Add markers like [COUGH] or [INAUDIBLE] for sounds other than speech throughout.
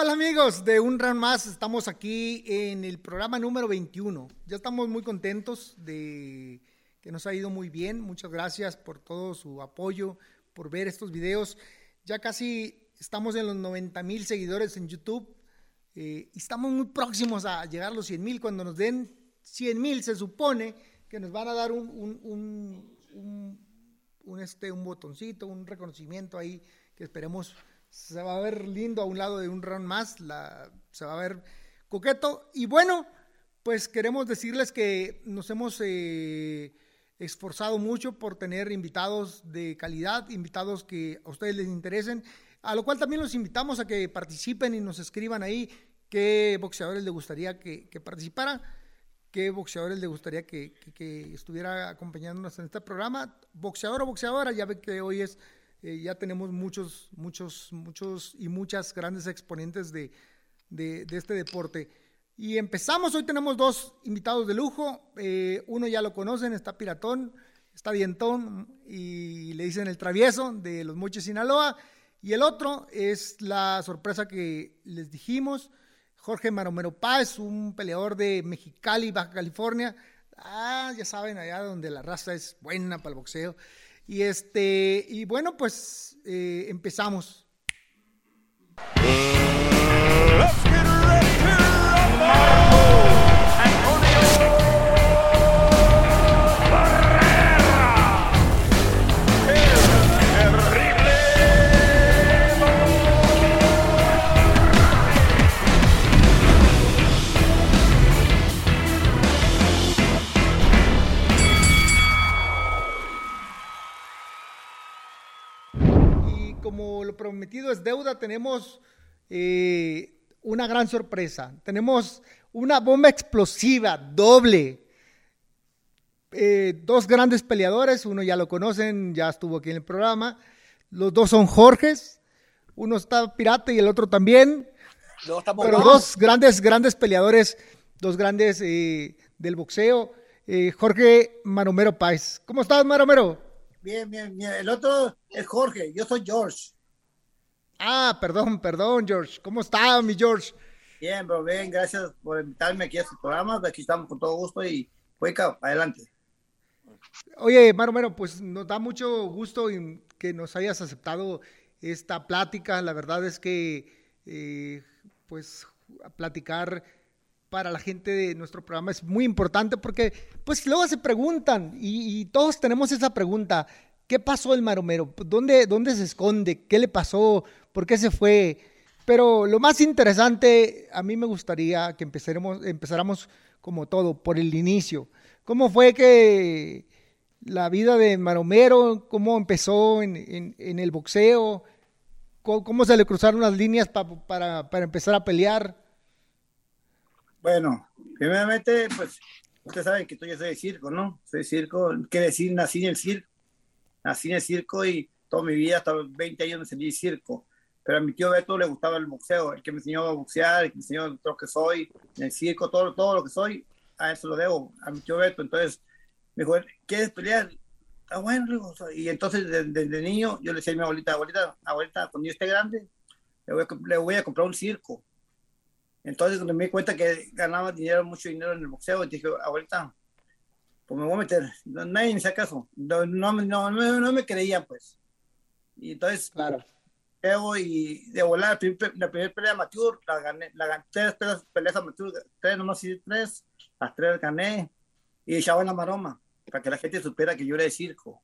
Hola amigos de Un Round Más, estamos aquí en el programa número 21. Ya estamos muy contentos de que nos ha ido muy bien. Muchas gracias por todo su apoyo, por ver estos videos. Ya casi estamos en los 90 mil seguidores en YouTube eh, y estamos muy próximos a llegar a los 100 mil. Cuando nos den 100 mil se supone que nos van a dar un, un, un, este, un botoncito, un reconocimiento ahí que esperemos se va a ver lindo a un lado de un round más, se va a ver coqueto. Y bueno, pues queremos decirles que nos hemos eh, esforzado mucho por tener invitados de calidad, invitados que a ustedes les interesen, a lo cual también los invitamos a que participen y nos escriban ahí qué boxeadores les gustaría que, que participara, qué boxeadores les gustaría que, que estuviera acompañándonos en este programa, boxeador o boxeadora, ya ve que hoy es eh, ya tenemos muchos, muchos, muchos y muchas grandes exponentes de, de, este deporte. Y empezamos, hoy tenemos dos invitados de lujo, eh, uno ya lo conocen, está Piratón, está Dientón y le dicen el travieso de los Moches Sinaloa, y el otro es la sorpresa que les dijimos, Jorge Maromero Páez, un peleador de Mexicali, Baja California, ah, ya saben, allá donde la raza es buena para el boxeo. Y este, y bueno, pues eh, empezamos. Prometido es deuda, tenemos eh, una gran sorpresa. Tenemos una bomba explosiva doble. Eh, dos grandes peleadores, uno ya lo conocen, ya estuvo aquí en el programa. Los dos son Jorges, uno está pirata y el otro también. pero dos grandes, grandes peleadores, dos grandes eh, del boxeo. Jorge Maromero Páez. ¿Cómo estás, Maromero? Bien, bien, bien. El otro es Jorge, yo soy George. Ah, perdón, perdón, George. ¿Cómo está, mi George? Bien, bro, bien, gracias por invitarme aquí a este programa. Aquí estamos con todo gusto y cueca, adelante. Oye, Maro pues nos da mucho gusto que nos hayas aceptado esta plática. La verdad es que, eh, pues, platicar para la gente de nuestro programa es muy importante porque pues luego se preguntan y, todos tenemos esa pregunta, ¿qué pasó el maromero? ¿Dónde, ¿Dónde se esconde? ¿Qué le pasó? ¿Por qué se fue? Pero lo más interesante, a mí me gustaría que empezáramos, como todo, por el inicio. ¿Cómo fue que la vida de Maromero, cómo empezó en, el boxeo? ¿Cómo, se le cruzaron las líneas para, empezar a pelear? Bueno, primeramente, pues, ustedes saben que yo soy circo, ¿no? Soy circo, quiere decir, nací en el circo, nací en el circo y toda mi vida, hasta los 20 años me de circo. Pero a mi tío Beto le gustaba el boxeo, el que me enseñó a boxear, el que me enseñó lo que soy, en el circo, todo, todo lo que soy, a eso lo debo, a mi tío Beto. Entonces, me dijo, ¿quieres pelear? Ah, bueno, y entonces desde, niño yo le decía a mi abuelita, abuelita, abuelita, cuando yo esté grande, le voy, a, le voy a comprar un circo entonces, cuando me di cuenta que ganaba dinero, mucho dinero en el boxeo, dije, abuelita, pues me voy a meter. nadie me hizo caso. No, no, no, no, me creían, pues. Y entonces, claro. Y de volar, la, primera pelea amateur, la gané, la gané, tres peleas, peleas amateur, tres nomás y tres, las tres gané, y echaba la maroma, para que la gente supiera que yo era de circo.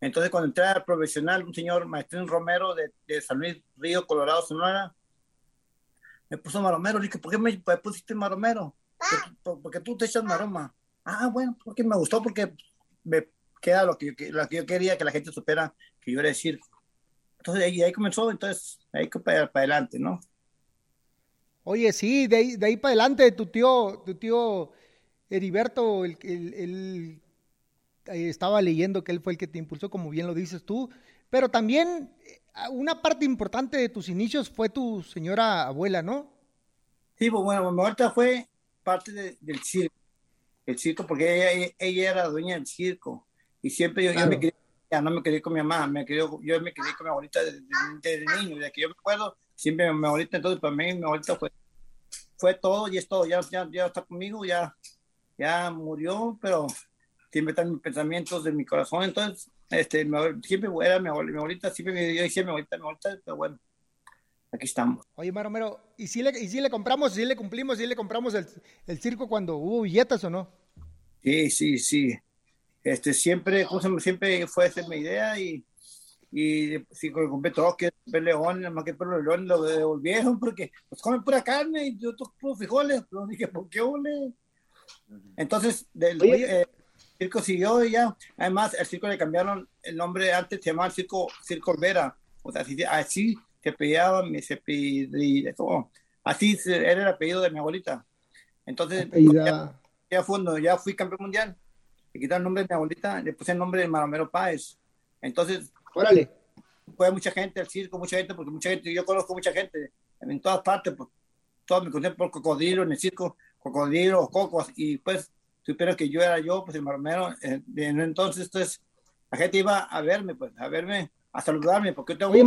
Entonces, cuando entré al profesional, un señor, Maestrín Romero, de, de San Luis Río, Colorado, Sonora, me puso maromero. Le dije, ¿por qué me pusiste maromero? Porque, tú te echas maroma. Ah, bueno, porque me gustó, porque me queda lo que lo que yo quería, que la gente supiera que yo era de circo. Entonces ahí, ahí comenzó, entonces ahí para, para adelante, ¿no? Oye, sí, de ahí, de ahí para adelante, tu tío, tu tío Heriberto, el, el, eh, estaba leyendo que él fue el que te impulsó, como bien lo dices tú, pero también una parte importante de tus inicios fue tu señora abuela, ¿no? Sí, pues bueno, muerta fue parte del circo, el circo, porque ella, era dueña del circo y siempre yo, me quería, ya no me quedé con mi mamá, me quedé, yo me quedé con mi abuelita desde, niño, desde que yo me acuerdo, siempre mi abuelita, entonces para mí mi abuelita fue, fue todo y es todo, ya, ya, ya está conmigo, ya, ya murió, pero siempre están mis pensamientos de mi corazón, entonces este, siempre era mi abuelita, mi abuelita siempre me, yo decía mi abuelita, mi abuelita, pero bueno, aquí estamos. Oye, Maromero, ¿y si le, y si le compramos, si le cumplimos, si le compramos el, el circo cuando hubo billetas o no? Sí, sí, sí. Este, siempre, siempre fue esa mi idea y, y si compré todo, que león, más que el león lo devolvieron porque pues comen pura carne y yo toco puros frijoles, pero dije, ¿por qué ole? Entonces, del, eh, el circo siguió y ya, además el circo le cambiaron el nombre, antes se llamaba el circo, circo Olvera, o sea, así, así se pedía, se pedía, así era el apellido de mi abuelita. Entonces, ya, ya, fue ya fui campeón mundial, le quitaron el nombre de mi abuelita, le puse el nombre de Maromero Páez. Entonces, órale. Fue mucha gente al circo, mucha gente, porque mucha gente, yo conozco mucha gente en todas partes, pues, todos me conocen por cocodrilo en el circo, cocodrilo, cocos, y pues supieron que yo era yo, pues el maromero. Eh, entonces, entonces, la gente iba a verme, pues, a verme, a saludarme, porque tengo Oye,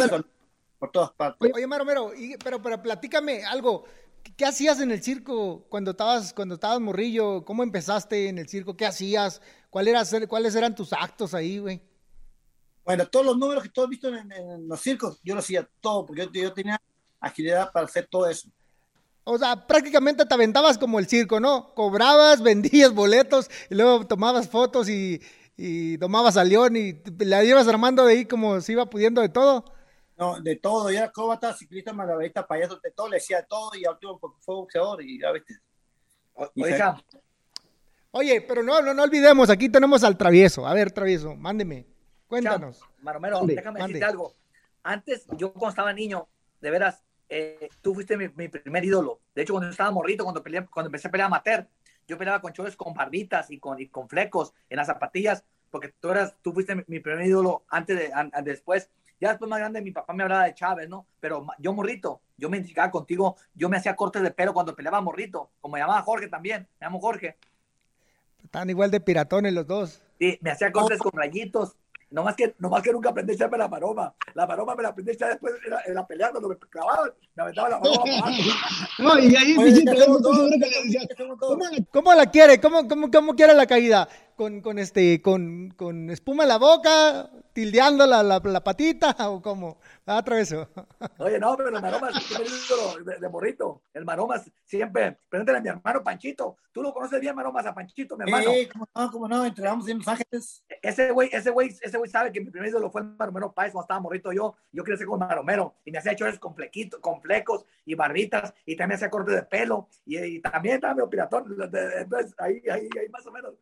por todas partes. Oye, Maromero, pero, pero platícame algo. ¿Qué hacías en el circo cuando estabas, cuando estabas morrillo? ¿Cómo empezaste en el circo? ¿Qué hacías? ¿Cuál era, ¿Cuáles eran tus actos ahí, güey? Bueno, todos los números que todos visto en, los circos, yo lo hacía todo, porque yo, tenía agilidad para hacer todo eso. O sea, prácticamente te aventabas como el circo, ¿no? Cobrabas, [LAUGHS] vendías boletos y luego tomabas fotos y, y tomabas a León y la ibas armando de ahí como se iba pudiendo de todo. No, de todo, ya acróbata, ciclista, malabarista, payaso, de todo, le decía todo y al último fue boxeador y ya viste. Oiga. Oye, pero no, no, no olvidemos, aquí tenemos al travieso. A ver, travieso, mándeme, cuéntanos. Maromero, déjame decirte algo. Antes, yo cuando estaba niño, de veras, eh, tú fuiste mi, primer ídolo. De hecho, cuando yo estaba morrito, cuando, peleé, cuando empecé a pelear amateur, yo peleaba con choles con barbitas y con, y con flecos en las zapatillas, porque tú, eras, tú fuiste mi, primer ídolo antes de, después ya después más grande mi papá me hablaba de Chávez, ¿no? Pero yo morrito, yo me identificaba contigo, yo me hacía cortes de pelo cuando peleaba morrito, como me llamaba Jorge también, me llamo Jorge. Están igual de piratones los dos. Sí, me hacía cortes con rayitos no más que, no más que nunca aprendí a echarme la maroma. La maroma me la aprendí a echar después en la, pelea cuando me clavaban, me aventaba la maroma. [LAUGHS] no, y ahí ¿Cómo la quiere? ¿Cómo, cómo, cómo quiere la caída? ¿Con, con, este, con, con espuma en la boca? ¿Tildeando la, la, la patita? [LAUGHS] ¿O cómo? Ah, atravesó. Oye, no, pero el Maromas, de, de morrito. El Maromas siempre. Pregúntale a mi hermano Panchito. Tú lo conoces bien, Maromas, a Panchito, mi hermano. Sí, cómo no, cómo no, entregamos en Los Ángeles. Ese güey, ese güey, ese güey sabe que mi primer ídolo fue el Maromero Páez cuando estaba morrito yo. Yo ser como Maromero. Y me hacía chores con flequitos, con flecos y barritas. Y también hacía corte de pelo. Y, también estaba medio piratón. Entonces, ahí, ahí, ahí más o menos.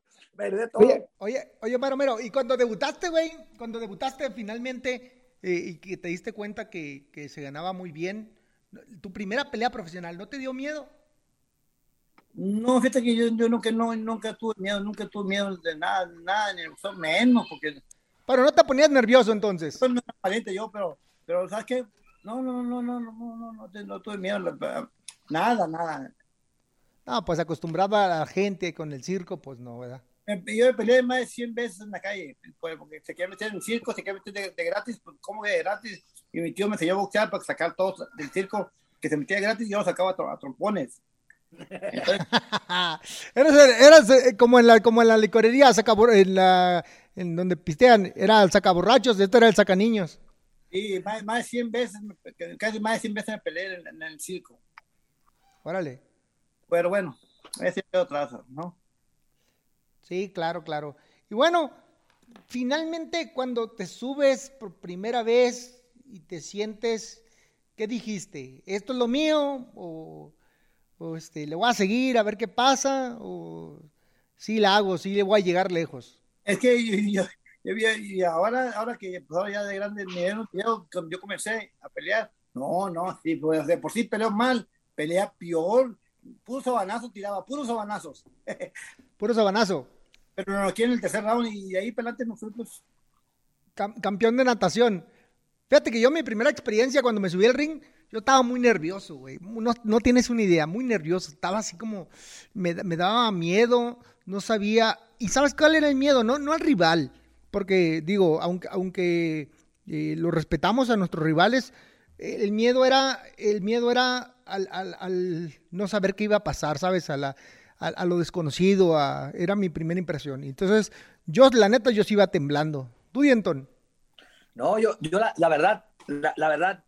Todo. Oye, oye, oye, Maromero, ¿y cuando debutaste, güey? Cuando debutaste finalmente eh, y que te diste cuenta que, que, se ganaba muy bien. ¿Tu primera pelea profesional no te dio miedo? No, fíjate que yo, yo nunca, no, nunca tuve miedo, nunca tuve miedo de nada, nada, ni menos, porque... Pero no te ponías nervioso entonces. Pues no era yo, pero, pero ¿sabes qué? No, no, no, no, no, no, no, no, no tuve miedo, nada, nada. No, pues acostumbraba a la gente con el circo, pues no, ¿verdad? Yo me peleé más de 100 veces en la calle, pues, porque se quería meter en el circo, se quería meter de, gratis, pues, ¿cómo que de gratis? Y mi tío me enseñó a boxear para sacar todo del circo, que se metía gratis y yo lo sacaba a, trompones. [LAUGHS] eras, eh, como en la como en la licorería saca, en la en donde pistean era el sacaborrachos esto era el sacaniños sí más, más de 100 veces casi más de 100 veces me peleé en, el circo órale pero bueno ese es otra ¿no? Sí, claro, claro. Y bueno, finalmente cuando te subes por primera vez y te sientes, ¿qué dijiste? ¿Esto es lo mío? ¿O, este, le voy a seguir a ver qué pasa? ¿O sí la hago, sí le voy a llegar lejos? Es que yo, y ahora, ahora que pues ahora ya de grande yo, yo comencé a pelear, no, no, sí, pues de por sí peleó mal, pelea peor, puro sabanazo tiraba, puros sabanazos. [LAUGHS] puro sabanazo. Pero no, aquí en el tercer round y ahí pelante nos fuimos. campeón de natación. Fíjate que yo mi primera experiencia cuando me subí al ring, yo estaba muy nervioso, güey. No, no, tienes una idea, muy nervioso. Estaba así como, me, daba miedo, no sabía. ¿Y sabes cuál era el miedo? No, no al rival, porque digo, aunque, aunque eh, lo respetamos a nuestros rivales, el miedo era, el miedo era al, no saber qué iba a pasar, ¿sabes? A, la, a, lo desconocido, era mi primera impresión. Entonces, yo, la neta, yo sí iba temblando. ¿Tú, Dienton? No, yo, yo la, verdad, la, verdad,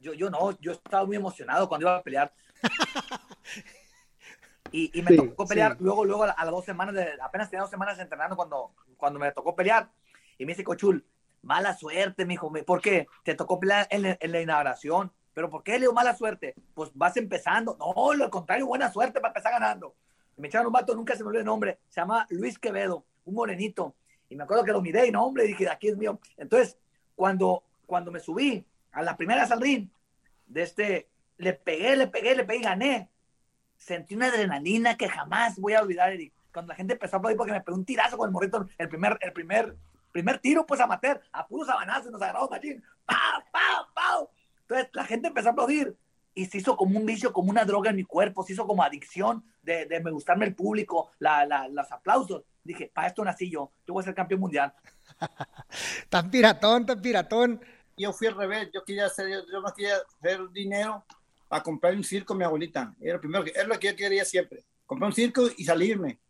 yo, yo no, yo estaba muy emocionado cuando iba a pelear. [LAUGHS] y, me tocó pelear luego, luego a, las dos semanas, de, apenas tenía dos semanas entrenando cuando, cuando me tocó pelear. Y me dice, Cochul, mala suerte, mijo. ¿Por qué? Te tocó en, la inauguración. ¿Pero por qué le dio mala suerte? Pues vas empezando. No, lo contrario, buena suerte para empezar ganando. Me echaron un vato, nunca se me olvidó el nombre. Se llama Luis Quevedo, un morenito. Y me acuerdo que lo miré y no, hombre, dije, aquí es mío. Entonces, cuando, cuando me subí a la primera ring, de este, le pegué, le pegué, le pegué y gané. Sentí una adrenalina que jamás voy a olvidar, Eric. Cuando la gente empezó a aplaudir porque me pegó un tirazo con el morrito, el primer, el primer Primer tiro, pues, a matar, a puros sabanazos, nos agarramos machín. ¡Pau, pau, pau! Entonces, la gente empezó a aplaudir y se hizo como un vicio, como una droga en mi cuerpo, se hizo como adicción de, de me gustarme el público, la, la, los aplausos. Dije, para esto nací yo, yo voy a ser campeón mundial. [LAUGHS] tan piratón, tan piratón. Yo fui al revés, yo quería hacer, yo, no quería hacer dinero para comprar un circo a mi abuelita. Era lo primero, era lo que yo quería siempre. Comprar un circo y salirme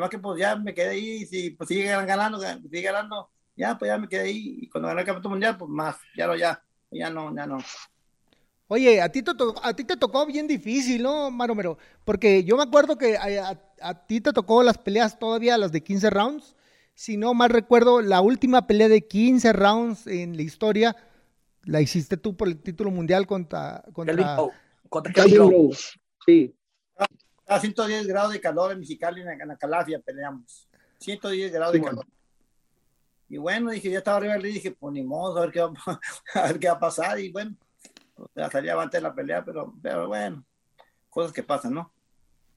más que pues ya me quedé ahí, si pues sigue ganando, sigue ganando, ya pues ya me quedé ahí. Y cuando gané el campeonato mundial, pues más, ya no, ya, ya no, ya no. Oye, a ti, te tocó, a ti te tocó bien difícil, ¿no, Maromero? Porque yo me acuerdo que a, a, ti te tocó las peleas todavía, las de 15 rounds. Si no mal recuerdo, la última pelea de 15 rounds en la historia la hiciste tú por el título mundial contra... Contra, contra Sí. A 110 grados de calor en Mexicali, en la Calafia peleamos. 110 grados de calor. Y bueno, dije, ya estaba arriba y dije, pues ni modo, a ver qué va, a, [LAUGHS] ver qué va a pasar. Y bueno, ya salía antes de la pelea, pero, pero bueno, cosas que pasan, ¿no?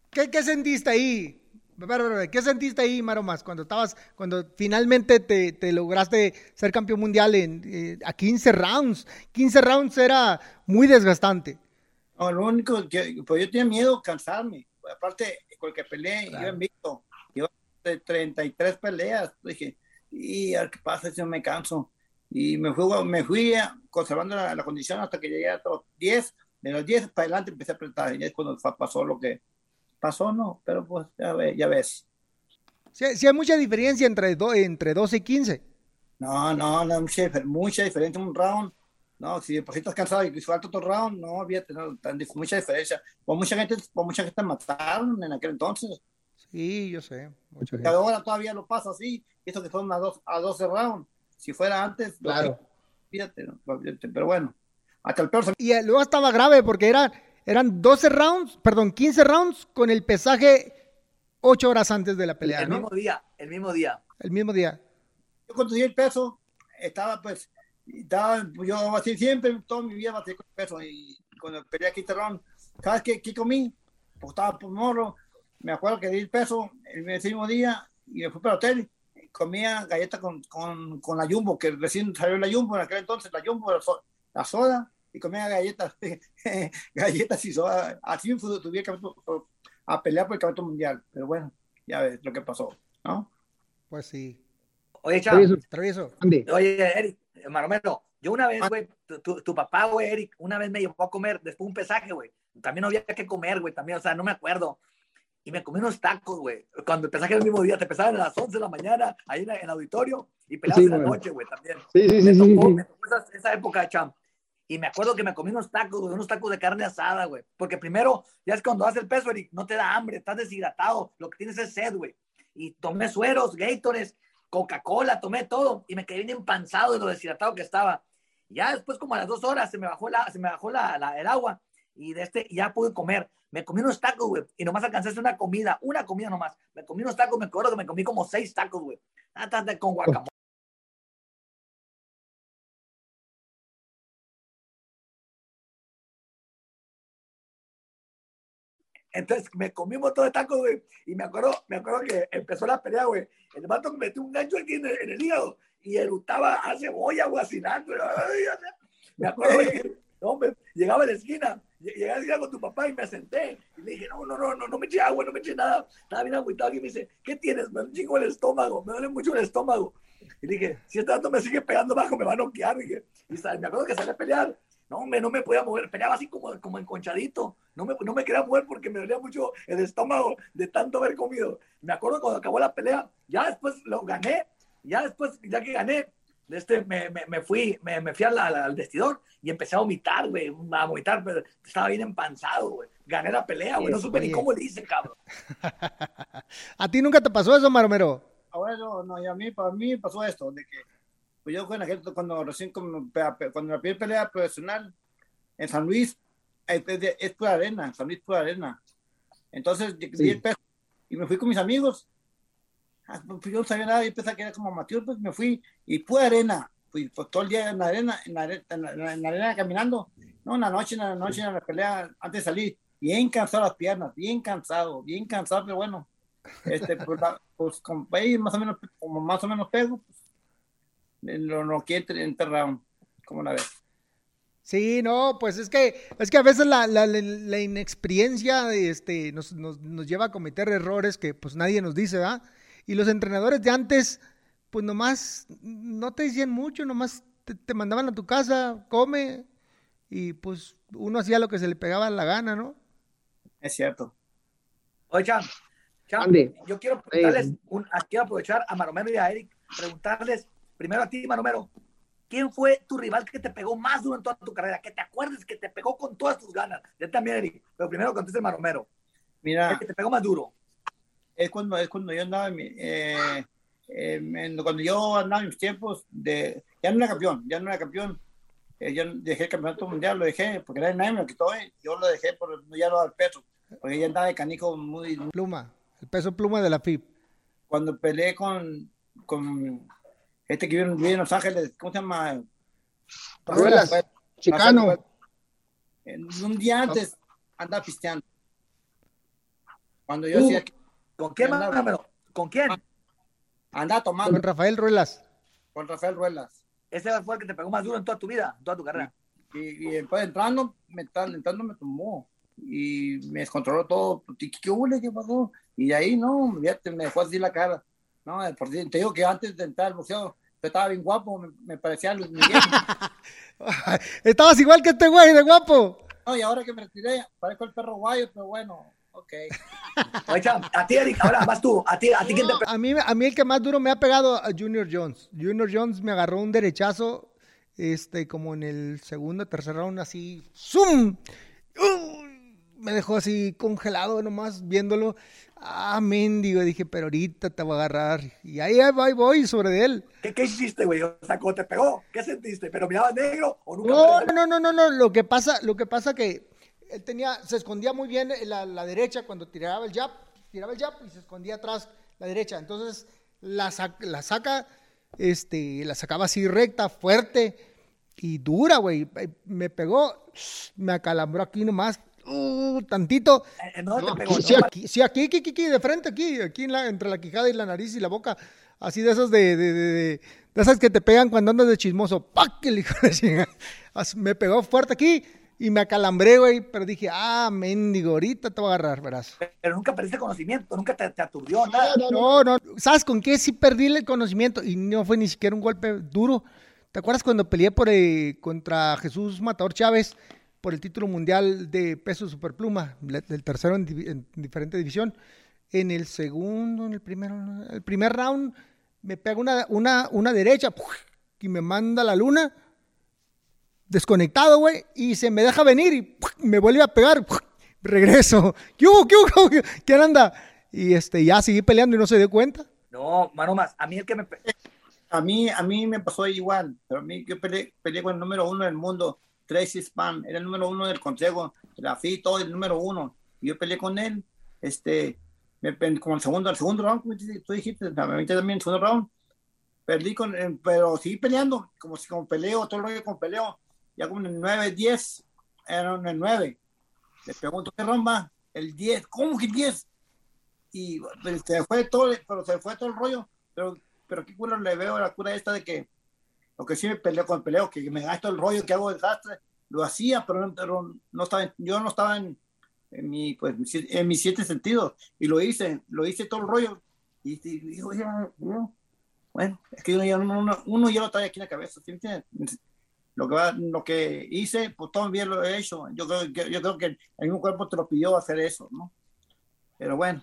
¿Qué, qué sentiste ahí? ¿Qué sentiste ahí, Maromas, cuando estabas, cuando finalmente te, te lograste ser campeón mundial en, eh, a 15 rounds? 15 rounds era muy desgastante. No, lo único que, pues yo tenía miedo cansarme aparte, con el que peleé, yo invito, yo de 33 peleas, dije, y a ver qué pasa si no me canso. Y me fui, me fui conservando la, condición hasta que llegué a los 10, de los 10 para adelante empecé a apretar, y es cuando pasó lo que pasó, ¿no? Pero pues ya, ya ves. Sí, hay mucha diferencia entre, do, entre 12 y 15. No, no, no, mucha, mucha diferencia. Un round no, si por si estás cansado y falta otro round, no había no, tan, mucha diferencia. Pues mucha gente, pues mucha gente mataron en aquel entonces. Sí, yo sé. Mucha gente. Ahora todavía lo pasa así, esto que son a, dos, a 12 rounds. Si fuera antes, claro. fíjate, pero bueno, hasta el peor. Y luego estaba grave porque era, eran 12 rounds, perdón, 15 rounds con el pesaje 8 horas antes de la pelea. El, mismo día, el mismo día. El mismo día. Yo cuando el peso, estaba pues estaba, yo así siempre, toda mi vida batí con peso y cuando peleé aquí Terrón, ¿sabes qué, qué comí? Pues estaba por morro, me acuerdo que di el peso el mismo día y me fui para el hotel, comía galletas con, con, con, la Jumbo, que recién salió la Jumbo en aquel entonces, la Jumbo, la, soda, y comía galletas, [LAUGHS] galletas y soda, así me tuve que a pelear por el campeonato mundial, pero bueno, ya ves lo que pasó, ¿no? Pues sí. Oye, Chávez. Oye, Eric, Maromero, yo una vez, ah. güey, tu, tu, papá, güey, Eric, una vez me llevó a comer después un pesaje, güey. También no había que comer, güey, también, o sea, no me acuerdo. Y me comí unos tacos, güey. Cuando el pesaje mismo día, te pesaban a las 11 de la mañana, ahí en, el auditorio, y peleabas en la noche, güey, también. Sí, sí, sí. Me tocó, Me tocó esa, esa, época de champ. Y me acuerdo que me comí unos tacos, güey, unos tacos de carne asada, güey. Porque primero, ya es cuando haces el peso, Eric, no te da hambre, estás deshidratado, lo que tienes es sed, güey. Y tomé sueros, Gators, Coca-Cola, tomé todo y me quedé bien empanzado de lo deshidratado que estaba. Ya después, como a las dos horas, se me bajó, la, se me bajó la, la, el agua y de este ya pude comer. Me comí unos tacos, güey, y nomás alcancé a hacer una comida, una comida nomás. Me comí unos tacos, me acuerdo que me comí como seis tacos, güey. Con guacamole. Entonces me comí un montón de tacos, güey. Y me acuerdo, me acuerdo que empezó la pelea, güey. El vato me metió un gancho aquí en el, hígado y eructaba a cebolla, güey. Me acuerdo, güey, hombre, llegaba a la esquina, llegué a la esquina con tu papá y me senté. Y le dije, no, no, no, no, no me eché agua, no me eché nada. Estaba bien agüitado y me dice, ¿qué tienes? Me chingo el estómago, me duele mucho el estómago. Y dije, si este vato me sigue pegando bajo, me va a noquear. Dije, y me acuerdo que salí a pelear No, hombre, no me podía mover, peleaba así como, como enconchadito. No me, no me quería mover porque me dolía mucho el estómago de tanto haber comido. Me acuerdo cuando acabó la pelea, ya después lo gané, ya después, ya que gané, este, me, me, me fui, me, me fui al, al, vestidor y empecé a vomitar, güey, a vomitar, pero estaba bien empanzado, güey. Gané la pelea, güey, no supe ni cómo le hice, cabrón. [LAUGHS] ¿A ti nunca te pasó eso, Maromero? Ah, bueno, no, y a mí, para mí pasó esto, de que pues yo cuando, cuando recién, cuando, cuando la primera pelea profesional en San Luis, es, es pura arena, San Luis pura arena. Entonces, sí. y me fui con mis amigos Ah, pues, yo no sabía nada, yo pensaba que era como amateur, pues me fui y fue arena, fui pues, todo el día en la arena, en la, en la, arena caminando, no, en la noche, en la noche, en la pelea, antes de salir, bien cansado las piernas, bien cansado, bien cansado, pero bueno, este, pues, pues con, más o menos, como más o menos pego, pues, lo no quiere enterrado, como una vez. Sí, no, pues es que, es que a veces la, la, la inexperiencia este, nos, nos, nos, lleva a cometer errores que pues nadie nos dice, ¿verdad? Y los entrenadores de antes, pues nomás no te decían mucho, nomás te, mandaban a tu casa, come, y pues uno hacía lo que se le pegaba la gana, ¿no? Es cierto. Oye, Chan, Chan yo quiero preguntarles, un, quiero aprovechar a Maromero y a Eric, preguntarles, primero a ti, Maromero, ¿quién fue tu rival que te pegó más duro en toda tu carrera? Que te acuerdes que te pegó con todas tus ganas. Yo también, Eric, pero primero conteste Maromero. Mira. El que te pegó más duro es cuando, es cuando yo andaba en, eh, cuando yo andaba en mis tiempos de, ya no era campeón, ya no era campeón, eh, yo dejé el campeonato mundial, lo dejé, porque era el me lo quitó, eh, yo lo dejé por ya no al peso, porque ya andaba de canico muy, Pluma, el peso pluma de la FIP. Cuando peleé con, con este que vive en Los Ángeles, ¿cómo se llama? Ruelas, Chicano. Un día antes andaba pisteando. Cuando yo hacía ¿Con quién, ¿Con quién? Anda tomando. Con Rafael Ruelas. Con Rafael Ruelas. Ese fue el que te pegó más duro en toda tu vida, en toda tu carrera. Y, después entrando, me, entrando me tomó y me descontroló todo. ¿Qué hubo? ¿Qué pasó? Y de ahí, no, me dejó así la cara. No, por te digo que antes de entrar al museo, estaba bien guapo, me, parecía Luis Miguel. [LAUGHS] Estabas igual que este güey de guapo. No, y ahora que me retiré, parezco el perro guayo, pero bueno, Ok. [LAUGHS] Oye, a ti, Eric, ahora vas tú. A ti, a ti, ¿quién te a mí, a mí el que más duro me ha pegado a Junior Jones. Junior Jones me agarró un derechazo, este, como en el segundo, tercer round, así, ¡zum! Me dejó así congelado nomás viéndolo. Ah, mendigo, dije, pero ahorita te voy a agarrar. Y ahí, voy, voy sobre él. ¿Qué, qué hiciste, güey? O sea, ¿cómo te pegó? ¿Qué sentiste? ¿Pero mirabas negro o nunca? No, no, no, no, no. Lo que pasa, lo que pasa que él tenía, se escondía muy bien la, la derecha cuando tiraba el jab, tiraba el jab y se escondía atrás la derecha. Entonces la, la saca, este, la sacaba así recta, fuerte y dura, güey. Me pegó, me acalambró aquí nomás, uh, tantito. Eh, no, te pegó, sí, aquí, sí, aquí, aquí, aquí, de frente, aquí, aquí en la, entre la quijada y la nariz y la boca. Así de esas de, de, de, de, esas que te pegan cuando andas de chismoso. ¡Pac! El hijo de Me pegó fuerte aquí y me acalambré, güey, pero dije, ah, mendigo, ahorita te voy a agarrar, verás. Pero nunca perdiste conocimiento, nunca te, te aturdió nada. No, no, ¿sabes con qué sí perdí el conocimiento? Y no fue ni siquiera un golpe duro. ¿Te acuerdas cuando peleé por, eh, contra Jesús Matador Chávez por el título mundial de peso superpluma, el tercero en, diferente división? En el segundo, en el primero, el primer round, me pega una, una, una derecha y me manda la luna desconectado, güey, y se me deja venir y me vuelve a pegar, regreso. [LAUGHS] ¿Qué hubo? ¿Qué hubo? [LAUGHS] ¿Quién anda? Y este, ya seguí peleando y no se dio cuenta. No, mano más, a mí el que me... A mí, a mí me pasó igual, pero a mí yo peleé, peleé con el número uno del mundo, Tracy Span, era el número uno del consejo, la FI, todo el número uno. Y yo peleé con él, este, como el segundo, el segundo round, tú dijiste, también el segundo round, perdí con, pero seguí peleando, como si como peleo, todo el rollo con peleo, ya como en el 9, 10, era en el 9. Le pregunto, ¿qué romba? El 10, ¿cómo que 10? Y pues, se fue todo, pero se fue todo el rollo. Pero, pero qué cura le veo la cura esta de que lo que sí me peleo con el peleo, que me gasto el rollo, que hago desastre, lo hacía, pero, pero no estaba, yo no estaba en, en, mi, pues, en mis siete sentidos. Y lo hice, lo hice todo el rollo. Y, digo, ya, bueno, es que uno, uno, uno, ya lo trae aquí en la cabeza, ¿sí lo que, va, lo que hice, pues todo bien lo he hecho. Yo creo, que, yo creo que el mismo cuerpo te lo pidió hacer eso, ¿no? Pero bueno.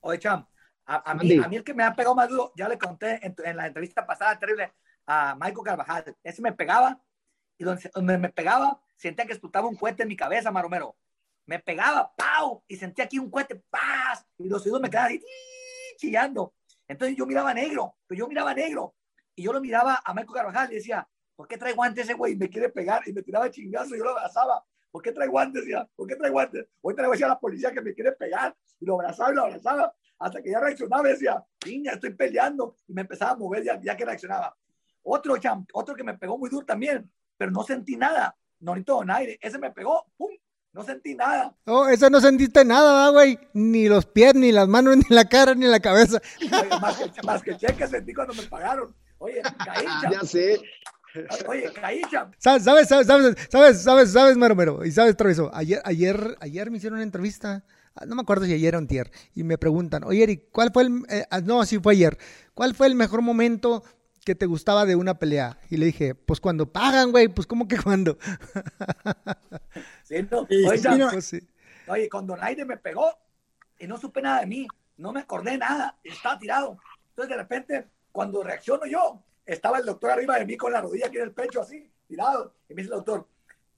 Oye, Cham, a, mí, a mí el que me ha pegado más duro, ya le conté en, la entrevista pasada terrible a Michael Carvajal. Ese me pegaba y donde, me pegaba, sentía que explotaba un cohete en mi cabeza, Maromero. Me pegaba, ¡pau! Y sentía aquí un cohete, ¡paz! Y los oídos me quedaban chillando. Entonces yo miraba negro, pero yo miraba negro. Y yo lo miraba a Michael Carvajal y decía, ¿por qué trae guantes ese güey? Me quiere pegar y me tiraba chingazo y yo lo abrazaba. ¿Por qué trae guantes? Ya? ¿Por qué trae guantes? Hoy traigo a la policía que me quiere pegar y lo abrazaba y lo abrazaba hasta que ya reaccionaba y decía, niña, estoy peleando y me empezaba a mover ya, ya que reaccionaba. Otro, otro que me pegó muy duro también, pero no sentí nada. Norito Donaire, ese me pegó, ¡pum! No sentí nada. Oh, ese no sentiste nada, güey. Ni los pies, ni las manos, [LAUGHS] ni la cara, ni la cabeza. más, que, más que cheque sentí cuando me pagaron. Oye, caí, [LAUGHS] Ya sé. Oye, caí, ¿Sabes, sabes, sabes, sabes, sabes, sabes, Maromero? Y sabes, Travieso, ayer, ayer, ayer me hicieron una entrevista, ah, no me acuerdo si ayer o un tier, y me preguntan, oye, Eric, ¿cuál fue el, eh, ah, no, sí fue ayer, ¿cuál fue el mejor momento que te gustaba de una pelea? Y le dije, pues cuando pagan, güey, pues ¿cómo que cuando? [LAUGHS] Sí, no, oye, pues, sí. oye, cuando Naide me pegó y no supe nada de mí, no me acordé nada, estaba tirado. Entonces de repente, cuando reacciono yo, estaba el doctor arriba de mí con la rodilla aquí en el pecho, así, tirado. Y me dice el doctor,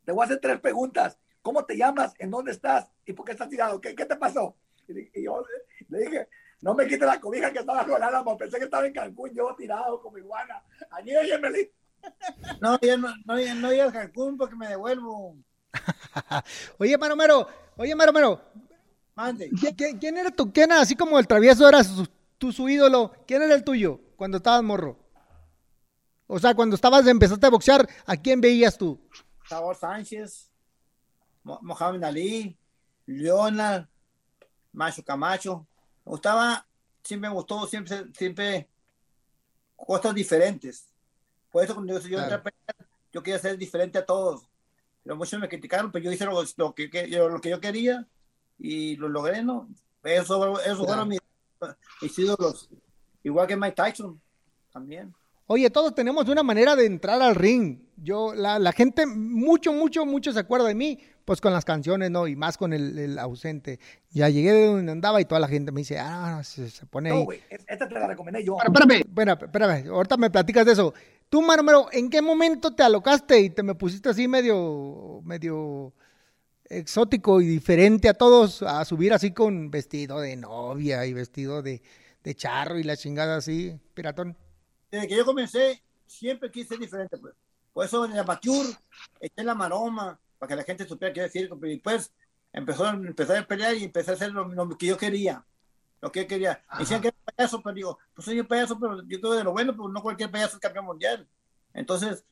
te voy a hacer tres preguntas. ¿Cómo te llamas? ¿En dónde estás? ¿Y por qué estás tirado? ¿Qué, qué te pasó? Y, yo le dije, no me quite la cobija que estaba con Álamo. Pensé que estaba en Cancún, yo tirado como iguana. Allí me No, yo no, no, no iba a Cancún porque me devuelvo. [LAUGHS] oye, Maromero, oye, Maromero. Mande. ¿Quién, quién era tu, quién así como el travieso era su, tu, su ídolo? ¿Quién era el tuyo cuando estabas morro? O sea, cuando estabas, empezaste a boxear, ¿a quién veías tú? Sabor Sánchez, Mohamed Ali, Leonard, Macho Camacho. Me gustaba, siempre me gustó, siempre, siempre cosas diferentes. Por eso cuando yo, yo, yo quería ser diferente a todos. Pero muchos me criticaron, pero yo hice lo, que, lo que yo quería y lo logré, ¿no? Eso, eso fueron mis, mis ídolos. Igual que Mike Tyson, también. Oye, todos tenemos una manera de entrar al ring. Yo, la, la, gente, mucho, mucho, mucho se acuerda de mí, pues con las canciones, ¿no? Y más con el, ausente. Ya llegué de donde andaba y toda la gente me dice, ah, se, se pone ahí. No, güey, esta te la recomendé yo. espérame. Bueno, espérame, ahorita me platicas de eso. Tú, Maromero, ¿en qué momento te alocaste y te me pusiste así medio, medio exótico y diferente a todos a subir así con vestido de novia y vestido de, de charro y la chingada así, piratón? desde que yo comencé, siempre quise ser diferente, pues. Por eso en la Mature, eché la maroma, para que la gente supiera qué decir, y después empezó, empezó a pelear y empecé a hacer lo, que yo quería. Lo que yo quería. Decían que era payaso, pero digo, pues soy un payaso, pero yo creo de lo bueno, pero no cualquier payaso es campeón mundial. Entonces,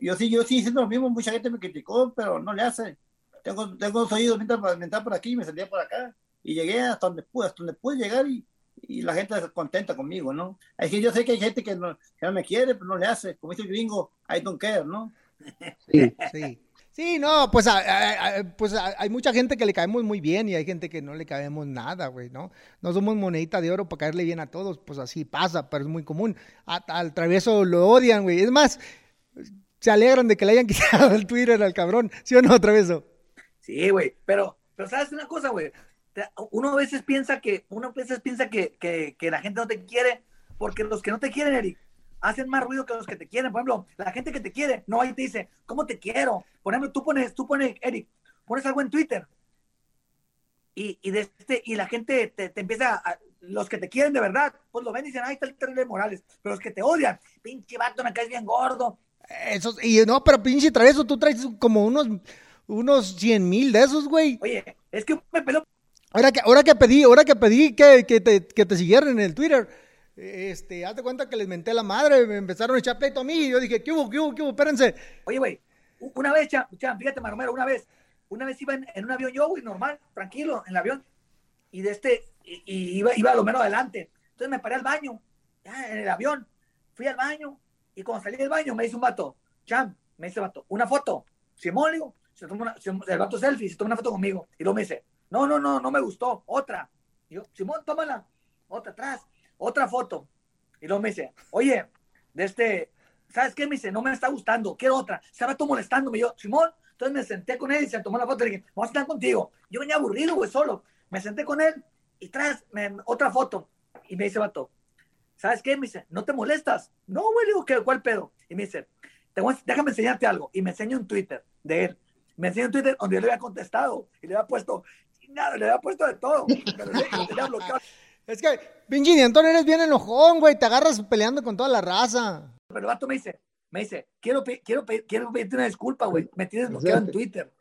yo sí, yo sí diciendo lo mismo, mucha gente me criticó, pero no le hace. Tengo, tengo dos oídos mientras, mientras por aquí y me salía por acá. Y llegué hasta donde pude, hasta donde pude llegar y, y la gente está contenta conmigo, ¿no? Es que yo sé que hay gente que no, que no me quiere, pero no le hace. Como dice el gringo, I don't care, ¿no? Sí, [LAUGHS] sí. Sí, no, pues, pues hay mucha gente que le caemos muy bien y hay gente que no le caemos nada, güey, ¿no? No somos monedita de oro para caerle bien a todos, pues así pasa, pero es muy común. al travieso lo odian, güey. Es más, se alegran de que le hayan [LAUGHS] quitado el Twitter al cabrón, ¿sí o no, travieso? Sí, güey, pero, pero sabes una cosa, güey, uno a veces piensa que, uno a veces piensa que, que, la gente no te quiere, porque los que no te quieren, Eric, hacen más ruido que los que te quieren. Por ejemplo, la gente que te quiere, no ahí te dice, ¿cómo te quiero? Por ejemplo, tú pones, tú pones, Eric, pones algo en Twitter y, y, de este, y la gente te, te empieza, a, los que te quieren de verdad, pues lo ven y dicen, ay, está el terrible Morales. Pero los que te odian, pinche vato, me caes bien gordo. Eso, y no, pero pinche eso, tú traes como unos, unos 100 mil de esos, güey. Oye, es que me peló Ahora que, ahora que pedí, ahora que pedí que, que, te, que te siguieran en el Twitter, este, hazte cuenta que les menté la madre, me empezaron a echar pleito a mí y yo dije, ¿qué hubo, qué hubo, qué hubo? Espérense. Oye, güey, una vez, Chan, fíjate, Maromero, una vez, una vez iba en, un avión yo, güey, normal, tranquilo, en el avión, y de este, y, iba, iba a lo menos adelante. Entonces me paré al baño, ya, en el avión, fui al baño, y cuando salí del baño me dice un vato, Cham, me dice el vato, una foto. Simón, digo, se toma una, el vato selfie, se toma una foto conmigo, y luego me dice, no, no, no, no me gustó. Otra. Y yo, Simón, tómala. Otra atrás. Otra foto. Y luego me dice, oye, de este, ¿sabes qué? Me dice, no me está gustando, quiero otra. Va todo molestándome. Yo, Simón, entonces me senté con él y se tomó la foto y le dije, vamos a estar contigo. Yo venía aburrido, güey, solo. Me senté con él y traes otra foto. Y me dice, vato, ¿sabes qué? Me dice, ¿no te molestas? No, güey, le digo, ¿qué, ¿cuál pedo? Y me dice, déjame enseñarte algo. Y me enseña un Twitter de él. Me enseña un Twitter donde yo le había contestado y le había puesto, nada, le había puesto de todo. Pero le, había bloqueado. Es que, pinche Antonio, eres bien enojón, güey. Te agarras peleando con toda la raza. Pero el vato me dice, me dice, quiero, quiero, quiero pedirte una disculpa, güey. Me tienes bloqueado en Twitter.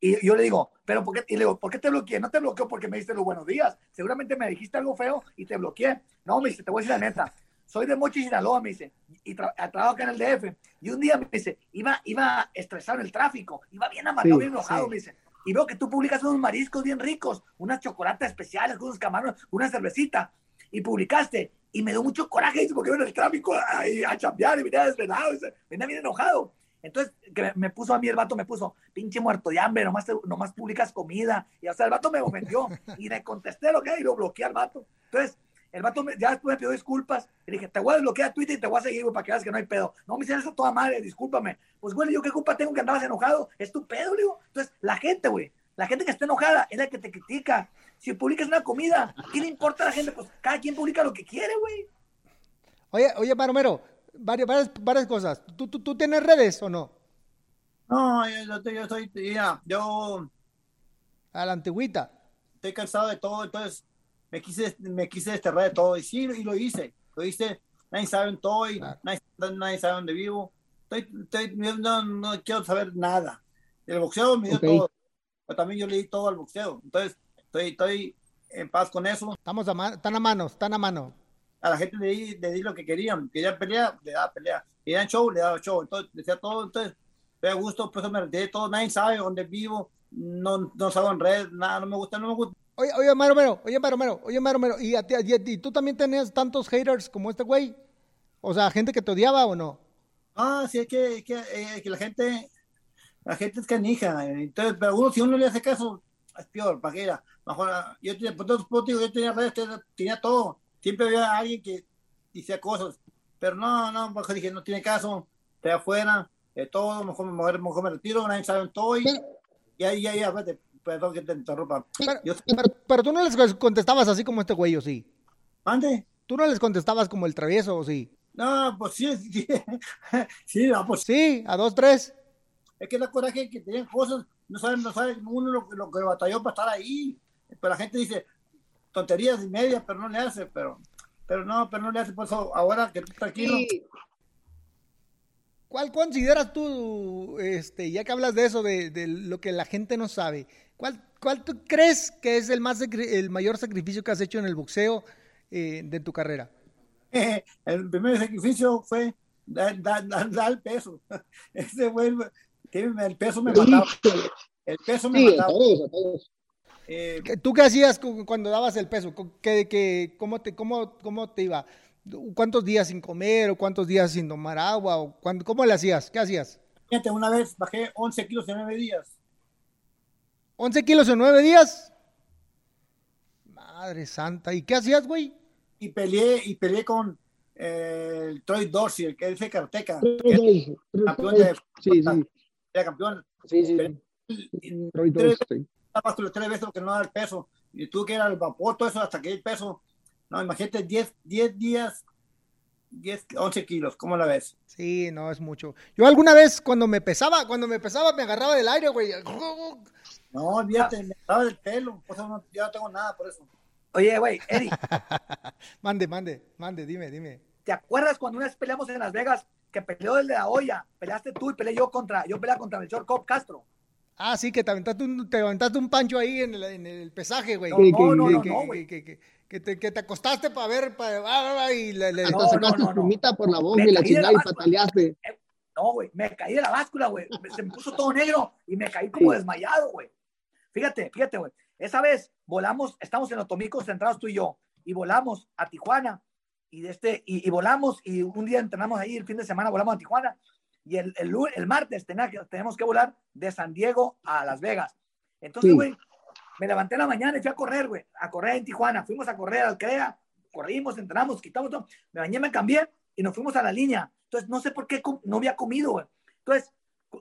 Y yo le digo, ¿pero por qué? Y le digo, ¿por qué te bloqueé? No te bloqueo porque me diste los buenos días. Seguramente me dijiste algo feo y te bloqueé. No, me dice, te voy a decir la neta. Soy de Mochi, Sinaloa, me dice, y trabajo acá en el DF. Y un día me dice, iba, iba estresado en el tráfico, iba bien amargado, bien enojado, me dice. Y veo que tú publicas unos mariscos bien ricos, unas chocolates especiales, unos camarones, una cervecita. Y publicaste. Y me dio mucho coraje, porque iba en el tráfico a, a chambear y venía desvelado, venía bien enojado. Entonces, que me puso a mí el vato, me puso, pinche muerto de hambre, nomás, nomás publicas comida. Y o sea, el vato me ofendió y le contesté lo que y lo bloqueé al vato. Entonces, el vato ya después me pidió disculpas. Y dije, te voy a desbloquear Twitter y te voy a seguir, para que veas que no hay pedo. No, me hicieron eso toda madre, discúlpame. Pues, güey, yo qué culpa tengo que andabas enojado. Es tu pedo, digo. Entonces, la gente, güey, la gente que está enojada es la que te critica. Si publicas una comida, ¿qué le importa a la gente? Pues cada quien publica lo que quiere, güey. Oye, oye, Maromero, varias, varias, cosas. ¿Tú, tú, ¿Tú tienes redes o no? No, yo, yo, estoy, ya, yo... A la antigüita. Estoy cansado de todo, entonces me quise, me quise desterrar de todo. Y sí, y lo hice. Lo hice. Nadie sabe dónde estoy, nadie, sabe dónde vivo. Estoy, estoy, no, no, quiero saber nada. El boxeo me dio todo. Pero también yo le di todo al boxeo. Entonces, estoy, estoy en paz con eso. Estamos a están a mano, están a mano a la gente le di, le di lo que querían. Querían pelear, le daba pelea. Querían show, le daba show. Entonces, decía todo. Entonces, me gusto, pues me retiré todo. Nadie sabe dónde vivo. No, no salgo en red, nada, no me gusta, no me gusta. Oye, oye, Maromero, oye, Maromero, oye, Maromero, ¿y, a ti, y, tú también tenías tantos haters como este güey? O sea, gente que te odiaba o no? Ah, sí, es que, que, eh, que la gente, la gente es canija. Entonces, pero uno, si uno le hace caso, es peor, para que era. Mejor, yo, tenía, pues, yo tenía redes, tenía todo siempre había alguien que decía cosas, pero no, no, mejor dije, no tiene caso, estoy afuera, de todo, mejor, mejor, mejor me retiro, nadie sabe dónde estoy, y ahí, ahí, ahí, perdón que te interrumpa. Pero, tú no les contestabas así como este güey, ¿o sí? ¿Ande? ¿Tú no les contestabas como el travieso, o sí? No, pues sí, [LAUGHS] sí, sí, no, pues sí, a dos, tres. Es que la coraje que tenían cosas, no saben, no saben uno lo, lo que batalló para estar ahí, pero la gente dice, tonterías y media, pero no le hace, pero, pero no, pero no le hace, por eso ahora que tú tranquilo. ¿Cuál consideras tú, este, ya que hablas de eso, de, de, lo que la gente no sabe, cuál, cuál tú crees que es el, más, el mayor sacrificio que has hecho en el boxeo eh, de tu carrera? [LAUGHS] el primer sacrificio fue dar, dar, dar, el peso. [LAUGHS] Ese fue el, peso me mataba. El peso me mataba. Eh, ¿Tú qué hacías cuando dabas el peso? ¿Qué, cómo, te, cómo, ¿Cómo te iba? ¿Cuántos días sin comer o cuántos días sin tomar agua? O ¿Cómo le hacías? ¿Qué hacías? Fíjate, una vez bajé 11 kilos en 9 días. ¿11 kilos en 9 días? Madre santa. ¿Y qué hacías, güey? Y peleé, y peleé con eh, el Troy Dorsey, el que es de Karateka. Campeón de... Sí, sí. Era campeón. Sí, sí. Troy Dorsey tres veces que no da el peso. Y tú que era el vapor, todo eso hasta que el peso. No, imagínate 10, 10 días, 10, 11 kilos, ¿cómo la ves? Sí, no, es mucho. Yo alguna vez cuando me pesaba, cuando me pesaba me agarraba del aire, güey. No, olvídate, me agarraba del pelo, no, ya no tengo nada por eso. Oye, güey, Eddie. [LAUGHS] mande, mande, mande, dime, dime. ¿Te acuerdas cuando una vez peleamos en Las Vegas que peleó el de la olla? Peleaste tú y peleé yo contra, yo peleé contra Melchor Cop Castro. Ah, sí, que te aventaste un, te aventaste un pancho ahí en el, en el pesaje, güey. No, no, no, no, güey. Que, te, que te acostaste para ver, para, y le... le... Hasta sacaste espumita por la boca y la chingada y pataleaste. Eh, no, güey, me caí de la báscula, güey. Se me puso todo negro y me caí como desmayado, güey. Fíjate, fíjate, güey. Esa vez volamos, estamos en Otomicos centrados tú y yo, y volamos a Tijuana, y, de este, y, y volamos, y un día entrenamos ahí, el fin de semana volamos a Tijuana, y el, el, el martes tenemos que volar de San Diego a Las Vegas. Entonces, güey, me levanté en la mañana y fui a correr, güey, a correr en Tijuana. Fuimos a correr al CREA, corrimos, entramos, quitamos todo. Me bañé, me cambié y nos fuimos a la línea. Entonces, no sé por qué no había comido, güey. Entonces,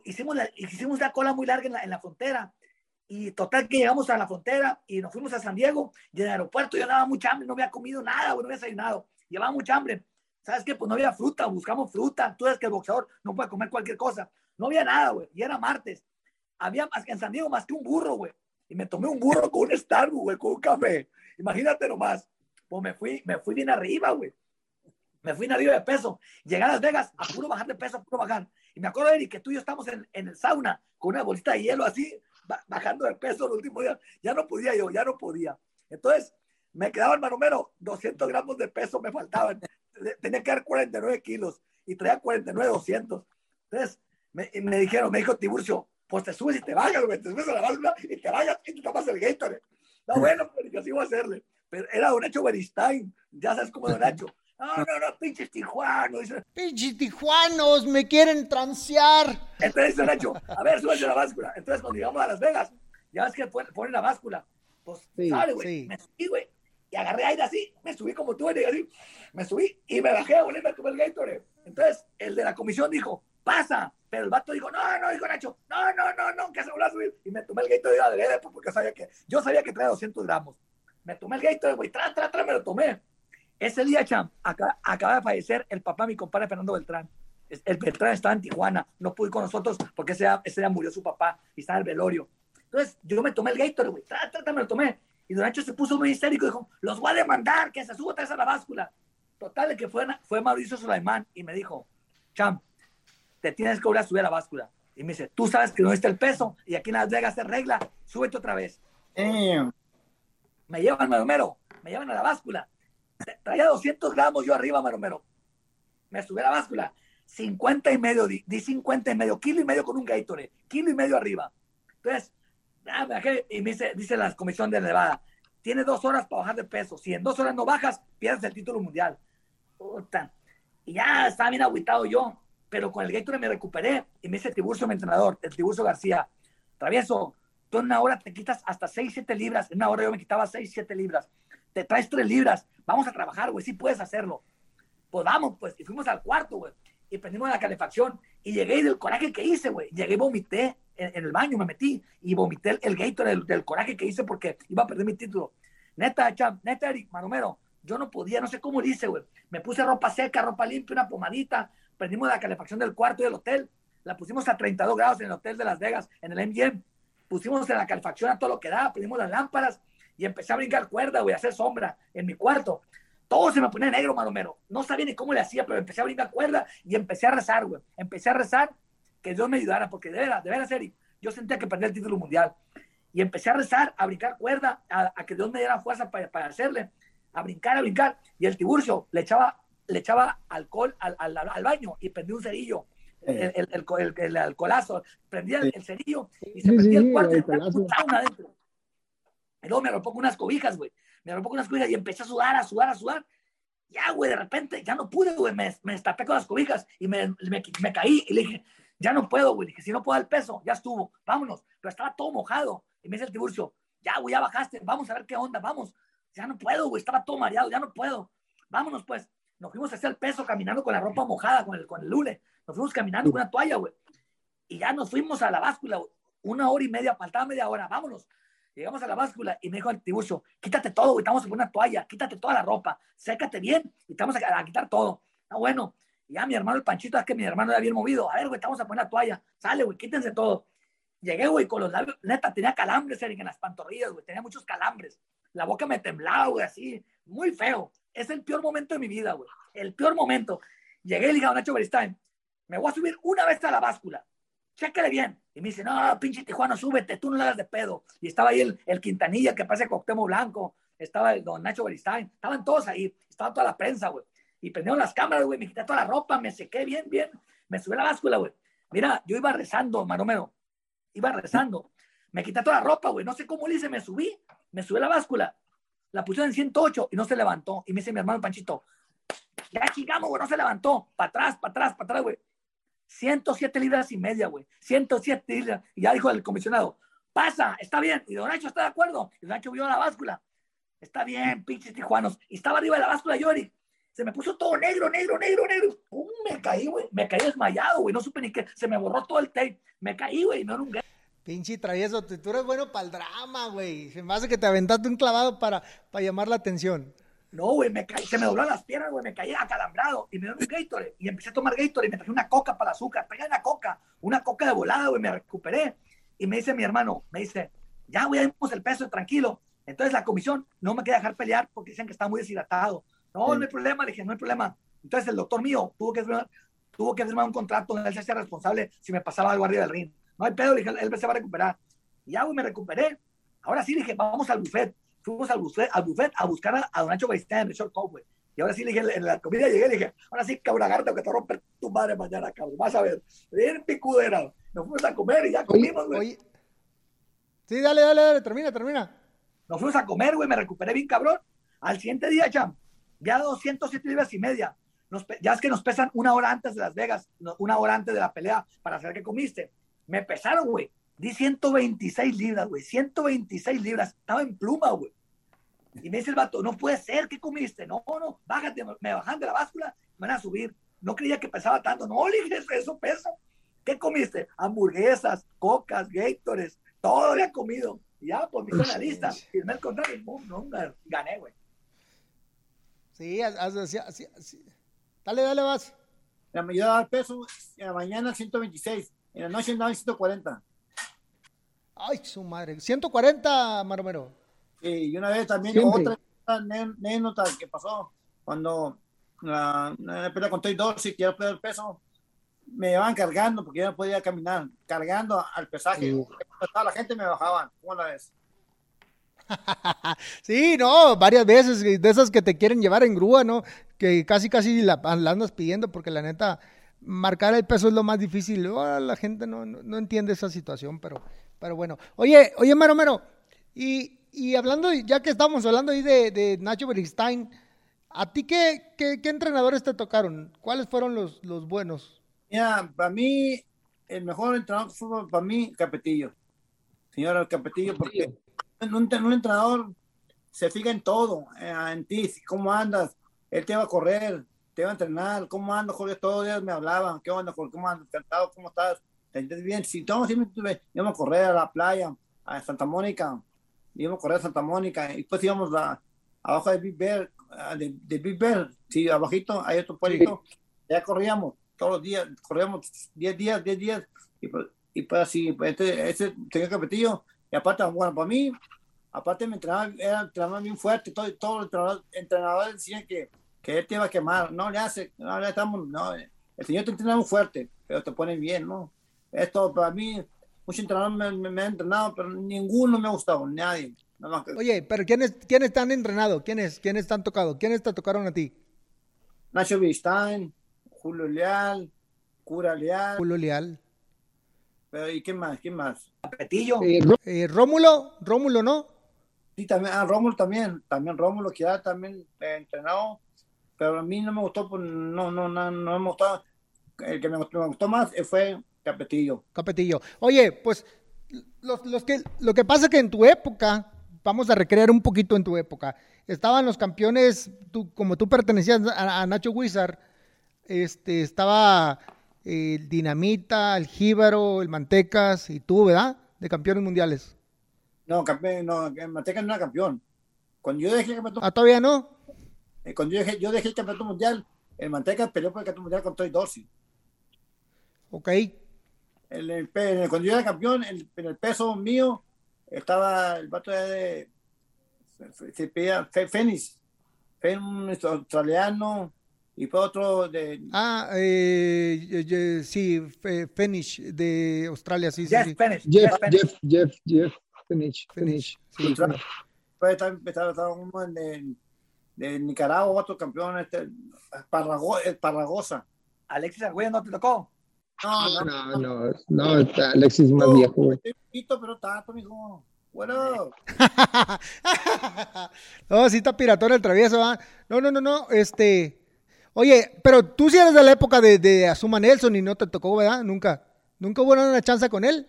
hicimos la, hicimos una cola muy larga en la, en la frontera. Y total que llegamos a la frontera y nos fuimos a San Diego. Y en el aeropuerto yo daba mucha hambre, no había comido nada, güey, no había desayunado. Llevaba mucha hambre. ¿Sabes qué? Pues no había fruta, buscamos fruta. Tú sabes que el boxeador no puede comer cualquier cosa. No había nada, güey. Y era martes. Había más que en San Diego más que un burro, güey. Y me tomé un burro con un Starbucks, güey, con un café. Imagínate nomás. Pues me fui, me fui bien arriba, güey. Me fui en arriba de peso. Llegué a Las Vegas a puro bajar de peso, a puro bajar. Y me acuerdo, Eric, que tú y yo estamos en, en el sauna con una bolsita de hielo así, bajando de peso el último día. Ya no podía yo, ya no podía. Entonces, me quedaba, hermano Mero, 200 gramos de peso me faltaban. Tenía que dar 49 kilos y traía 49, 200. Entonces, me, me dijeron, me dijo Tiburcio, pues te subes y te bajas, güey, te subes a la válvula y te vayas y te tomas el Gatorade. No, bueno, pero yo sí voy a hacerle. Pero era Don Nacho Beristain, ya sabes cómo Don Nacho. No, no, no, pinches tijuanos. Pinches tijuanos, me quieren transear. Entonces Don Nacho, a ver, súbete la báscula. Entonces cuando llegamos a Las Vegas, ya ves que ponen la báscula. Pues, sí, sale, güey. Me subí, güey. Y agarré aire así, me subí como tú, y así, me subí y me bajé a volverme a el Gatorade. Entonces, el de la comisión dijo, pasa. Pero el vato dijo, no, no, dijo Nacho, no, no, no, no, que se vuelva a subir. Y me tomé el Gatorade de adrede pues, porque sabía que, yo sabía que traía 200 gramos. Me tomé el Gatorade, güey, tra, tra, tra, me lo tomé. Ese día, Cham, acá, acaba de fallecer el papá de mi compadre Fernando Beltrán. El Beltrán estaba en Tijuana, no pude ir con nosotros porque ese día, ese día murió su papá y estaba en el velorio. Entonces, yo me tomé el Gatorade, güey, tra, tra, tra, me lo tomé. Y Don Nacho se puso muy histérico y dijo, los voy a demandar, que se suba vez a la báscula. Total, que fue, fue Mauricio Sulaimán y me dijo, Cham, te tienes que volver a subir a la báscula. Y me dice, tú sabes que no está el peso y aquí en Las Vegas se regla, súbete otra vez. Me llevan, Maromero, me llevan a la báscula. Traía 200 gramos yo arriba, Maromero. Me subí a la báscula. 50 y medio, di, 50 y medio, kilo y medio con un Gatorade, kilo y medio arriba. Entonces, y me dice, dice la comisión de Nevada, tiene dos horas para bajar de peso. Si en dos horas no bajas, pierdes el título mundial. Puta. Y ya estaba bien agüitado yo pero con el Gatorade me recuperé. Y me dice Tiburcio, mi entrenador, el Tiburcio García, travieso, tú en una hora te quitas hasta 6, 7 libras, en una hora yo me quitaba 6, 7 libras, te traes 3 libras, vamos a trabajar, güey, sí puedes hacerlo. Pues pues, y fuimos al cuarto, güey, y prendimos la calefacción, y llegué del coraje que hice, güey, llegué y vomité en, el baño, me metí, y vomité el, el del, coraje que hice porque iba a perder mi título. Neta, cham, neta, Eric, Maromero, yo no podía, no sé cómo lo hice, güey. Me puse ropa seca, ropa limpia, una pomadita, prendimos la calefacción del cuarto y del hotel, la pusimos a 32 grados en el hotel de Las Vegas, en el MGM, pusimos en la calefacción a todo lo que da, prendimos las lámparas y empecé a brincar cuerda, güey, a hacer sombra en mi cuarto. Todo se me ponía negro, Maromero. No sabía ni cómo le hacía, pero empecé a brincar cuerda y empecé a rezar, güey. Empecé a rezar que Dios me ayudara, porque de veras, de veras, Eric, yo sentía que perdía el título mundial. Y empecé a rezar, a brincar cuerda, a, que Dios me diera fuerza para, para hacerle, a brincar, a brincar. Y el tiburcio le echaba le echaba alcohol al, al, al baño y prendía un cerillo. El, el, el, el, alcoholazo, prendía el, cerillo y se prendía el cuarto y adentro. Y luego me arropó con unas cobijas, güey. Me arropó con unas cobijas y empecé a sudar, a sudar, a sudar. Ya, güey, de repente ya no pude, güey. Me, me destapé con las cobijas y me, me, me caí y le dije, ya no puedo, güey. Dije, si no puedo el peso, ya estuvo, vámonos. Pero estaba todo mojado. Y me dice el tiburcio, ya, güey, ya bajaste, vamos a ver qué onda, vamos. Ya no puedo, güey, estaba todo mareado, ya no puedo. Vámonos, pues. Nos fuimos a hacer el peso caminando con la ropa mojada, con el, con el lule. Nos fuimos caminando con una toalla, güey. Y ya nos fuimos a la báscula, Una hora y media, faltaba media hora, vámonos. Llegamos a la báscula y me dijo el tiburcio, quítate todo, güey, estamos en una toalla, quítate toda la ropa, sécate bien y estamos a, a quitar todo. Ah, bueno. Y ya mi hermano el Panchito, es que mi hermano era bien movido. A ver, güey, estamos a poner la toalla. Sale, güey, quítense todo. Llegué, güey, con los labios, neta, tenía calambres en las pantorrillas, güey, tenía muchos calambres. La boca me temblaba, güey, así, muy feo es el peor momento de mi vida, güey. El peor momento. Llegué y le dije a Nacho Beristain, me voy a subir una vez a la báscula. Chécale bien. Y me dice, no, pinche Tijuana, súbete, tú no le hagas de pedo. Y estaba ahí el, Quintanilla, que parece Coctemo Blanco. Estaba el don Nacho Beristain. Estaban todos ahí. Estaba toda la prensa, güey. Y prendieron las cámaras, güey. Me quité toda la ropa, me sequé bien, bien. Me subí la báscula, güey. Mira, yo iba rezando, Maromero. Iba rezando. Me quité toda la ropa, güey. No sé cómo le hice, me subí. Me subí la báscula la pusieron en 108 y no se levantó. Y me dice mi hermano Panchito, ya chingamos, güey, no se levantó. Para atrás, para atrás, para atrás, güey. 107 libras y media, güey. 107 libras. Y ya dijo el comisionado, pasa, está bien. Y Don Nacho está de acuerdo. Y Don Nacho vio la báscula. Está bien, pinches tijuanos. Y estaba arriba de la báscula Yori. se me puso todo negro, negro, negro, negro. ¡Pum! Me caí, güey. Me caí desmayado, güey. No supe ni qué. Se me borró todo el tape. Me caí, güey. No era un Pinche travieso, tú eres bueno para el drama, güey. Se me hace que te aventaste un clavado para, para llamar la atención. No, güey, me caí, se me dobló las piernas, güey, me caí acalambrado y me dio un Gatorade y empecé a tomar Gatorade y me traje una coca para el azúcar, pegué una coca, una coca de volada, güey, me recuperé. Y me dice mi hermano, me dice, ya, güey, dimos el peso, tranquilo. Entonces la comisión no me quería dejar pelear porque dicen que está muy deshidratado. No, no hay problema, le dije, no hay problema. Entonces el doctor mío tuvo que firmar, tuvo que firmar un contrato donde él se hacía responsable si me pasaba algo arriba del ring. No hay pedo, le dije, él se va a recuperar. Y ya, güey, me recuperé. Ahora sí, le dije, vamos al buffet fuimos al buffet, al buffet a buscar a, a Don Nacho Baistán en el Short güey. Y ahora sí le dije, en la comida llegué y le dije, ahora sí, cabrón, agárrate que te romper tu madre mañana, cabrón. Vas a ver. Bien picudera. Nos fuimos a comer y ya comimos, güey. Sí, dale, dale, dale, termina, termina. Nos fuimos a comer, güey, me recuperé bien, cabrón. Al siguiente día, cham, ya 207 libras y media. ya es que nos pesan una hora antes de Las Vegas, una hora antes de la pelea para saber qué comiste. Me pesaron, güey. Di 126 libras, güey. 126 libras. Estaba en pluma, güey. Y me dice el vato, no puede ser, ¿qué comiste? No, no, bájate, me bajan de la báscula, me van a subir. No creía que pesaba tanto. No, le dije, eso pesa. ¿Qué comiste? Hamburguesas, cocas, gators, todo había comido. Y ya, por mi la lista, firmé el contrato y no, gané, güey. Sí, así, así, así. Dale, dale, vas. La mayoría el peso, en la mañana 126, en la noche andaba 140. Ay, su madre. 140, Maromero. y una vez también otra anécdota que pasó cuando la, la pelea con Toy Dorsey, que perder el peso, me iban cargando porque ya no podía caminar, cargando al pesaje. La gente me bajaba. ¿Cómo la ves? [LAUGHS] sí, no, varias veces, de esas que te quieren llevar en grúa, ¿no? Que casi, casi la, la andas pidiendo porque la neta, marcar el peso es lo más difícil. la gente no, no, entiende esa situación, pero, pero bueno. Oye, oye, Mero Mero, y, y hablando, ya que estamos hablando ahí de, de Nacho Beristain, ¿a ti qué, qué, qué, entrenadores te tocaron? ¿Cuáles fueron los, los buenos? Mira, para mí, el mejor entrenador fue para mí Capetillo. Señor Capetillo, porque un, un entrenador se fija en todo, eh, en ti, cómo andas, él te va a correr, te iba a entrenar, ¿cómo ando, Jorge? Todos los días me hablaban, ¿qué onda, Jorge? ¿Cómo andas? Encantado, ¿cómo estás? ¿Te entiendes bien? Si todos siempre íbamos a correr a la playa, a Santa Mónica, íbamos a correr a Santa Mónica, y después íbamos a, abajo de Big Bear, de, de Big Bear, sí, abajito, hay otro pueblito, ya corríamos todos los días, corríamos 10 días, 10 días, y pues, y pues así, pues este, ese tenía capetillo, y aparte, bueno, para mí, aparte me entrenaba, era entrenaba bien fuerte, todo, todos los entrenadores decían que que él te va a quemar. No, le hace, no, le estamos, no, el Señor te entrena muy fuerte, pero te pone bien, ¿no? Esto para mí, muchos entrenadores me, me, han entrenado, pero ninguno me ha gustado, nadie. Oye, pero ¿quiénes, ¿quiénes te han entrenado? ¿Quiénes, ¿Quiénes te han tocado? ¿Quiénes te tocaron a ti? Nacho Vistain, Julio Leal, Cura Leal. Julio Leal. Pero, ¿y qué más? ¿Quién más? Petillo. Eh, eh, Rómulo, Rómulo, ¿no? Sí, también, ah, Rómulo también, también Rómulo, que ya también he entrenado pero a mí no me gustó, pues, no, no, no, no me gustó. El que me gustó, más fue Capetillo. Capetillo. Oye, pues los, los que, lo que pasa que en tu época, vamos a recrear un poquito en tu época, estaban los campeones, tú, como tú pertenecías a, Nacho Wizard, este, estaba el Dinamita, el Jíbaro, el Mantecas y tú, ¿verdad? De campeones mundiales. No, campeón, no, el Mantecas no era campeón. Cuando yo dejé que Ah, todavía no. Eh, cuando yo dejé, yo dejé el campeonato mundial, el Manteca peleó por el campeonato mundial con Toy Dorsey. Ok. El, el, cuando yo era campeón, en el peso mío, estaba el vato de. Se pedía Fénix. un australiano y fue otro de. Ah, eh, sí, Fénix de Australia, sí, Jeff sí. Jeff, Jeff, Jeff, Jeff, Jeff, Fénix. Fénix. Sí, Fue estaba uno en de Nicaragua, otro campeón, este, Parrago, Parragosa. Alexis Arguello no te tocó. No, no, no, no, Alexis es más viejo, güey. Estoy pero tanto, mijo. Bueno. [LAUGHS] no, sí está piratón el travieso, ¿ah? No, no, no, no, este. Oye, pero tú sí eres de la época de, de Asuma Nelson y no te tocó, ¿verdad? Nunca. ¿Nunca hubo una chance con él?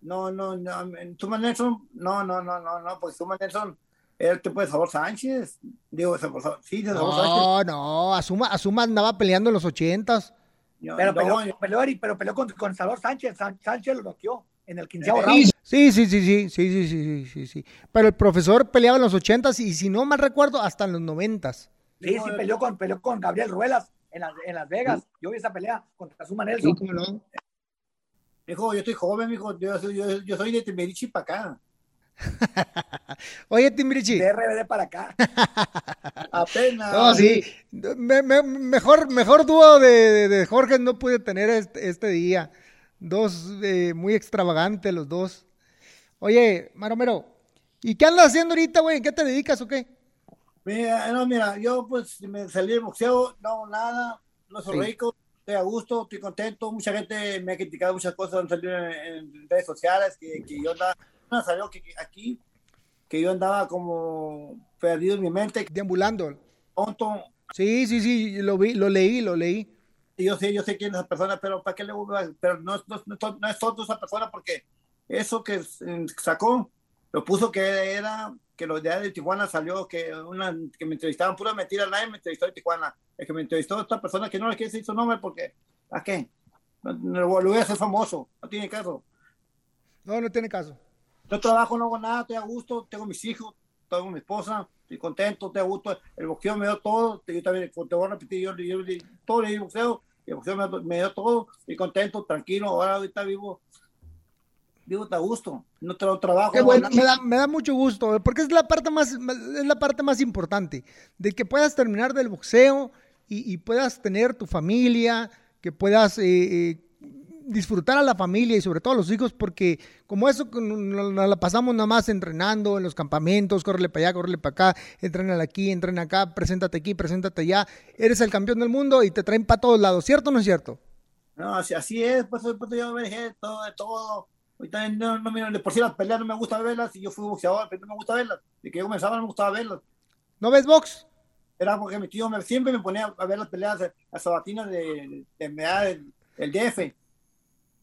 No, no, no. Asuma Nelson, no, no, no, no, no, porque Asuma Nelson Era el tipo de Sabor Sánchez. Digo, sabor, sí, de Sabor No, Sánchez. no, Azuma, Azuma andaba peleando en los ochentas. Pero no, peleó, peleó, pero peleó con, con Salvador Sánchez. San- Sánchez lo noqueó en el quinceavo Sí. round. Sí, sí, sí, sí, sí, sí, sí, sí, sí, sí. Pero el profesor peleaba en los ochentas y si no mal recuerdo, hasta en los noventas. Sí, sí, peleó con, peleó con Gabriel Ruelas en, las- en Las Vegas. Yo vi esa pelea contra Zuma Sí, Nelson. no. Mijo, yo estoy joven, mijo. Yo, soy- yo, yo soy de Temerichi para acá. [LAUGHS] Oye, Timbrichi. De RBD para acá. [LAUGHS] Apenas. No, sí. Me- me- mejor, mejor dúo de, de- Jorge no pude tener este, este día. Dos eh, muy extravagantes los dos. Oye, Maromero, ¿y qué andas haciendo ahorita, güey? ¿En qué te dedicas o qué? Mira, no, mira, yo pues me salí del boxeo, no hago nada, no soy Sí. rico, estoy a gusto, estoy contento. Mucha gente me ha criticado muchas cosas, han salido en, en redes sociales, que, que yo andaba, salió que, que aquí, que yo andaba como perdido en mi mente, Deambulando. tonto. Sí, sí, sí, lo vi, lo leí, lo leí. Y yo sé, yo sé quién es esa persona, pero ¿para qué le Pero no, no, no, no es tonto esa persona porque eso que eh, sacó, lo puso que era, que los de, de Tijuana salió, que una que me entrevistaban, pura mentira, nadie me entrevistó de Tijuana. El que me entrevistó esta persona que no le quiere decir su nombre porque, ¿a qué? No, no lo voy a hacer famoso, no tiene caso. No, no tiene caso. Yo trabajo, no hago nada, estoy a gusto, tengo mis hijos, tengo mi esposa, estoy contento, estoy a gusto. El boxeo me dio todo, yo también te voy a repetir, yo, yo, yo todo le di boxeo, el boxeo me, me dio todo, estoy contento, tranquilo, ahora ahorita vivo, vivo a gusto, no tengo trabajo. Qué no bueno, me da, me da mucho gusto, porque es la parte más, es la parte más importante, de que puedas terminar del boxeo y, y puedas tener tu familia, que puedas eh, eh, disfrutar a la familia y sobre todo a los hijos, porque como eso nos la pasamos nada más entrenando en los campamentos, córrele para allá, córrele para acá, entrena aquí, entrena acá, preséntate aquí, preséntate allá, eres el campeón del mundo y te traen para todos lados, ¿cierto o no es cierto? No, así, así es, pues, pues yo me dejé todo, de todo. Ahorita no, no, me- de por sí las peleas no me gusta verlas, y yo fui boxeador, pero no me gusta verlas. De que yo comenzaba no me gustaba verlas. ¿No ves box? Era porque mi tío me, siempre me ponía a ver las peleas, las sabatinas de, de, de, del, del DF.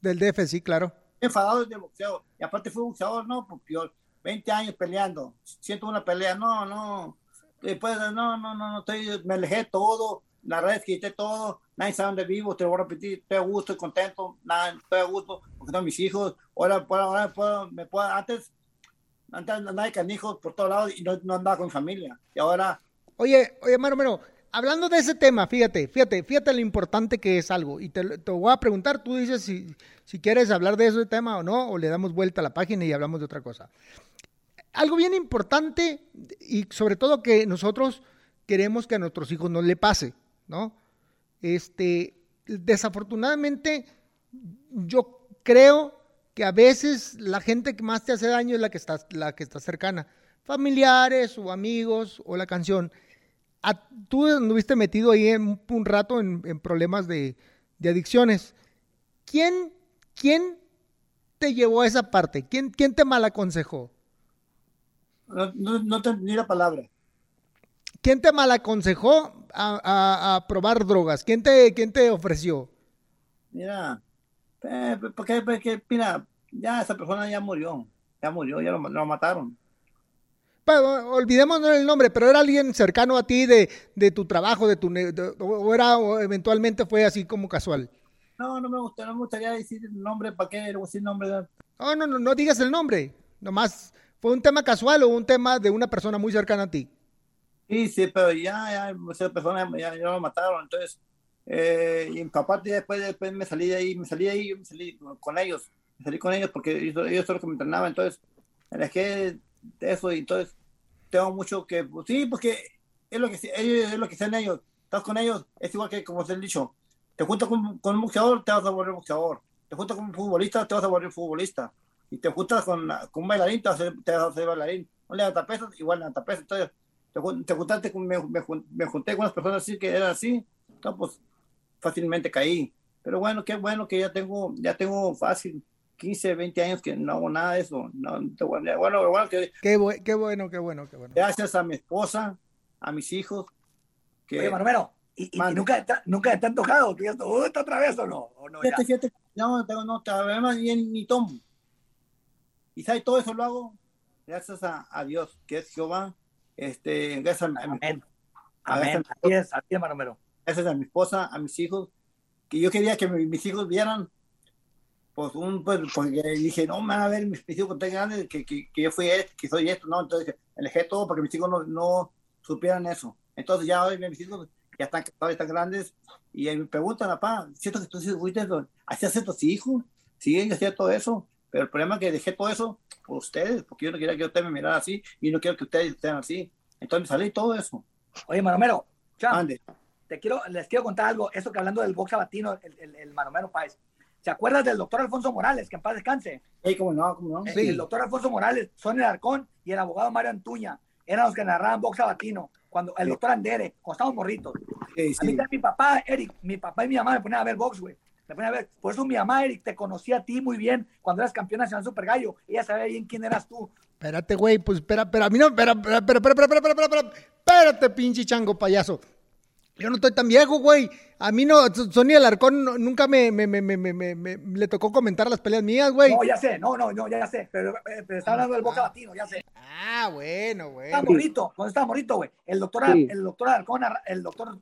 Del DF, sí, claro. Enfadado de boxeo. Y aparte fui boxeador, no, porque yo 20 años peleando, siento una pelea, no, no. Después, no, no, no, no, estoy, me alejé todo, las redes quité todo, nadie sabe dónde vivo, te lo voy a repetir, estoy a gusto, estoy contento, nada, estoy a gusto, porque tengo mis hijos, ahora, ahora puedo, me puedo, antes, antes andaba de canijos por todos lados y no, no andaba con mi familia, y ahora, Oye, oye, Maro, Maro, hablando de ese tema, fíjate, fíjate, fíjate lo importante que es algo. Y te, te voy a preguntar, tú dices si, si quieres hablar de ese tema o no, o le damos vuelta a la página y hablamos de otra cosa. Algo bien importante y sobre todo que nosotros queremos que a nuestros hijos no le pase, ¿no? Este, desafortunadamente, yo creo que a veces la gente que más te hace daño es la que está, la que está cercana, familiares o amigos o la canción. Tú anduviste metido ahí en un, rato en, en problemas de, de adicciones. ¿Quién, ¿Quién te llevó a esa parte? ¿Quién, quién te malaconsejó? no, no, no te entendí la palabra. ¿Quién te malaconsejó a, a, a probar drogas? ¿Quién te, ¿Quién te ofreció? Mira, eh, porque, porque, mira, ya esa persona ya murió, ya murió, ya lo, lo mataron. Pero, olvidémonos el nombre, pero era alguien cercano a ti de, de tu trabajo, de tu de- o era o eventualmente fue así como casual. No, no me gusta, no me gustaría decir el nombre, ¿para qué decir el nombre? No, no, no, no digas el nombre. Nomás fue un tema casual o un tema de una persona muy cercana a ti. Sí, sí, pero ya, ya, esa persona ya, ya lo mataron, entonces, eh, y mi papá después, después me salí de ahí, me salí de ahí, yo me salí con ellos, me salí con ellos porque ellos, ellos son los que me entrenaban, entonces, me alejé de eso y entonces, tengo mucho que, pues, sí, porque es lo que, ellos, es lo que hacen ellos, estás con ellos, es igual que como se han dicho, te juntas con, con un boxeador, te vas a volver boxeador, te juntas con un futbolista, te vas a volver futbolista, y te juntas con, con un bailarín, te vas a, te vas a hacer bailarín, un levantapesas, igual levantapesas, entonces, te, te juntaste con, me, me me junté con unas personas así que eran así, no, pues fácilmente caí. Pero bueno, qué bueno que ya tengo, ya tengo fácil 15, 20 años que no hago nada de eso. No, bueno, bueno, bueno, que Qué, bu- qué bueno, qué bueno, qué bueno. gracias a mi esposa, a mis hijos, que Oye, Manomero, ¿y, y- y Mande. nunca, te, nunca te han tocado? ¿Tú ya estás está otra vez o no? ¿O no ya? fíjate, fíjate, no, tengo, no, además ni, ni tomo. Y sabe, todo eso lo hago gracias a, a Dios, que es Jehová, Este, gracias a, Amén. Amén. Así es, así es. Gracias a mi esposa, a mis hijos, que yo quería que mis hijos vieran, pues, un, pues, porque dije, no, me van a ver mis, hijos tan grandes, que, que, que, yo fui esto, que soy esto, no, entonces elegí todo para que mis hijos no, no supieran eso. Entonces ya hoy mis hijos ya están, están grandes y me preguntan, papá, ¿cierto que tú fuiste, hacías esto, sí, hijo? Sí, yo hacía todo eso, pero el problema es que dejé todo eso por ustedes, porque yo no quería que ustedes me miraran así y no quiero que ustedes estén así. Entonces me salí todo eso. Oye, Maromero, chao. Te quiero, les quiero contar algo, eso que hablando del box sabatino, el, el, el Maromero Páez. ¿Se acuerdas del doctor Alfonso Morales, que en paz descanse? Sí, cómo no, cómo no. Eh, el, doctor Alfonso Morales, Sonia Arcón y el abogado Mario Antuña eran los que narraban box sabatino. Cuando el doctor Andere, cuando estábamos morritos. Sí, a mí mi papá, Eric, mi papá y mi mamá me ponían a ver box, güey. Me ponían a ver. Por eso mi mamá, Eric, te conocía a ti muy bien cuando eras campeón nacional Super Gallo. Ella sabía bien quién eras tú. Espérate, güey, pues espera, espera, mira, espera, espera, espera, espera, espera, espera, espera, espérate, pinche chango payaso. Yo no estoy tan viejo, güey. A mí no, Sonia Alarcón nunca me, me, me, me, me, me, le tocó comentar las peleas mías, güey. No, ya sé, no, no, no, ya sé. Pero, pero está hablando del Boca Latino, ya sé. Ah, bueno, güey. Estaba morrito, cuando estaba morrito, güey. El doctor, sí. el doctor Alarcón, el doctor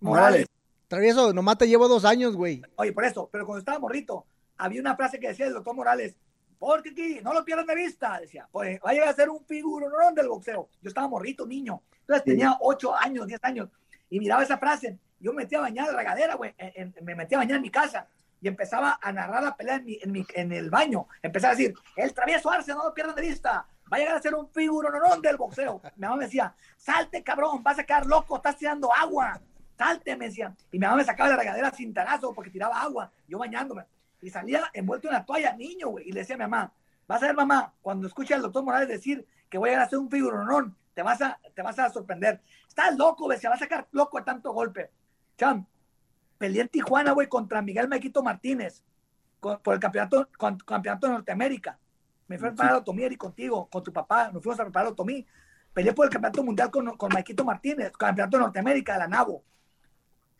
Morales. Travieso, nomás te llevo dos años, güey. Oye, por eso, pero cuando estaba morrito, había una frase que decía el doctor Morales, porque aquí, no lo pierdan de vista, decía, pues va a llegar a ser un figurón del boxeo. Yo estaba morrito, niño. Entonces sí. tenía ocho años, diez años y miraba esa frase. Yo me metía a bañar la regadera, güey. me metía a en mi casa y empezaba a narrar la pelea en, mi, en, mi, en el baño. Empezaba a decir, el travieso Arce, no lo pierdan de vista. Va a llegar a ser un figuronón del boxeo. Mi mamá me decía, salte, cabrón, vas a quedar loco, estás tirando agua. Salte, me decía. Y mi mamá me sacaba de la regadera sin tarazo porque tiraba agua. Yo bañándome. Y salía envuelto en la toalla, niño, güey. Y le decía a mi mamá, vas a ver, mamá, cuando escuche al doctor Morales decir que voy a llegar a ser un figuronón, te te vas a sorprender. Estás loco, güey, se va a sacar loco de tanto golpe. Cham, peleé en Tijuana, güey, contra Miguel Maquito Martínez, con, por el campeonato, con, campeonato de Norteamérica. Me fui a preparar Otomí, y contigo, con tu papá, nos fuimos a preparar Otomí. Peleé por el campeonato mundial con, con Maquito Martínez, campeonato de Norteamérica, de la NAVO.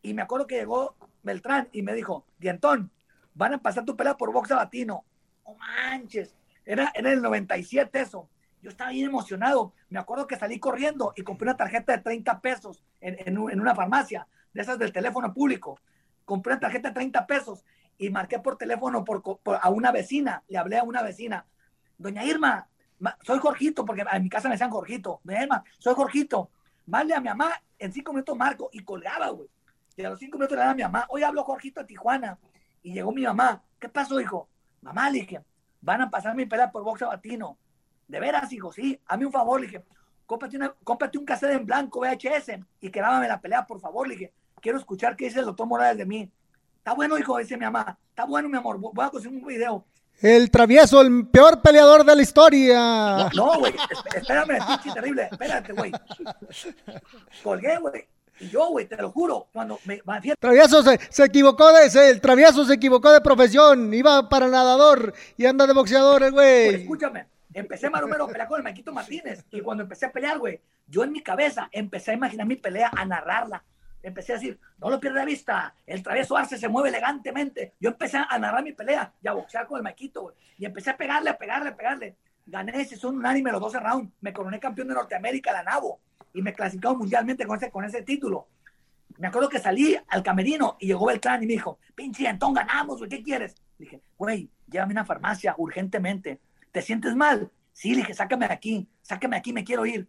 Y me acuerdo que llegó Beltrán y me dijo, Dientón, van a pasar tu pelea por boxe latino. No manches, era, era el 97 eso. Yo estaba bien emocionado. Me acuerdo que salí corriendo y compré una tarjeta de 30 pesos en, en, una farmacia, de esas del teléfono público. Compré una tarjeta de 30 pesos y marqué por teléfono por, por, a una vecina. Le hablé a una vecina. Doña Irma, soy Jorgito, porque en mi casa me decían Jorgito. Doña Irma, soy Jorgito. Vale a mi mamá, en cinco minutos marco y colgaba, güey. Y a los cinco minutos le daba a mi mamá, hoy hablo Jorgito de Tijuana. Y llegó mi mamá. ¿Qué pasó, hijo? Mamá, le dije, van a pasar mi pelea por boxeo latino. De veras, hijo, sí. Hazme un favor, le dije, cómprate, una, cómprate un cassette en blanco VHS y grábame la pelea, por favor, le dije. Quiero escuchar qué dice el doctor Morales de mí. Está bueno, hijo, dice mi mamá. Está bueno, mi amor. Voy a conseguir un video. El travieso, el peor peleador de la historia. No, güey. No, espérame, pinche terrible. Espérate, güey. Colgué, güey. Y yo, güey, te lo juro, cuando me... Travieso se, se equivocó de ese, el travieso se equivocó de profesión, iba para nadador y anda de boxeador, güey. Pues escúchame, empecé más o menos a pelear con el Maquito Martínez y cuando empecé a pelear, güey, yo en mi cabeza empecé a imaginar mi pelea, a narrarla. Empecé a decir, no lo pierda de vista, el travieso Arce se mueve elegantemente. Yo empecé a narrar mi pelea y a boxear con el Maquito, güey. Y empecé a pegarle, a pegarle, a pegarle. Gané ese son unánime los 12 rounds. Me coroné campeón de Norteamérica, la NAVO y me clasificado mundialmente con ese, con ese título. Me acuerdo que salí al camerino y llegó Beltrán y me dijo, pinche Antón, ganamos, güey, ¿qué quieres? Le dije, güey, llévame a una farmacia urgentemente. ¿Te sientes mal? Sí, le dije, sácame de aquí, sácame de aquí, me quiero ir.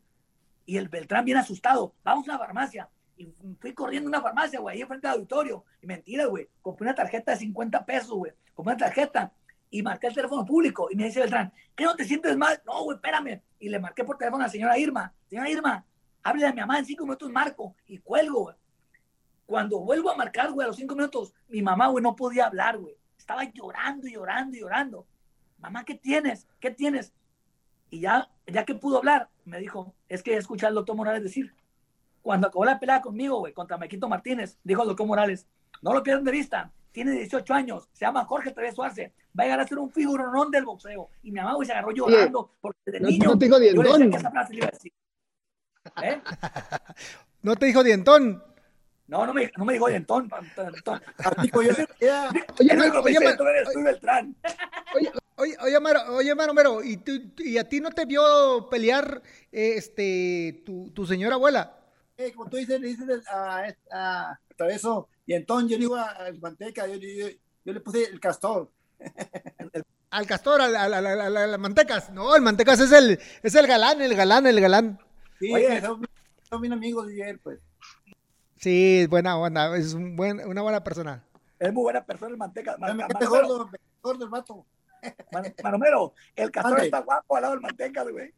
Y el Beltrán bien asustado, vamos a una farmacia. Y fui corriendo a una farmacia, güey, ahí enfrente del auditorio. Y mentira, güey, compré una tarjeta de 50 pesos, güey. Compré una tarjeta y marqué el teléfono público. Y me dice Beltrán, ¿qué no te sientes mal? No, güey, espérame. Y le marqué por teléfono a la señora Irma. Señora Irma, hable a mi mamá en cinco minutos, marco, y cuelgo, güey. Cuando vuelvo a marcar, güey, a los cinco minutos, mi mamá, güey, no podía hablar, güey. Estaba llorando, llorando, llorando. Mamá, ¿qué tienes? ¿Qué tienes? Y ya, ya que pudo hablar, me dijo, es que escuché al doctor Morales decir, cuando acabó la pelea conmigo, güey, contra Mequito Martínez, dijo el doctor Morales, no lo pierdan de vista, tiene 18 años, se llama Jorge Travieso Arce, va a llegar a ser un figuronón del boxeo. Y mi mamá, güey, se agarró llorando, porque de no, niño, no te digo yo le decía dientón. que esa frase le iba a decir. ¿Eh? [LAUGHS] ¿No te dijo dientón? No, no me, no me dientón. Amigo, [LAUGHS] yo era- Oye, El único que me oye, eres tú, Beltrán. oye, Oye, oye, Maro, oye, Maro, ¿y, ¿y a ti no te vio pelear este tu, tu señora abuela? Eh, como tú dices, le dices a, a, a Traveso, y entonces yo le digo a, Manteca, yo, yo, yo, le puse el castor. [LAUGHS] al castor, a las mantecas. No, el mantecas es el, es el galán, el galán, el galán. Sí, Oye, son, son mis amigos de ayer, pues. Sí, buena onda, es un buen, una buena persona. Es muy buena persona el manteca. Man, man, man, gordo, gordo el vato. Manomero, el castor está guapo al lado del manteca, güey.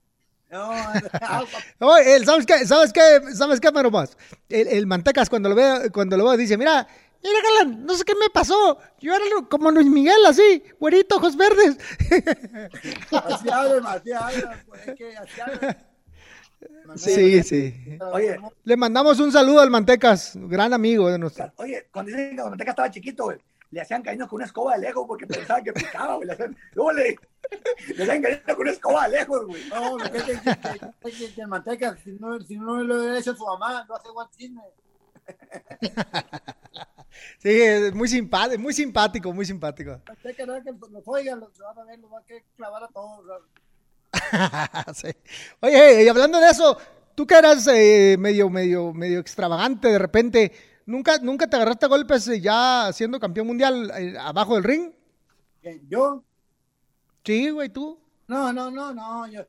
No, [LAUGHS] Oye, ¿sabes qué? ¿Sabes qué? ¿Sabes qué, Maromás? El, el Mantecas cuando lo ve, cuando lo ve dice, mira, mira, Galán, no sé qué me pasó. Yo era como Luis Miguel, así, güerito, ojos verdes. [LAUGHS] así hablan, así hablan, pues, que así hablan. Sí, sí. Oye, le mandamos un saludo al Mantecas, gran amigo de nosotros. Oye, cuando dicen que el Mantecas estaba chiquito, güey, le hacían cariño con una escoba de lejos porque pensaban que picaba, güey. Le hacían, le, le hacían cariño con una escoba de lejos, güey. No, que, que, que, que, el Mantecas, si no, si no lo hubiera hecho su mamá, no hace chisme. [LAUGHS] Sí, es muy simpático, muy simpático, muy simpático. Que no, que los oigan, los van a ver, los van a clavar a todos. [LAUGHS] sí. Oye, y hablando de eso, tú que eras eh, medio, medio, medio extravagante de repente, ¿nunca, ¿nunca te agarraste a golpes eh, ya siendo campeón mundial eh, abajo del ring? ¿Yo? Sí, güey, tú. No, no, no, no. Yo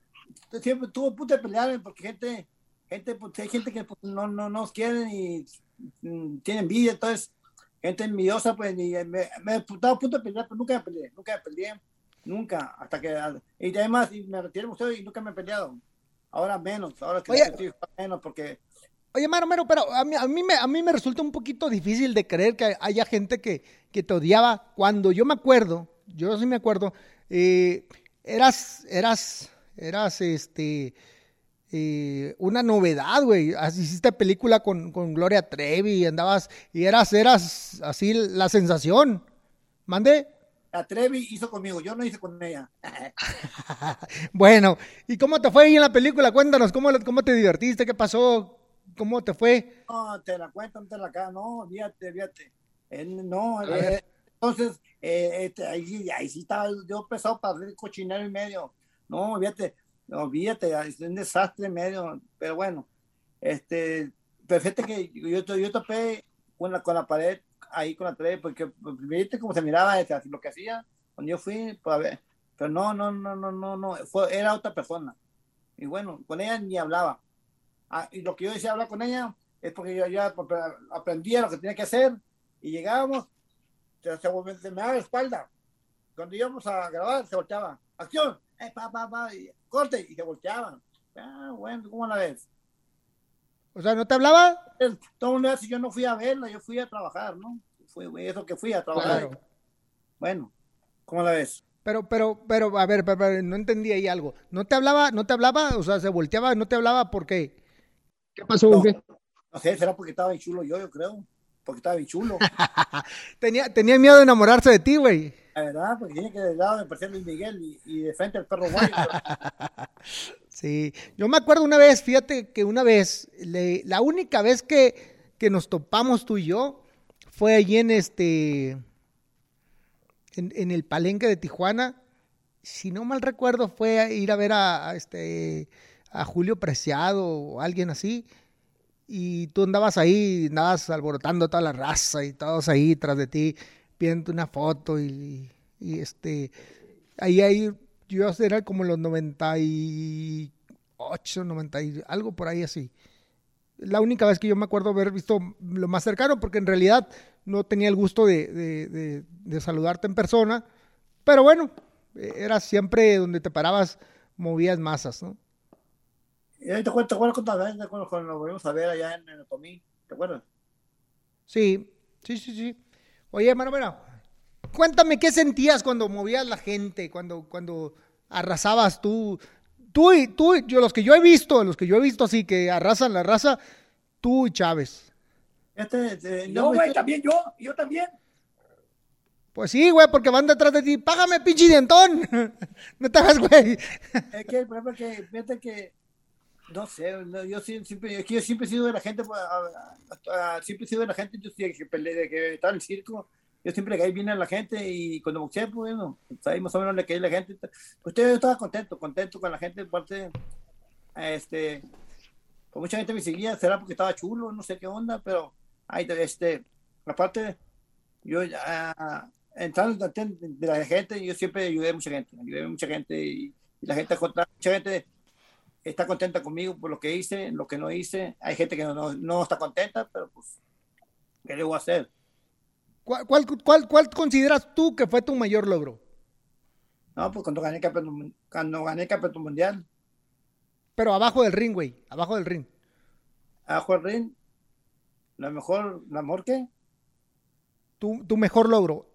siempre tuve puta de pelear porque gente, gente, pues, hay gente que pues, no, no nos quieren y mm, tienen envidia, entonces gente envidiosa, pues, y me, me estaba a punto de pelear, pero nunca me peleé, nunca me peleé, nunca, hasta que, y además me retiré museo y nunca me he peleado, ahora menos, ahora que estoy menos, porque... Oye, Maro, Maro, pero a mí, a, mí me, a mí me resulta un poquito difícil de creer que haya gente que, que te odiaba cuando yo me acuerdo, yo sí me acuerdo, eh, eras, eras, eras, este, eh, una novedad, güey. Hiciste película con, con, Gloria Trevi y andabas, y eras, eras así la sensación. ¿Mande? La Trevi hizo conmigo, yo no hice con ella. [LAUGHS] bueno, ¿y cómo te fue ahí en la película? Cuéntanos, ¿cómo, cómo te divertiste? ¿Qué pasó? ¿Cómo te fue? No, te la cuento, no te la acá, no, fíjate, fíjate. no, eh, entonces, eh, este, ahí, ahí sí estaba yo pesado para hacer cochinero y medio. No, fíjate, no, fíjate, es un desastre medio, pero bueno, este, perfecto que yo, yo topé con la, con la pared, ahí con la pared, porque viste cómo se miraba este, lo que hacía cuando yo fui, pues a ver, pero no, no, no, no, no, no, fue, era otra persona. Y bueno, con ella ni hablaba. Ah, y lo que yo decía hablar con ella es porque yo ya aprendía lo que tenía que hacer y llegábamos, se, se, se me daba la espalda. Cuando íbamos a grabar, se volteaba. ¡Acción! Eh, pa, pa, pa, y, corte, y se volteaban. Ah, bueno, ¿cómo la ves? O sea, ¿no te hablaba? Todo un si yo no fui a verla, yo fui a trabajar, ¿no? Fue eso que fui a trabajar. Claro. Bueno, ¿cómo la ves? Pero, pero, pero, a ver, no entendí ahí algo. ¿No te hablaba, no te hablaba? O sea, se volteaba, no te hablaba, ¿por qué? ¿Qué pasó? No, ¿qué? no sé, será porque estaba bien chulo yo, yo creo. Porque estaba bien chulo. [LAUGHS] tenía, tenía miedo de enamorarse de ti, güey. La verdad, porque tiene que de lado de parecer Luis Miguel y, y de frente al perro guay. [LAUGHS] sí, yo me acuerdo una vez, fíjate que una vez, la única vez que, que, nos topamos tú y yo fue allí en este, en, el palenque de Tijuana. Si no mal recuerdo, fue a ir a ver a, a este, a Julio Preciado o alguien así. Y tú andabas ahí, andabas alborotando toda la raza y todos ahí tras de ti pidiendo una foto y, y, este, ahí, ahí, yo era como los 98, 90 y algo por ahí así. La única vez que yo me acuerdo haber visto lo más cercano, porque en realidad no tenía el gusto de, de, de, saludarte en persona, pero bueno, era siempre donde te parabas, movías masas, ¿no? Y ahí te acuerdas, ¿te acuerdas cuando nos volvimos a ver allá en, en Otomí? ¿Te acuerdas? Sí, sí, sí, sí. Oye, hermano, bueno, cuéntame qué sentías cuando movías la gente, cuando, cuando arrasabas tú. Tú y tú, yo, los que yo he visto, los que yo he visto así que arrasan la raza, tú y Chávez. Este, este, no, güey, también yo, yo también. Pues sí, güey, porque van detrás de ti. Págame, pinche dientón. [LAUGHS] no te hagas, güey. Es que el problema es que, fíjate que, no sé, yo siempre, es que yo siempre he sido de la gente, pues, siempre he sido de la gente, yo que, que, que estaba en el circo, yo siempre le caí bien a la gente y cuando boxeé, pues bueno, ahí más o menos le caí a la gente. Pues yo estaba contento, contento con la gente, parte, este, pues mucha gente me seguía, será porque estaba chulo, no sé qué onda, pero ahí, este, aparte, yo ya, entrando de la gente, yo siempre ayudé a mucha gente, ayudé a mucha gente y, la gente, mucha gente está contenta conmigo por lo que hice, lo que no hice. Hay gente que no, no, está contenta, pero pues, ¿qué le voy a hacer? ¿Cuál, cuál, cuál, cuál consideras tú que fue tu mayor logro? No, pues cuando gané el campeonato, cuando gané campeonato mundial. Pero abajo del ring, güey, abajo del ring. Abajo del ring, la mejor, la mejor qué? Tu, tu mejor logro.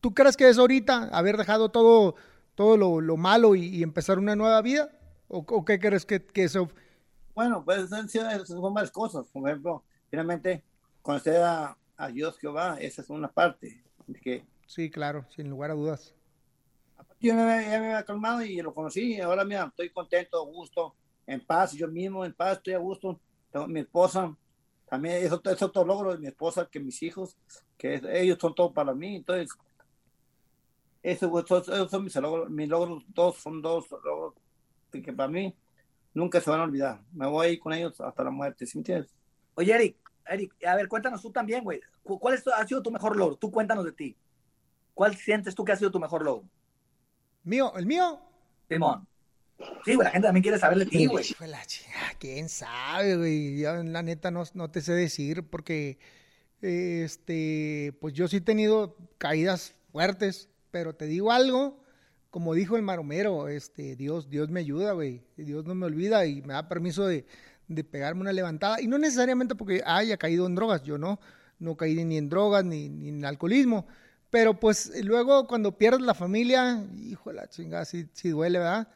¿Tú crees que es ahorita haber dejado todo, todo lo, lo malo y, empezar una nueva vida? ¿O, qué crees que, que, eso? Bueno, pues son varias cosas. Por ejemplo, finalmente, conocer a, a Dios Jehová, esa es una parte. Que, sí, claro, sin lugar a dudas. Yo me, ya me había calmado y lo conocí. Y ahora, mira, estoy contento, a gusto, en paz. Yo mismo, en paz, estoy a gusto. Tengo, mi esposa, también es otro, es otro logro de mi esposa que mis hijos, que ellos son todo para mí. Entonces, esos, son mis logros, mis logros, dos son dos logros que para mí nunca se van a olvidar. Me voy a ir con ellos hasta la muerte, ¿sí me entiendes? Oye, Eric, Eric, a ver, cuéntanos tú también, güey. ¿Cuál es, ha sido tu mejor logro? Tú cuéntanos de ti. ¿Cuál sientes tú que ha sido tu mejor logro? ¿Mío? ¿El mío? Simón. Sí, güey, la gente también quiere saber de ti, güey. ¿Quién sabe, güey? Yo, la neta, no, no te sé decir porque, este, pues yo sí he tenido caídas fuertes pero te digo algo, como dijo el maromero, este, Dios, Dios me ayuda, güey. Dios no me olvida y me da permiso de, pegarme una levantada. Y no necesariamente porque haya caído en drogas, yo no, no caí ni en drogas ni, en alcoholismo. Pero pues luego cuando pierdes la familia, hijo de la chingada, sí, duele, ¿verdad?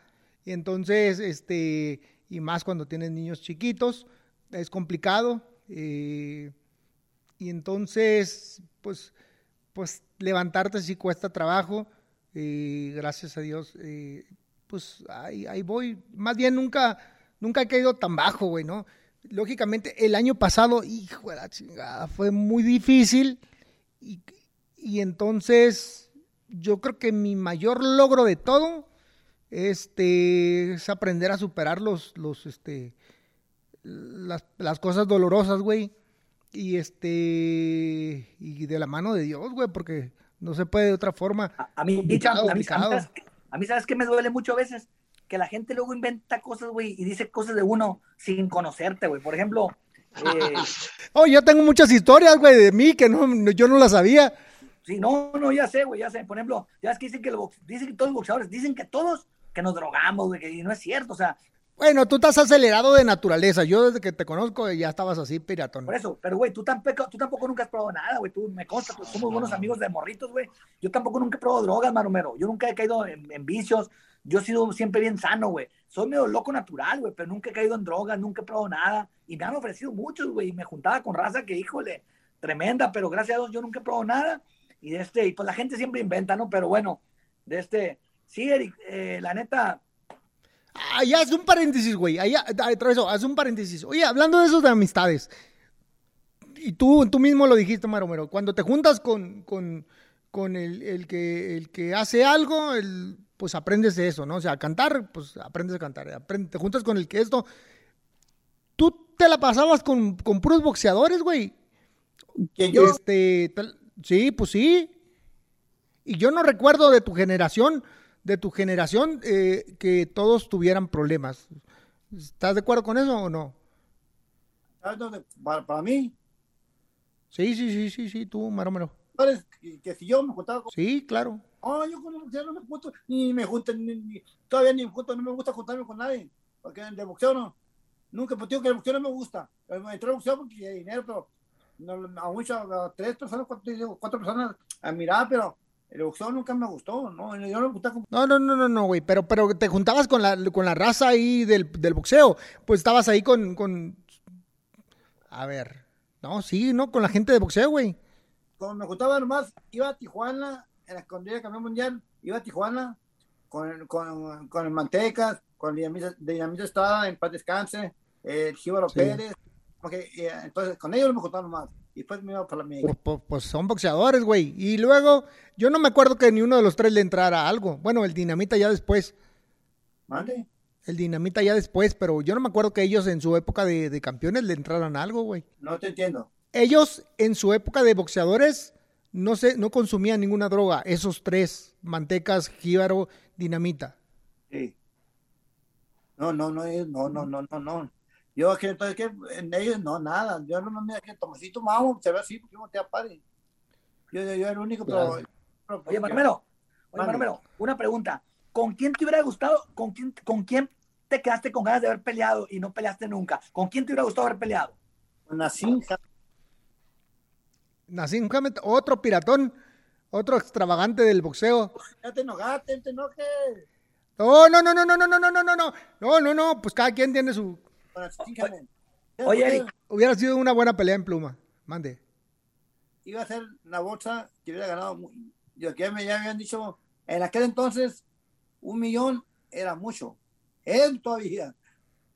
Y entonces, este, y más cuando tienes niños chiquitos, es complicado. Eh, y entonces, pues pues levantarte sí cuesta trabajo. y gracias a Dios, eh, pues ahí, ahí, voy. Más bien nunca, nunca he caído tan bajo, güey, ¿no? Lógicamente, el año pasado, hijo de la chingada, fue muy difícil. Y, y entonces, yo creo que mi mayor logro de todo este, es aprender a superar los, los, este, las, las cosas dolorosas, güey y este y de la mano de Dios, güey, porque no se puede de otra forma. A, mí, a, mí, ¿sabes, qué me duele mucho a veces? Que la gente luego inventa cosas, güey, y dice cosas de uno sin conocerte, güey. Por ejemplo... Eh... [LAUGHS] oh, yo tengo muchas historias, güey, de mí que no, yo no las sabía. Sí, no, no, ya sé, güey, ya sé. Por ejemplo, ya es que dicen que, dicen que todos los boxeadores, dicen que todos que nos drogamos, güey, y no es cierto. O sea, bueno, tú estás acelerado de naturaleza. Yo desde que te conozco ya estabas así, piratón. Por eso, pero güey, tú tampoco, tú tampoco nunca has probado nada, güey. Tú me consta, pues, somos buenos amigos de morritos, güey. Yo tampoco nunca he probado drogas, maromero. Yo nunca he caído en, vicios. Yo he sido siempre bien sano, güey. Soy medio loco natural, güey, pero nunca he caído en drogas, nunca he probado nada. Y me han ofrecido muchos, güey. Y me juntaba con raza que, híjole, tremenda, pero gracias a Dios yo nunca he probado nada. Y de este, y pues la gente siempre inventa, ¿no? Pero bueno, de este, sí, Eric, eh, la neta, Allá haz un paréntesis, güey. Allá, eso, haz un paréntesis. Oye, hablando de eso de amistades. Y tú, tú mismo lo dijiste, Maromero. Cuando te juntas con, con, con el, el, que, el que hace algo, el, pues aprendes de eso, ¿no? O sea, cantar, pues aprendes a cantar. te juntas con el que esto. Tú te la pasabas con, con puros boxeadores, güey. ¿Que yo? Este, sí, pues sí. Y yo no recuerdo de tu generación de tu generación eh, que todos tuvieran problemas. ¿Estás de acuerdo con eso o no? Para, para mí. Sí, sí, sí, sí, sí, tú, Maromero. Que, que si yo me juntaba con... Sí, claro. Oh, yo con el boxeo no me junto, ni me junto, ni, todavía ni me junto, no me gusta juntarme con nadie. Porque el boxeo no. Nunca, pues digo que el boxeo no me gusta. Entré al boxeo porque hay dinero, pero no, a muchas, a tres personas, cuatro, cuatro personas a mirar, pero el boxeo nunca me gustó, ¿no? Yo no me gustaba No, no, no, no, no, güey, pero, pero te juntabas con la, con la raza ahí del, del boxeo, pues estabas ahí con, con... A ver, no, sí, ¿no? Con la gente de boxeo, güey. Como me juntaba nomás, iba a Tijuana, en la escondida de campeón mundial, iba a Tijuana con, con, con el Mantecas, con Dinamita, Dinamita estaba en paz descanse, el Jíbaro Pérez, porque, eh, entonces con ellos me juntaba nomás. y después me iba para la América. Pues, pues, pues, son boxeadores, güey. Y luego, yo no me acuerdo que ni uno de los tres le entrara algo. Bueno, el Dinamita ya después. ¿Mande? El Dinamita ya después, pero yo no me acuerdo que ellos en su época de, de campeones le entraran algo, güey. No te entiendo. Ellos en su época de boxeadores no, se, no consumían ninguna droga. Esos tres, Mantecas, Jíbaro, Dinamita. Sí. No, no, no, no, no, no, no, no. Yo que entonces que en ellos no, nada. Yo no me que Tomasito Mamo se ve así porque no te apare. Yo, yo, era el único, pero, Oye, Marmelo, oye, Marmelo, una pregunta. ¿Con quién te hubiera gustado, con quién, con quién te quedaste con ganas de haber peleado y no peleaste nunca? ¿Con quién te hubiera gustado haber peleado? Con Nassim Nassim Hamed, otro piratón, otro extravagante del boxeo. Ya te enojaste, te enojes. No, no, no, no, no, no, no, no, no, no, no, no, no, pues cada quien tiene su. Oye, Eric. Hubiera sido una buena pelea en pluma. Mande. Iba a ser una bolsa que hubiera ganado. Yo que me ya habían dicho, en aquel entonces, un millón era mucho. Él todavía.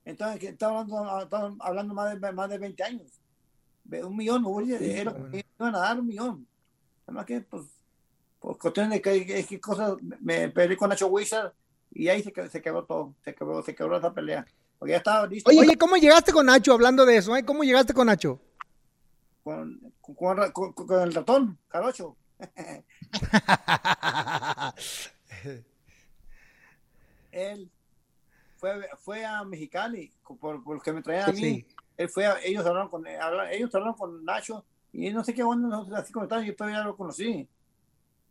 Entonces, estaba hablando, hablando más, de, más de 20 años. Un millón, era, iban a dar un millón. Además que, pues, por cuestiones de que, que cosas, me peleé con Nacho Wizard y ahí se, se quebró todo, se quebró, se quebró esa pelea. Porque ya estaba listo. Oye, ¿cómo llegaste con Nacho hablando de eso? Eh? ¿Cómo llegaste con Nacho? Con, con, con, el ratón, Carocho. [LAUGHS] [LAUGHS] Él fue, fue a Mexicali por, por que me traían a mí. Él fue a, ellos hablaron con ellos hablaron con Nacho y no sé qué onda, así como estaban, yo todavía lo conocí.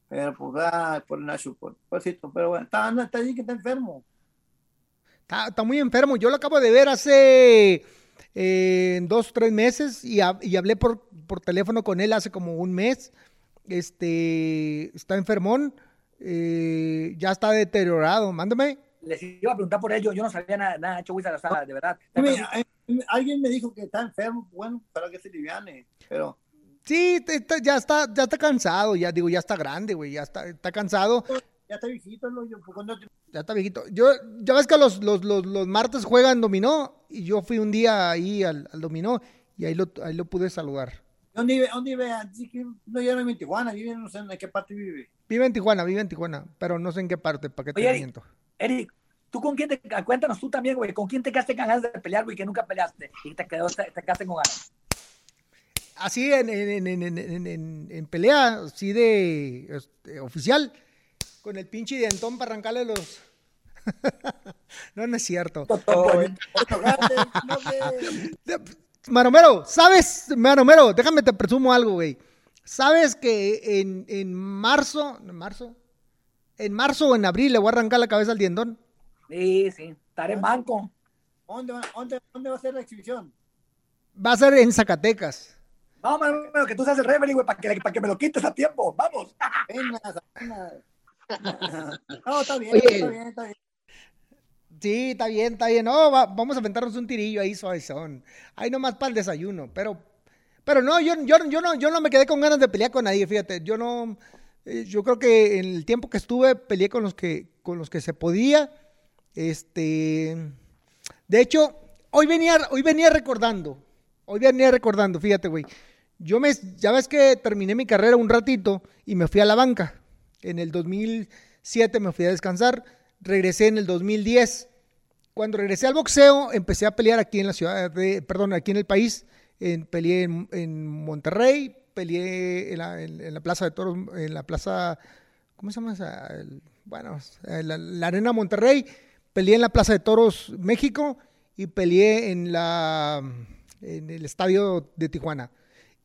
Pero pues, ah, por Nacho, por, pero bueno, está, está ahí que está enfermo. Está, está, muy enfermo. Yo lo acabo de ver hace eh, dos, tres meses y, y hablé por, por, teléfono con él hace como un mes. Este, está enfermón, eh, ya está deteriorado. Mándame. Les iba a preguntar por ello, yo no sabía nada, nada hecho de verdad. alguien me dijo que está enfermo, bueno, para que se liviane, pero Sí, ya está, ya está cansado, ya digo, ya está grande, güey, ya está, está cansado. Ya está viejito, ¿no? Yo, Ya está viejito. Yo, ya ves que los, los, los, los, martes juegan dominó y yo fui un día ahí al, al dominó y ahí lo, ahí lo pude saludar. ¿Dónde vive? ¿Dónde vive? No, ya no vive en Tijuana, vive no sé en qué parte vive. Vive en Tijuana, vive en Tijuana, pero no sé en qué parte, para qué te miento. Eric, ¿tú con quién te, cuéntanos tú también, güey, con quién te quedaste con ganas de pelear, güey, que nunca peleaste y te, quedó, te, te quedaste con ganas? así en, en, en, en, pelea, así de este, oficial, con el pinche dientón para arrancarle los. [LAUGHS] no, no es cierto. Maromero, ¿sabes? Maromero, déjame te presumo algo, güey. ¿Sabes que en, en marzo, en marzo, en marzo o en abril le voy a arrancar la cabeza al dientón? Sí, sí, estaré en banco. ¿Dónde, dónde, ¿Dónde va a ser la exhibición? Va a ser en Zacatecas. Vamos, Maromero, que tú seas el referee, güey, para que, para que me lo quites a tiempo. Vamos. [LAUGHS] no, está bien, está bien, está bien. Sí, está bien, está bien. No, vamos a aventarnos un tirillo ahí suavezón. Ahí nomás para el desayuno. Pero, pero no, yo, yo, yo, no, yo no me quedé con ganas de pelear con nadie, fíjate. Yo no, yo creo que en el tiempo que estuve peleé con los que, con los que se podía. Este, de hecho, hoy venía, hoy venía recordando, hoy venía recordando, fíjate, güey. Yo me, ya ves que terminé mi carrera un ratito y me fui a la banca. En el 2007 me fui a descansar, regresé en el 2010. Cuando regresé al boxeo, empecé a pelear aquí en la ciudad de, perdón, aquí en el país. En, peleé en, Monterrey, peleé en la, Plaza de Toros, en la Plaza, ¿cómo se llama bueno, la, la, Arena Monterrey, peleé en la Plaza de Toros México y peleé en, la, en el Estadio de Tijuana.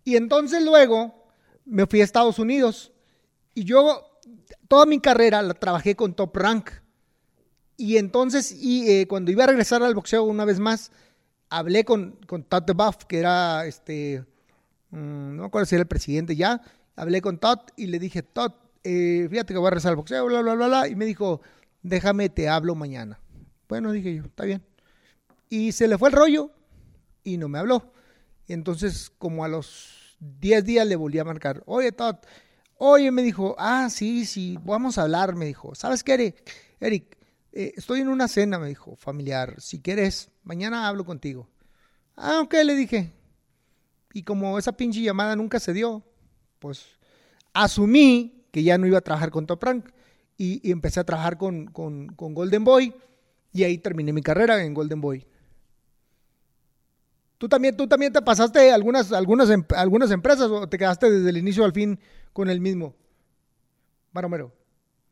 Y entonces luego me fui a Estados Unidos y yo toda mi carrera la trabajé con Top Rank. Y entonces, y, eh, cuando iba a regresar al boxeo una vez más, hablé con, con the Buff, que era este, mm, no me acuerdo si era el presidente ya. Hablé con Todd y le dije, Todd, eh, fíjate que voy a regresar al boxeo, bla, bla, bla, bla. Y me dijo, déjame, te hablo mañana. Bueno, dije yo, está bien. Y se le fue el rollo y no me habló. Entonces, como a los 10 días le volví a marcar, oye, Todd, oye, me dijo, ah, sí, sí, vamos a hablar, me dijo, ¿sabes qué, Eric? Eric, eh, estoy en una cena, me dijo, familiar, si quieres, mañana hablo contigo. Ah, ok, le dije. Y como esa pinche llamada nunca se dio, pues asumí que ya no iba a trabajar con Top Rank y, empecé a trabajar con, con, Golden Boy y ahí terminé mi carrera en Golden Boy. ¿Tú también, tú también te pasaste algunas, algunas, em, algunas empresas o te quedaste desde el inicio al fin con el mismo? Maromero.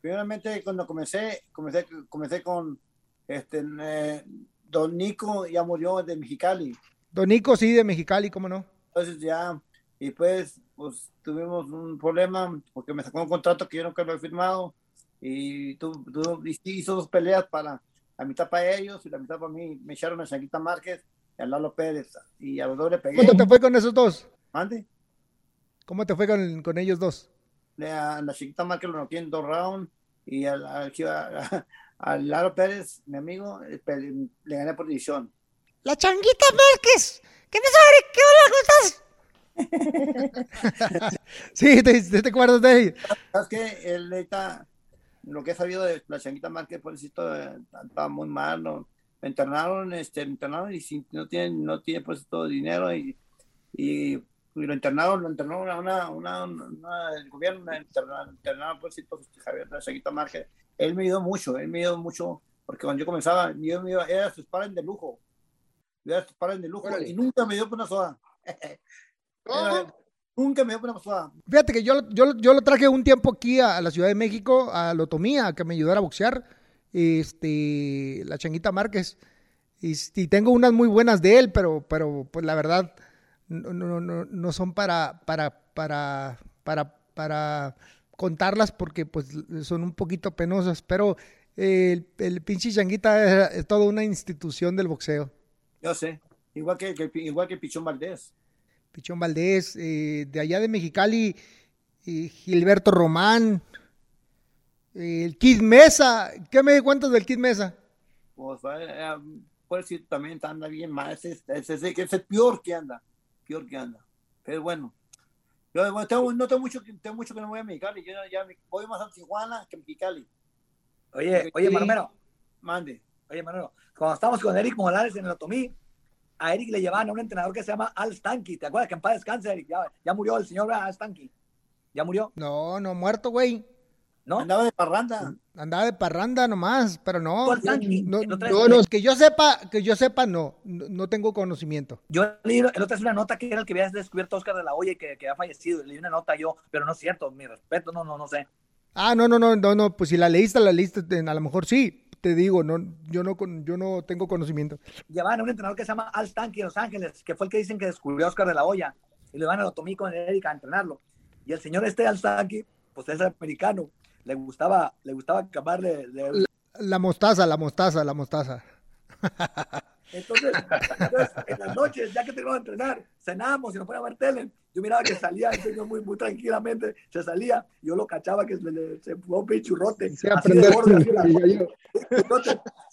Primeramente, cuando comencé, comencé, comencé con este, eh, Don Nico, ya murió de Mexicali. Don Nico, sí, de Mexicali, ¿cómo no? Entonces ya, y pues, pues tuvimos un problema porque me sacó un contrato que yo nunca lo he firmado y tú, hizo dos peleas para la mitad para ellos y la mitad para mí. Me echaron a Chanquita Márquez y a Lalo Pérez y a los dos le pegué. ¿Cómo te fue con esos dos? ¿Mande? ¿Cómo te fue con, con ellos dos? A la Chanquita Márquez lo noqué en dos rounds y al, al, [LAUGHS] Lalo Pérez, mi amigo, le gané por división. La Changuita Márquez, ¿qué no sabe qué hola, estás? [LAUGHS] sí, te, te, acuerdas de ella. ¿Sabes qué? Él está, lo que he sabido de la Changuita Márquez, por eso estaba muy mal, ¿no? Me internaron, este, me internaron y si no tiene, no tiene pues todo dinero y, y, lo internaron, lo internaron a una, una, una, el gobierno, me internaron, internaron por eso Javier, la Changuita Márquez. Él me ayudó mucho, él me ayudó mucho, porque cuando yo comenzaba, yo me iba, era sus padres de lujo, sus padres de lujo y nunca me dio por una soda. [LAUGHS] Nunca me dio una pasada. Fíjate que yo, yo, yo lo traje un tiempo aquí a, la Ciudad de México, a Lotomía, que me ayudara a boxear. Este, la Changuita Márquez. Y, tengo unas muy buenas de él, pero, pero pues la verdad no, no, no, no son para, para, para, para, para contarlas porque pues son un poquito penosas. Pero el, el pinche Changuita es, toda una institución del boxeo. Yo sé, igual que, que igual que Pichón Valdés. Pichón Valdés, eh, de allá de Mexicali, eh, Gilberto Román, eh, el Kid Mesa. ¿Qué me cuentas del Kid Mesa? Pues, puede decir también anda bien más, es, es, es, es, el peor que anda, peor que anda. Pero bueno, yo tengo, no tengo mucho, tengo mucho que no voy a Mexicali, yo ya voy más a Tijuana que a Mexicali. Oye, oye, Marmero. Mande. Oye, Marmero, cuando estamos con Eric Morales en el Otomí, a Eric le llevaban a un entrenador que se llama Al Stanky. ¿Te acuerdas que en paz descanse, Eric? Ya, murió el señor Al Stanky. ¿Ya murió? No, no, muerto, güey. ¿No? Andaba de parranda. Andaba de parranda nomás, pero no. No, no, que yo sepa, que yo sepa, no, no, tengo conocimiento. Yo leí, el otro es una nota que era el que había descubierto Oscar de la Hoya y que, que había fallecido. Leí una nota yo, pero no es cierto, mi respeto, no, no, no sé. Ah, no, no, no, no, no, pues si la leíste, la leíste, a lo mejor sí, te digo, no, yo no, yo no tengo conocimiento. Llevan a un entrenador que se llama Al Stanky de Los Ángeles, que fue el que dicen que descubrió a Oscar de la Hoya, y le van a Otomí con Erika a entrenarlo. Y el señor este Al Stanky, pues es americano, le gustaba, le gustaba acabarle La, mostaza, la mostaza, la mostaza. Entonces, en las noches, ya que terminamos de entrenar, cenábamos y nos poníamos a ver tele. Yo miraba que salía el señor muy, muy tranquilamente, se salía, yo lo cachaba que se, le, se un pichurrote. Sí, así de borde,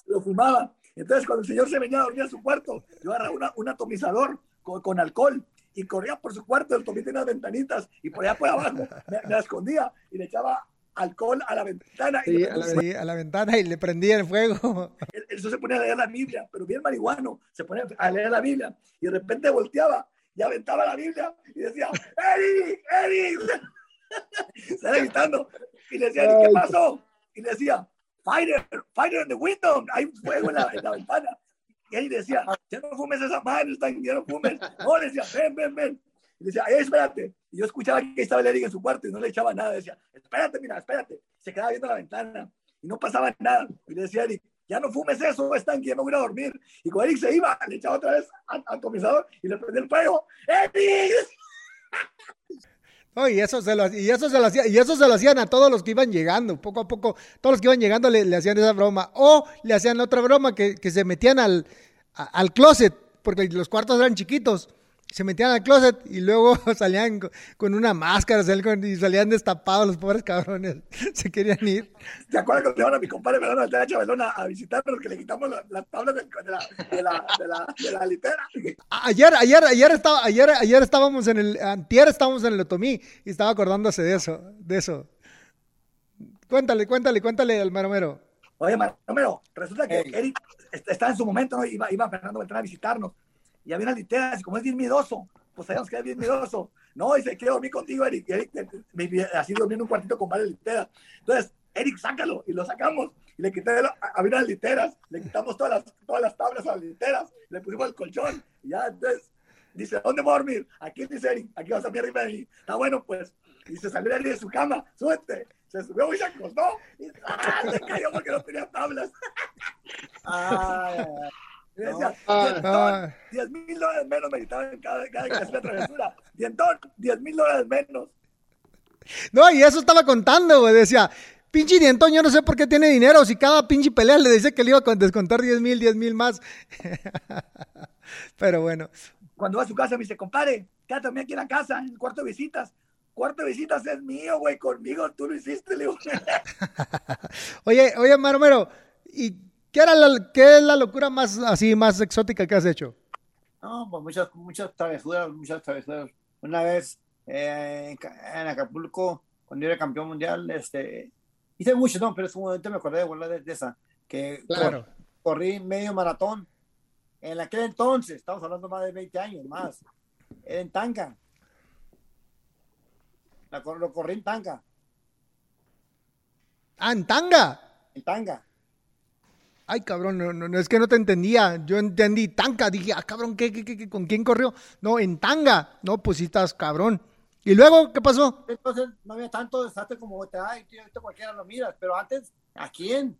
lo fumaba. Entonces, cuando el señor se venía a dormir a su cuarto, yo agarraba un atomizador con, con, alcohol y corría por su cuarto, el tomito en las ventanitas y por allá por abajo me, me escondía y le echaba alcohol a la ventana. y a, la, ventana y le prendía el fuego. Eso se ponía a leer la Biblia, pero bien marihuano, se ponía a leer la Biblia y de repente volteaba y aventaba la Biblia y decía, ¡Eric! ¡Eric! se gritando y le decía, ¿qué pasó? Y le decía, Fighter, Fighter in the window, hay fuego en la, en la ventana. Y él decía, ya no fumes esa madre, ya no fumes. No, le decía, ven, ven, ven. Y decía, espérate. Y yo escuchaba que estaba el Eric en su cuarto y no le echaba nada. Decía, espérate, mira, espérate. Se quedaba viendo la ventana y no pasaba nada. Y le decía Eric, ya no fumes eso, están que ya me voy a dormir. Y cuando Eric se iba, le echaba otra vez al, comisador y le prendía el fuego. ¡Eric! [LAUGHS] y eso se lo, y eso se lo hacía, y eso se lo hacían a todos los que iban llegando, poco a poco, todos los que iban llegando le, le hacían esa broma, o le hacían otra broma que, que se metían al, al closet, porque los cuartos eran chiquitos, se metían al closet y luego [LAUGHS] salían con una máscara y salían destapados los pobres cabrones. [LAUGHS] Se querían ir. ¿Te acuerdas cuando llevaron a mi compadre Melón al TH Belona a visitarnos que le quitamos las tablas de, la, de, la, de, la, de la litera? Ayer, ayer, ayer, estaba, ayer, ayer estábamos en el, antier estábamos en el Otomí y estaba acordándose de eso, de eso. Cuéntale, cuéntale, cuéntale al maromero. Oye, maromero, resulta que Eric está en su momento, ¿no? Iba, iba Fernando Beltrán a visitarnos y había unas literas, y como es bien miedoso, pues sabíamos que era bien miedoso. No, se quedó dormir contigo, Eric. Eric así durmiendo en un cuartito con varias literas. Entonces, Eric, sácalo. Y lo sacamos. Y le quité, abrir las literas. Le quitamos todas las, todas las tablas a las literas. Le pusimos el colchón. Y ya, entonces, dice, ¿dónde voy a dormir? Aquí dice Eric. Aquí vas a dormir arriba de mí. Está bueno, pues. Y se salió Eric de su cama. Súbete. Se subió y se acostó. Y ¡ah! se cayó porque no tenía tablas. [LAUGHS] Ah, decía, ah. 10 mil dólares menos me quitaban cada, cada que hacía travesura. Dientón, 10 mil dólares menos. No, y eso estaba contando, güey. Decía, pinche Dientón, yo no sé por qué tiene dinero. Si cada pinche pelea le dice que le iba a descontar 10 mil, 10 mil más. [LAUGHS] Pero bueno. Cuando va a su casa me dice, compadre, quédate también aquí en la casa, en el cuarto de visitas. Cuarto de visitas es mío, güey, conmigo, tú lo hiciste, le [LAUGHS] Oye, oye, Maromero, ¿y ¿Qué, era la, ¿Qué es la locura más así, más exótica que has hecho? No, pues muchas, muchas travesuras, muchas travesuras. Una vez eh, en Acapulco, cuando yo era campeón mundial, este, hice mucho, no, pero es un momento me acordé de, de, esa, que claro. corrí medio maratón. En aquel entonces, estamos hablando más de 20 años más, era en tanga. La, lo corrí en tanga. Ah, en tanga. En tanga. Ay, cabrón, no, no, es que no te entendía. Yo entendí tanga. Dije, ah, cabrón, ¿qué, qué, qué, con quién corrió? No, en tanga. No, pues sí estás cabrón. ¿Y luego qué pasó? Entonces no había tanto desastre como te ay, tío, cualquiera lo miras. Pero antes, ¿a quién?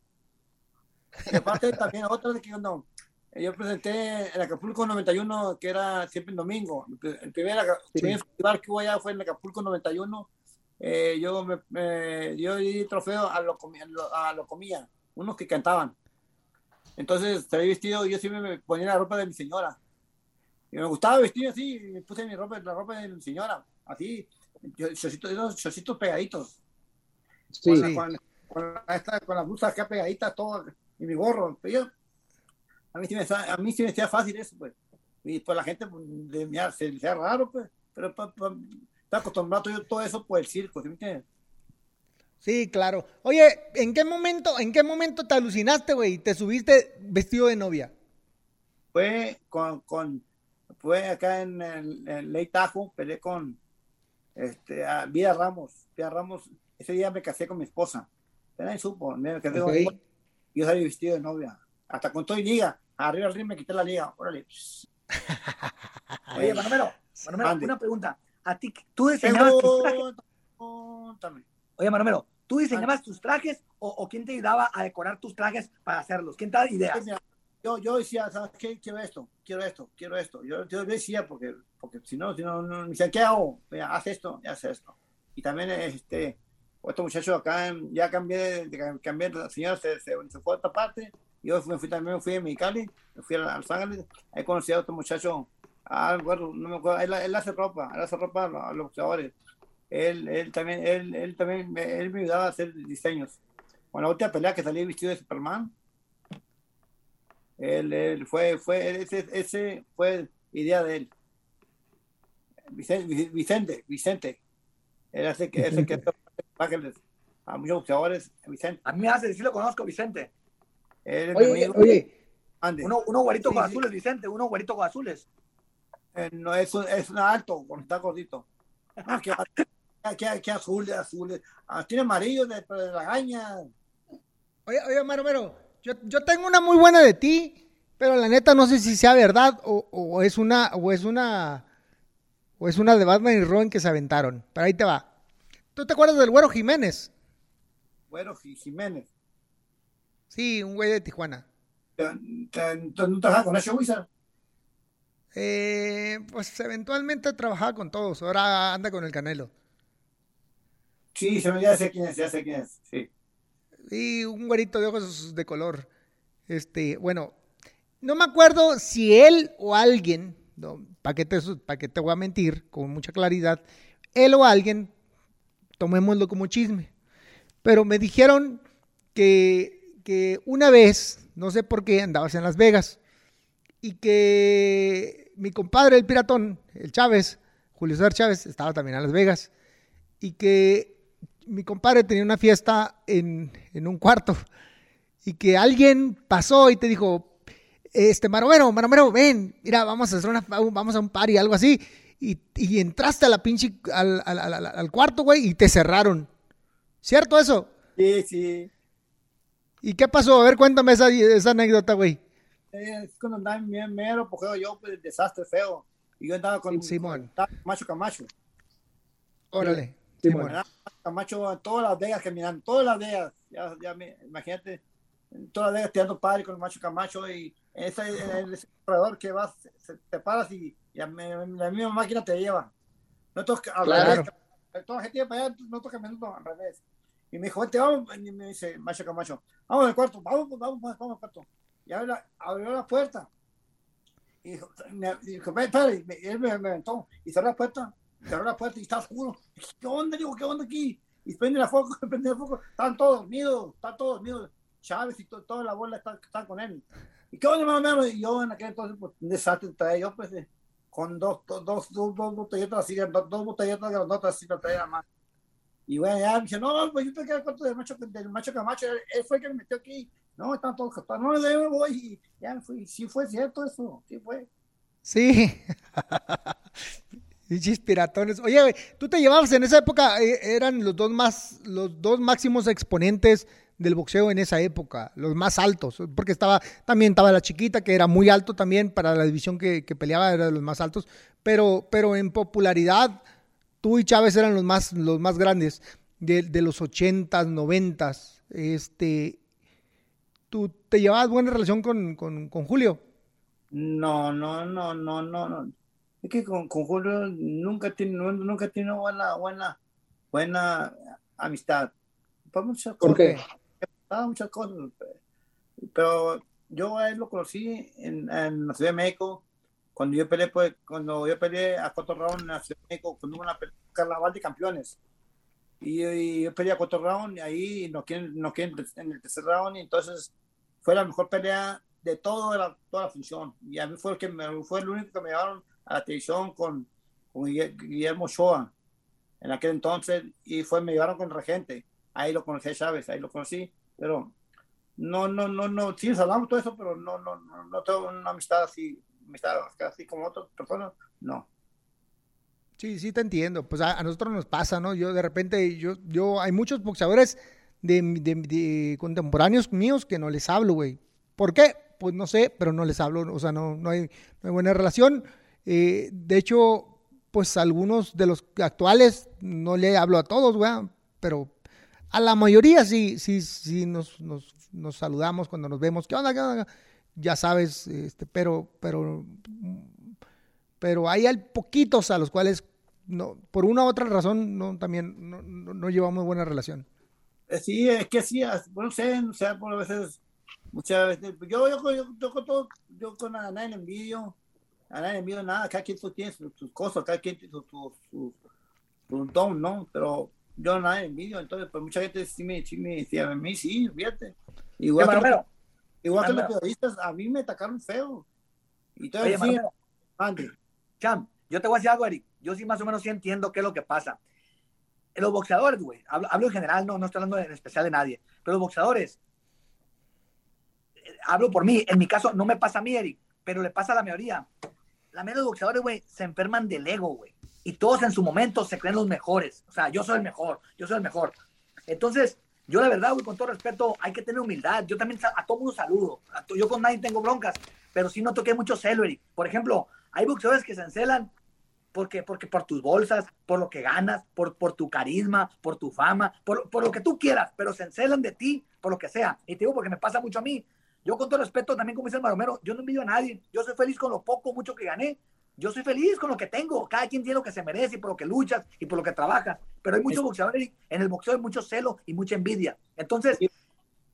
Y aparte también otra de que no. Yo presenté en Acapulco 91, que era siempre en domingo. El primer, festival que hubo allá fue en Acapulco 91. Eh, yo me, yo di trofeo a lo, a lo comía, unos que cantaban. Entonces, había vestido, yo siempre me ponía la ropa de mi señora. Y me gustaba vestir así, me puse mi ropa, la ropa de mi señora, así, chocitos, pegaditos. Sí. Con, con, con, esta, con, la blusa acá pegadita, todo, y mi gorro. Pero yo, a mí sí me, a mí sí me hacía fácil eso, pues. Y pues la gente pues, de mi se le hacía raro, pues. Pero pa, pa, está acostumbrado yo todo eso por el circo, ¿sí me entiendes? Sí, claro. Oye, ¿en qué momento, en qué momento te alucinaste, güey? ¿Te subiste vestido de novia? Fue con, con fue acá en el, en Ley Tajo, peleé con este, a Vida Ramos. Vida Ramos, ese día me casé con mi esposa. Nadie supo, me casé con Yo salí vestido de novia. Hasta con todo y liga. Arriba del ring me quité la liga. Órale. Oye, Manomero, Manomero, una pregunta. A ti, tú diseñabas. Oye, Manomero, ¿tú diseñabas tus trajes o, quién te ayudaba a decorar tus trajes para hacerlos? ¿Quién te da ideas? Yo, yo decía, ¿sabes qué? Quiero esto, quiero esto, quiero esto. Yo, yo decía, porque, porque si no, si no, no me decía, ¿qué hago? Mira, haz esto, haz esto. Y también, este, otro muchacho acá, ya cambié, cambié, la señora se, se, fue a otra parte. Yo me fui también, fui a Mexicali, me fui a Los Ángeles, ahí conocí a otro muchacho, ah, bueno, no me acuerdo, él, él hace ropa, él hace ropa a los boxeadores él, él también, él, él también me, él me ayudaba a hacer diseños. Con la última pelea que salí vestido de Superman, él, él fue, fue, ese, ese fue idea de él. Vicente, Vicente, Vicente. Él hace que, ese que a muchos boxeadores, Vicente. A mí me hace decir lo conozco, Vicente. oye, oye, Uno, uno guarito con azules, Vicente, uno guarito con azules. Eh, no, es, es un alto, con está gordito. Ah, que, que azul, azul. Ah, tiene amarillo de, de la gaña. Oye, oye, Maromero, yo, yo tengo una muy buena de ti, pero la neta no sé si sea verdad o, o es una, o es una, o es una de Batman y Robin que se aventaron. Pero ahí te va. ¿Tú te acuerdas del Güero Jiménez? Güero Jiménez. Sí, un güey de Tijuana. ¿No trabajas con ese Wizard? Eh, pues eventualmente trabajaba con todos, ahora anda con el Canelo. Sí, ya sé quién es, ya sé quién es, sí. Y un güerito de ojos de color. Este, bueno, no me acuerdo si él o alguien, no, ¿para qué, te, que te voy a mentir? Con mucha claridad, él o alguien, tomémoslo como chisme. Pero me dijeron que, que una vez, no sé por qué, andabas en Las Vegas y que mi compadre, el piratón, el Chávez, Julio César Chávez, estaba también en Las Vegas y que mi compadre tenía una fiesta en, un cuarto y que alguien pasó y te dijo, este, Maromero, Maromero, ven, mira, vamos a hacer una, vamos a un party, algo así. y, entraste a la pinche, al, al, al, cuarto, güey, y te cerraron. ¿Cierto eso? Sí, sí. ¿Y qué pasó? A ver, cuéntame esa, esa anécdota, güey. Es cuando andaba en mero porque yo, pues, desastre feo. Y yo andaba con, Simón. Macho Camacho. Órale. Simón. Camacho, todas las vegas caminando, todas las vegas. Ya, ya me, imagínate, todas las vegas tirando padre con el Macho Camacho y ese, el, corredor que vas, te paras y, la misma máquina te lleva. No toca al claro. revés. Toda la gente para allá, no toca caminando al revés. Y me dijo, vente, vamos, y me dice Macho Camacho, vamos al cuarto, vamos, vamos, vamos, vamos al cuarto. Y abrió la, abrió la puerta. Y dijo, me, dijo ven, espera, y él me, me aventó y cerró la puerta, cerró la puerta y estaba oscuro. ¿Qué onda? Digo, ¿qué onda aquí? Y prende la foco, [LAUGHS] prende la foco, están todos dormidos, están todos dormidos. Chávez y toda la bola están, están con él. ¿Y qué onda, más Y yo en aquel entonces, pues, un desastre traía yo, pues, con dos, dos, dos, dos, botelletas así, dos, dos botelletas grandotas así, lo traía más. Y bueno, ya me dice, no, pues yo te quedé cuento del macho, del macho Camacho, él, fue el que me metió aquí. No, están todos no, no, me voy. Y ya me fui. Sí fue cierto eso, sí fue. Sí. [LAUGHS] Dichis piratones. Oye, tú te llevabas en esa época, eh, eran los dos más, los dos máximos exponentes del boxeo en esa época, los más altos, porque estaba, también estaba la chiquita, que era muy alto también para la división que, que peleaba, era de los más altos, pero, pero en popularidad, tú y Chávez eran los más, los más grandes de, de los ochentas, noventas. Este, ¿Tú te llevabas buena relación con, con, con, Julio? No, no, no, no, no, no. Es que con, con Julio nunca tiene, nunca tiene buena, buena, buena amistad. Por muchas ¿Por qué? muchas cosas. Pero yo a él lo conocí en, en la Ciudad de México cuando yo peleé, pues, cuando yo peleé a cuatro rounds en la Ciudad de México, cuando hubo una carnaval de campeones. Y, yo peleé a cuatro rounds y ahí no quieren, no quieren en el tercer round y entonces fue la mejor pelea de toda la, toda la función. Y a mí fue el, que me, fue el único que me llevaron a la televisión con, con Guillermo Shoa en aquel entonces y fue, me llevaron con Regente. Ahí lo conocí a Chávez, ahí lo conocí, pero no, no, no, no, sí, hablamos todo eso, pero no, no, no, no tengo una amistad así amistad así como otras personas, no. Sí, sí te entiendo. Pues a, nosotros nos pasa, ¿no? Yo de repente, yo, yo, hay muchos boxeadores de, de, contemporáneos míos que no les hablo, güey. ¿Por qué? Pues no sé, pero no les hablo, o sea, no, no, hay, no hay buena relación. Eh, de hecho, pues algunos de los actuales no le hablo a todos, pero a la mayoría sí, sí, sí nos, nos, saludamos cuando nos vemos. ¿Qué onda? ¿Qué onda? ya sabes, este, pero, pero, pero hay poquitos a los cuales, no, por una u otra razón, no, también no, no, llevamos buena relación. Eh, sí, es que sí, bueno, sé, o sea, veces, muchas veces, yo, yo, yo, yo con todo, yo con a nadie le a nadie envidio nada, cada quien tiene sus, cosas, cada quien tiene su, su, su, don, ¿no? Pero yo a nadie le envidio, entonces, pues mucha gente sí me, sí me decía, a mí sí, fíjate. Igual, pero, Igual que los periodistas, a mí me atacaron feo. Y todo Oye, Cham, yo te voy a decir algo, Eric. Yo sí más o menos sí entiendo qué es lo que pasa. Los boxeadores, güey, hablo, en general, no, no estoy hablando en especial de nadie, pero los boxeadores, eh, hablo por mí, en mi caso no me pasa a mí, Eric, pero le pasa a la mayoría. La mayoría de boxeadores, güey, se enferman del ego, güey. Y todos en su momento se creen los mejores. O sea, yo soy el mejor, yo soy el mejor. Entonces, yo la verdad, güey, con todo respeto, hay que tener humildad. Yo también a todo mundo saludo. yo con nadie tengo broncas, pero sí no toqué mucho celery. Por ejemplo, hay boxeadores que se encelan porque, porque por tus bolsas, por lo que ganas, por, por tu carisma, por tu fama, por, por lo que tú quieras, pero se encelan de ti, por lo que sea. Y te digo porque me pasa mucho a mí. Yo con todo respeto, también como dice el Maromero, yo no envidio a nadie. Yo soy feliz con lo poco, mucho que gané yo soy feliz con lo que tengo. Cada quien tiene lo que se merece y por lo que luchas y por lo que trabajas. Pero hay muchos boxeadores, en el boxeo hay mucho celo y mucha envidia. Entonces,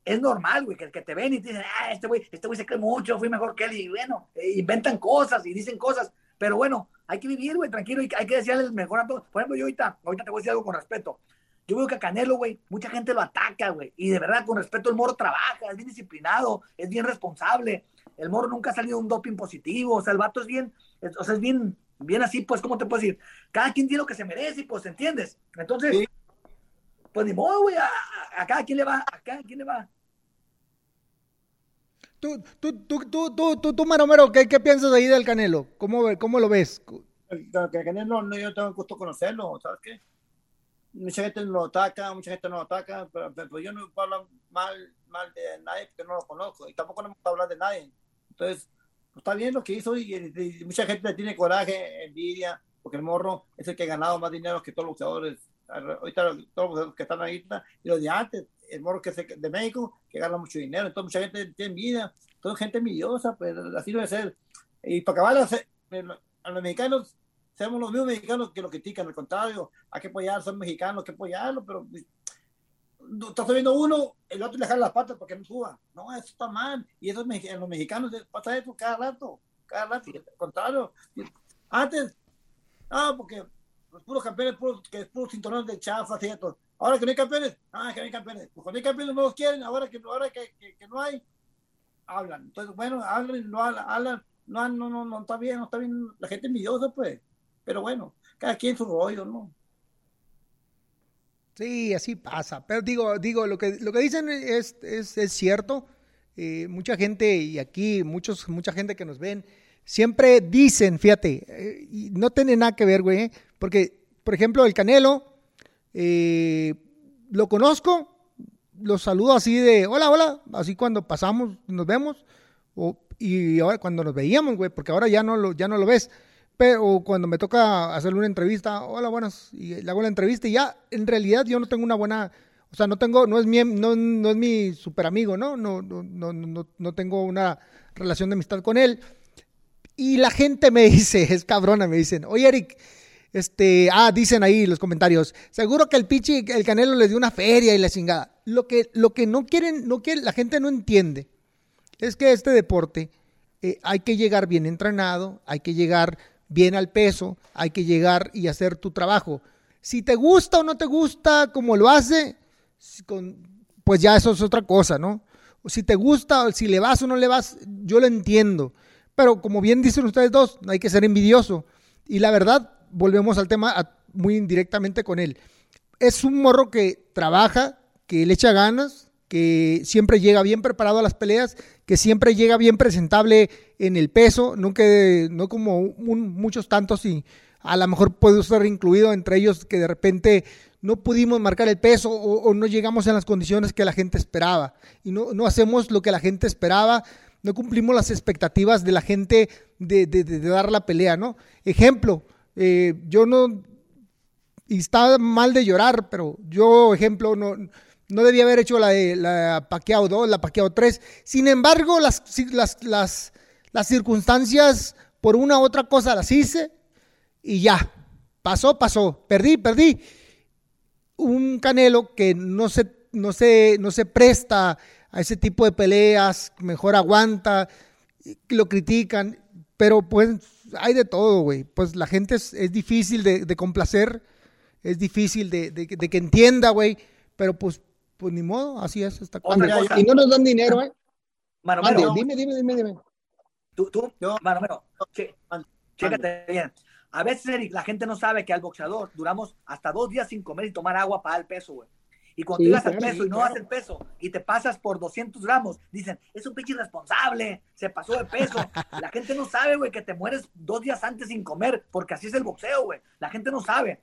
es normal, güey, que, que te ven y te dicen, ah, este güey, este güey se cree mucho, fui mejor que él. Y bueno, eh, inventan cosas y dicen cosas. Pero bueno, hay que vivir, güey, tranquilo y hay que decirle el mejor a todos. Por ejemplo, yo ahorita, ahorita te voy a decir algo con respeto. Yo veo que a Canelo, güey, mucha gente lo ataca, güey. Y de verdad, con respeto, el moro trabaja, es bien disciplinado, es bien responsable. El moro nunca ha salido un doping positivo. O sea, el vato es bien, o sea, es bien, bien así, pues, ¿cómo te puedo decir? Cada quien tiene lo que se merece, pues, ¿entiendes? Entonces, pues ni modo, güey, a, cada quien le va, a cada quien le va. Tú, tú, tú, tú, tú, tú, tú Maromero, ¿qué, ¿qué piensas ahí del Canelo? ¿Cómo, cómo lo ves? que Canelo no, yo tengo gusto conocerlo, ¿sabes qué? Mucha gente lo ataca, mucha gente no ataca, pero, pero yo no puedo hablar mal, mal de nadie porque no lo conozco y tampoco no me puedo hablar de nadie. Entonces, pues, está bien lo que hizo y, y, mucha gente tiene coraje, envidia, porque el morro es el que ha ganado más dinero que todos los jugadores. Ahorita todos los que están ahí y los de antes, el morro que es de México, que gana mucho dinero. Entonces, mucha gente tiene envidia, toda gente envidiosa, pues así debe ser. Y para acabar, a los mexicanos, somos los mismos mexicanos que lo critican, al contrario, hay que apoyar, son mexicanos, hay que apoyarlo, pero está subiendo uno, el otro le jala las patas porque no suba. No, eso está mal. Y eso en los mexicanos pasa eso cada rato, cada rato, al contrario. Antes, ah, porque los puros campeones, puros, que es puros cinturones de chafa, ¿cierto? Ahora que no hay campeones, ah, que no hay campeones. Pues cuando hay campeones no los quieren, ahora que, ahora que, que, no hay, hablan. Entonces, bueno, hablan, no hablan, hablan no, no, no, no está bien, no está bien, la gente envidiosa, pues, pero bueno, cada quien su rollo, ¿no? Sí, así pasa, pero digo, digo, lo que, lo que dicen es, es, es cierto, eh, mucha gente, y aquí muchos, mucha gente que nos ven, siempre dicen, fíjate, eh, y no tiene nada que ver, güey, porque, por ejemplo, el Canelo, eh, lo conozco, lo saludo así de, hola, hola, así cuando pasamos, nos vemos, o, y ahora cuando nos veíamos, güey, porque ahora ya no lo, ya no lo ves. Pero cuando me toca hacerle una entrevista, hola, buenas, y le hago la entrevista y ya, en realidad yo no tengo una buena, o sea, no tengo, no es mi, no, no es mi super amigo, ¿no? No, no, no, no, no tengo una relación de amistad con él. Y la gente me [LAUGHS] dice, es cabrona, me dicen, oye Eric, este, ah, dicen ahí los comentarios, seguro que el pichi, el canelo les dio una feria y la chingada. Lo que, lo que no quieren, no quiere, la gente no entiende es que este deporte eh, hay que llegar bien entrenado, hay que llegar bien al peso, hay que llegar y hacer tu trabajo. Si te gusta o no te gusta como lo hace, pues ya eso es otra cosa, ¿no? Si te gusta, si le vas o no le vas, yo lo entiendo. Pero como bien dicen ustedes dos, no hay que ser envidioso. Y la verdad, volvemos al tema muy indirectamente con él. Es un morro que trabaja, que le echa ganas, que siempre llega bien preparado a las peleas, que siempre llega bien presentable en el peso, nunca, no como muchos tantos y a lo mejor puede ser incluido entre ellos que de repente no pudimos marcar el peso o, no llegamos en las condiciones que la gente esperaba y no, no, hacemos lo que la gente esperaba, no cumplimos las expectativas de la gente de, dar la pelea, ¿no? Ejemplo, eh, yo no, y está mal de llorar, pero yo, ejemplo, no no debía haber hecho la de la Paqueado 2, la Paqueado 3. Sin embargo, las, las, las, las circunstancias por una u otra cosa las hice y ya. Pasó, pasó. Perdí, perdí. Un Canelo que no se, no se, no se presta a ese tipo de peleas, mejor aguanta, lo critican, pero pues hay de todo, güey. Pues la gente es, difícil de, complacer, es difícil de, de que entienda, güey, pero pues pues ni modo, así es. Esta y no nos dan dinero, ¿eh? Mano, dime, dime, dime, dime. Tú, tú, yo, mano, chécate bien. A veces, Eric, la gente no sabe que al boxeador duramos hasta dos días sin comer y tomar agua para el peso, güey. Y cuando llegas al peso y no das el peso y te pasas por 200 gramos, dicen, es un pinche irresponsable, se pasó de peso. La gente no sabe, güey, que te mueres dos días antes sin comer, porque así es el boxeo, güey. La gente no sabe.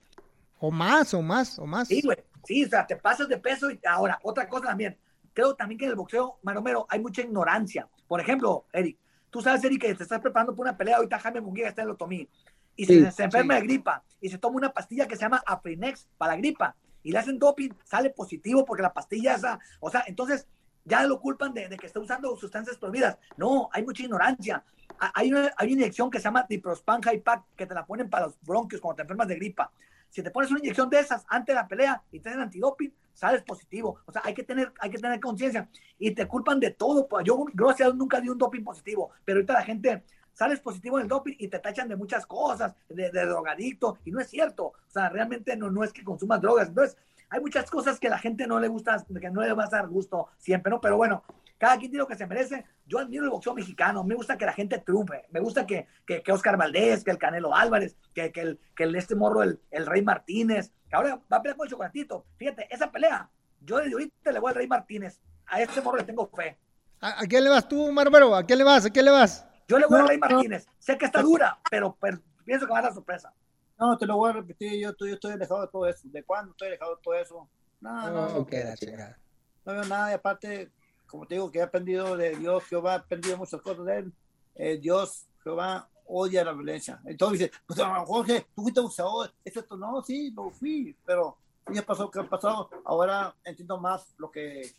O más, o más, o más. Sí, güey. Sí, o sea, te pasas de peso y ahora, otra cosa también. Creo también que en el boxeo, Maromero, hay mucha ignorancia. Por ejemplo, Eric, tú sabes, Eric, que te estás preparando para una pelea, ahorita Jaime Munguía está en el otomí, y se, enferma de gripa, y se toma una pastilla que se llama Aprinex para la gripa, y le hacen doping, sale positivo porque la pastilla esa, o sea, entonces ya lo culpan de, que está usando sustancias prohibidas. No, hay mucha ignorancia. Hay una, hay una inyección que se llama Diprospan High Pack que te la ponen para los bronquios cuando te enfermas de gripa. Si te pones una inyección de esas antes de la pelea y te hacen antidoping, sales positivo. O sea, hay que tener, hay que tener conciencia. Y te culpan de todo. Pues yo, gracias nunca di un doping positivo. Pero ahorita la gente sales positivo en el doping y te tachan de muchas cosas, de, drogadicto. Y no es cierto. O sea, realmente no, no es que consumas drogas. Entonces, hay muchas cosas que la gente no le gusta, que no le va a dar gusto siempre, ¿no? Pero bueno, cada quien tiene lo que se merece. Yo admiro el boxeo mexicano, me gusta que la gente triunfe, me gusta que, que, que Oscar Valdés, que el Canelo Álvarez, que, que, el, que el, este morro, el, el Rey Martínez, que ahora va a pelear con el Chocolatito. Fíjate, esa pelea, yo desde ahorita le voy al Rey Martínez, a este morro le tengo fe. ¿A, quién le vas tú, Marmero? ¿A quién le vas? ¿A quién le vas? Yo le voy al Rey Martínez. Sé que está dura, pero, pienso que va a dar sorpresa. No, te lo voy a repetir, yo, yo estoy alejado de todo eso. ¿De cuándo estoy alejado de todo eso? No, no, no. queda, no veo nada y aparte, como te digo, que he aprendido de Dios, Jehová, he aprendido muchas cosas de él. Eh, Dios, Jehová, odia la violencia. Entonces dice, pues Jorge, tú fuiste abusador, esto no, sí, lo fui, pero ya pasó que ha pasado, ahora entiendo más lo que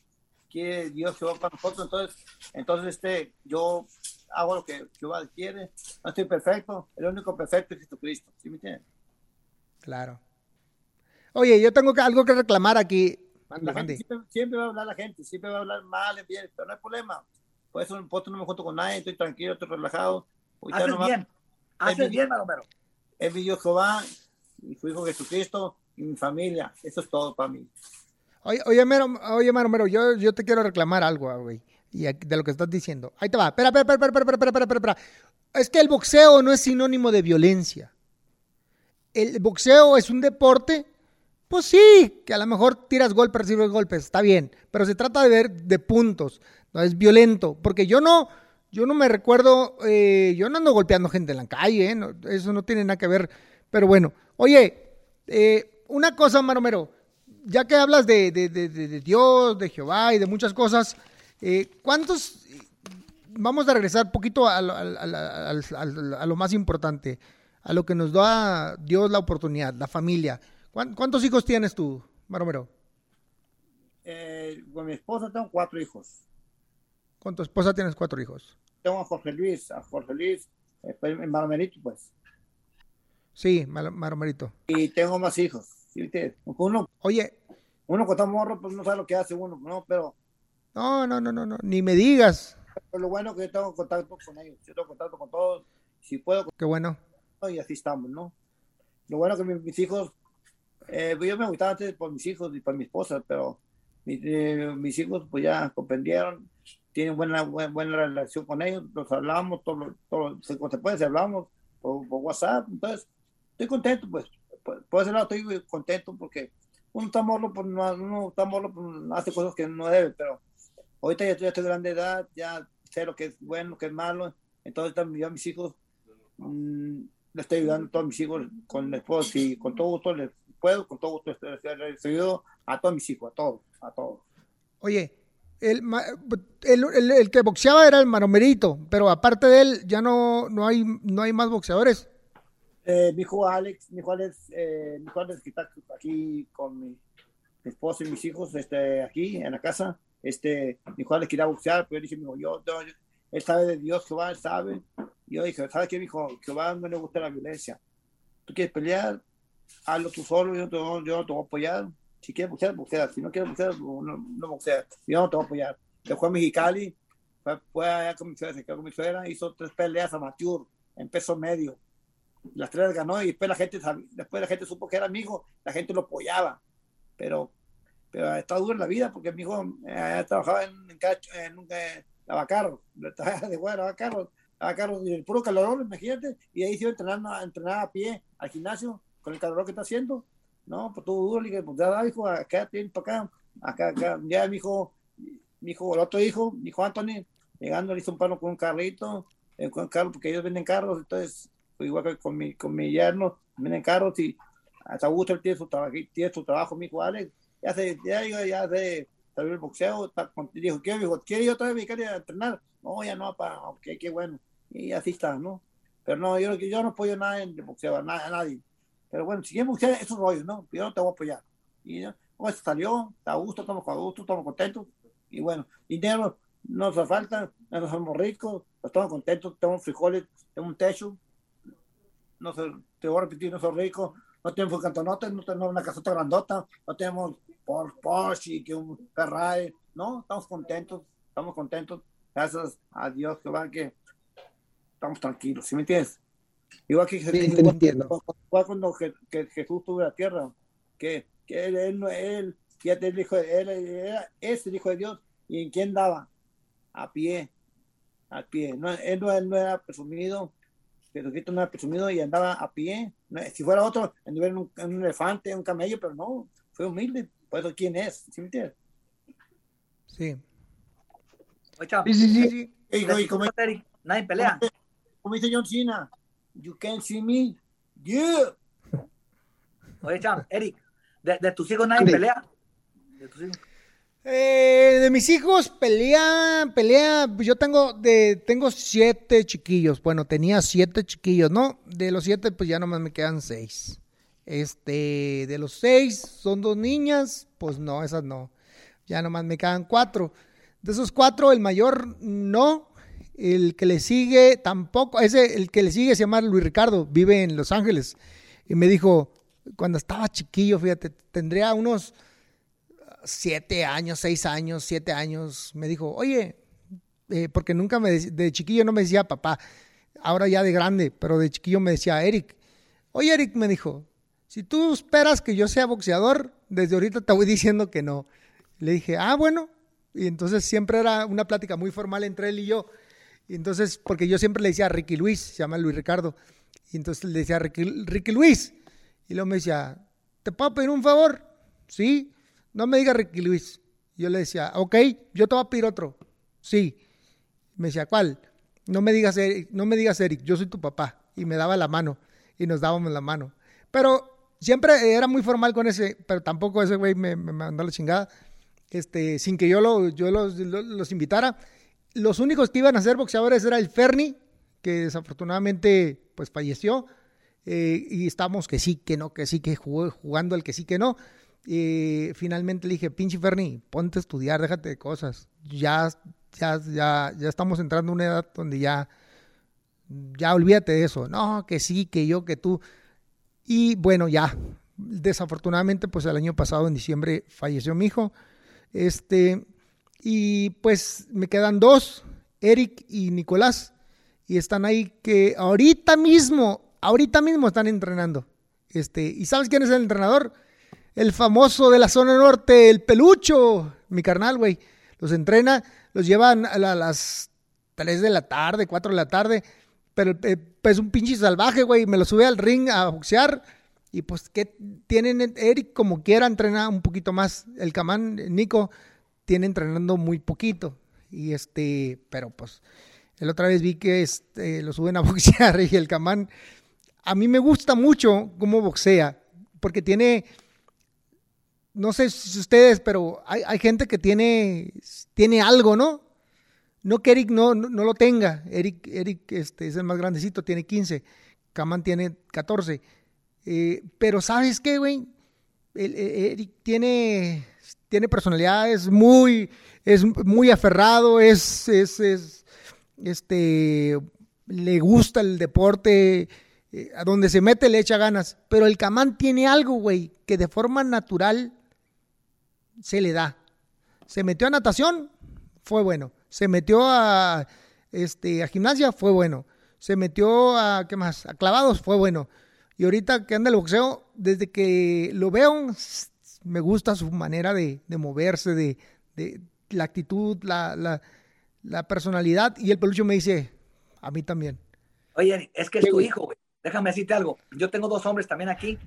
quiere Dios Jehová para nosotros, entonces, entonces este, yo hago lo que Jehová quiere, no estoy perfecto, el único perfecto es Jesucristo, ¿sí me entiendes? Claro. Oye, yo tengo algo que reclamar aquí. Siempre, va a hablar la gente, siempre va a hablar mal, bien, pero no hay problema. Por eso, no me junto con nadie, estoy tranquilo, estoy relajado. Haces bien, haces bien, Maromero. Es mi Dios Jehová, mi hijo Jesucristo y mi familia. Eso es todo para mí. Oye, oye, Mero, oye, Mero, yo, yo te quiero reclamar algo, güey, y de lo que estás diciendo. Ahí te va. Espera, espera, espera, espera, espera, espera, espera, espera. Es que el boxeo no es sinónimo de violencia. El boxeo es un deporte pues sí, que a lo mejor tiras golpes, recibes golpes, está bien, pero se trata de ver de puntos, no es violento, porque yo no, yo no me recuerdo, eh, yo no ando golpeando gente en la calle, ¿eh? eso no tiene nada que ver, pero bueno, oye, eh, una cosa, Maromero, ya que hablas de, de, Dios, de Jehová y de muchas cosas, ¿cuántos, vamos a regresar poquito a, a lo más importante, a lo que nos da Dios la oportunidad, la familia, ¿Cuántos hijos tienes tú, Maromero? Eh, con mi esposa tengo cuatro hijos. ¿Con tu esposa tienes cuatro hijos? Tengo a Jorge Luis, a Jorge Luis, eh, pues, en Maromerito, pues. Sí, Maromerito. Y tengo más hijos. Uno, Oye. Uno con tan morro, pues no sabe lo que hace uno, ¿no? Pero. No, no, no, no, no. ni me digas. Pero lo bueno es que yo tengo contacto con ellos. Yo tengo contacto con todos. Si puedo. Qué bueno. Y así estamos, ¿no? Lo bueno es que mis hijos eh, yo me gustaba antes por mis hijos y por mi esposa, pero eh, mis hijos pues ya comprendieron, tienen buena, buena, relación con ellos, nos hablamos, todo, todo, se puede, hablamos por, WhatsApp, entonces estoy contento, pues, por, ese lado estoy contento porque uno está morro, pues, uno está morro, pues, hace cosas que no debe, pero ahorita ya, estoy de grande edad, ya sé lo que es bueno, lo que es malo, entonces también a mis hijos, mm, le estoy ayudando a todos mis hijos con el esposo y con todo gusto les puedo, con todo gusto, ayudo a todos mis hijos, a todos, a todos. Oye, el, el, el, que boxeaba era el Maromerito, pero aparte de él ya no, no, hay, no hay más boxeadores. Eh, mi hijo Alex, mi hijo Alex, eh, mi hijo Alex que está aquí con mi, esposo y mis hijos, este, aquí en la casa, este, mi hijo Alex quería boxear, pero yo dije, yo, yo, él sabe de Dios, Jehová, él sabe. Y yo dije, ¿sabes qué, mi hijo? Jehová no le gusta la violencia. ¿Tú quieres pelear? Hazlo tú solo, yo, te, yo te voy a apoyar. Si quieres boxear, boxea. Si no quieres boxear, no, no. Yo no te voy a apoyar. Después a Mexicali, fue, fue allá con mi suegra, se quedó con mi suegra, hizo tres peleas amateur en peso medio. Las tres ganó y después la gente, después la gente supo que era amigo, la gente lo apoyaba. Pero, pero está duro en la vida porque mi hijo eh, trabajaba en, en, en un eh, de [LAUGHS] bueno, lavacarro, lavacarro, y el puro calor, imagínate, y ahí se iba a entrenar, a entrenar a pie al gimnasio con el calor que está haciendo. No, pues todo duro, le dije, pues ya, hijo, acá tiene para acá, acá, acá. Ya mi hijo, mi hijo, el otro hijo, mi hijo Anthony, llegando le hizo un palo con un carrito, eh, con carro, porque ellos venden carros, entonces, pues igual que con mi, con mi yerno, venden carros y hasta gusto él tiene su, trabajo, tiene su trabajo, mi hijo Alex, ya se, ya, ya, ya se salió el boxeo, está, dijo, ¿qué, dijo, ¿quiere yo otra vez dedicarle a entrenar? No, ya no, para, ok, qué bueno, y así está, ¿no? Pero no, yo, yo no apoyo nada en el boxeo, a, nadie. Pero bueno, si quieres buscar esos rollos, ¿no? Yo no te voy a apoyar. Y ¿no? pues salió, está a gusto, estamos a gusto, estamos contentos. Y bueno, dinero no nos falta, nos somos ricos, estamos contentos, tenemos frijoles, tenemos un techo. No sé, te voy a repetir, no soy rico, no tenemos cantonotes, no tenemos una casota grandota, no tenemos por Porsche, que un Ferrari. No, estamos contentos, estamos contentos. Gracias a Dios va que estamos tranquilos, ¿sí me entiendes? Igual que igual, cuando que, Jesús tuvo la tierra, que, que él, él, él, fíjate, el hijo de, él, era, es el hijo de Dios, ¿y en quién daba? A pie, a pie. No, él, no, él no era presumido, Jesucristo no era presumido y andaba a pie. Si fuera otro, anduviera en un, en un elefante, un camello, pero no, fue humilde. Por eso, ¿quién es? ¿Sí me entiendes? Sí. Sí, sí, sí. sí. Y, como, Nadie pelea. Como dice John Cena, You can see me. Yeah. [LAUGHS] Oye, Cham, Eric, ¿de, tus hijos nadie pelea? ¿De tus hijos? Eh, de mis hijos, pelea, pelea, yo tengo, de, tengo siete chiquillos, bueno, tenía siete chiquillos, ¿no? De los siete, pues ya nomás me quedan seis. Este, de los seis, son dos niñas, pues no, esas no. Ya nomás me quedan cuatro. De esos cuatro, el mayor no, el que le sigue tampoco, ese, el que le sigue se llama Luis Ricardo, vive en Los Ángeles. Y me dijo, cuando estaba chiquillo, fíjate, tendría unos siete años, seis años, siete años, me dijo, oye, eh, porque nunca me, de chiquillo no me decía papá, ahora ya de grande, pero de chiquillo me decía Eric. Oye, Eric me dijo, si tú esperas que yo sea boxeador, desde ahorita te voy diciendo que no. Le dije, ah, bueno. Y entonces siempre era una plática muy formal entre él y yo. Y entonces, porque yo siempre le decía a Ricky Luis, se llama Luis Ricardo. Y entonces le decía a Ricky, Luis. Y luego me decía, ¿te puedo pedir un favor? Sí no me diga Ricky Luis. Yo le decía, ok, yo te voy a pedir otro. Sí. Me decía, ¿cuál? No me digas Eric, no me digas Eric, yo soy tu papá. Y me daba la mano y nos dábamos la mano. Pero siempre era muy formal con ese, pero tampoco ese güey me, mandó la chingada. Este, sin que yo, lo, yo los, invitara. Los únicos que iban a ser boxeadores era el Ferni, que desafortunadamente pues falleció. Eh, y estamos que sí, que no, que sí, que jugó, jugando el que sí, que no. Y finalmente le dije, pinche Ferni, ponte a estudiar, déjate de cosas. Ya, ya, ya, ya estamos entrando en una edad donde ya, ya olvídate de eso. No, que sí, que yo, que tú. Y bueno, ya, desafortunadamente, pues el año pasado, en diciembre, falleció mi hijo. Este, y pues me quedan dos, Eric y Nicolás. Y están ahí que ahorita mismo, ahorita mismo están entrenando. Este, ¿y sabes quién es el entrenador? el famoso de la zona norte, el pelucho, mi carnal, güey. Los entrena, los llevan a, las 3 de la tarde, 4 de la tarde, pero es pues, un pinche salvaje, güey. Me lo sube al ring a boxear. Y pues que tienen, Eric como quiera entrenar un poquito más. El camán, Nico, tiene entrenando muy poquito. Y este, pero pues, el otra vez vi que este, lo suben a [LAUGHS] boxear y el camán, a mí me gusta mucho cómo boxea, porque tiene no sé si ustedes, pero hay, gente que tiene, tiene algo, ¿no? No que Eric no, no, lo tenga. Eric, Eric este, es el más grandecito, tiene 15. Kaman tiene 14. Eh, pero ¿sabes qué, güey? E, Eric tiene, tiene personalidad, es muy, es muy aferrado, es, es, es este, le gusta el deporte, eh, a donde se mete le echa ganas. Pero el Camán tiene algo, güey, que de forma natural se le da. Se metió a natación, fue bueno. Se metió a, este, a gimnasia, fue bueno. Se metió a, ¿qué más? A clavados, fue bueno. Y ahorita que anda el boxeo, desde que lo veo, me gusta su manera de, moverse, de, la actitud, la, la, personalidad. Y el pelucho me dice, a mí también. Oye, es que es tu hijo, güey. Déjame decirte algo. Yo tengo dos hombres también aquí,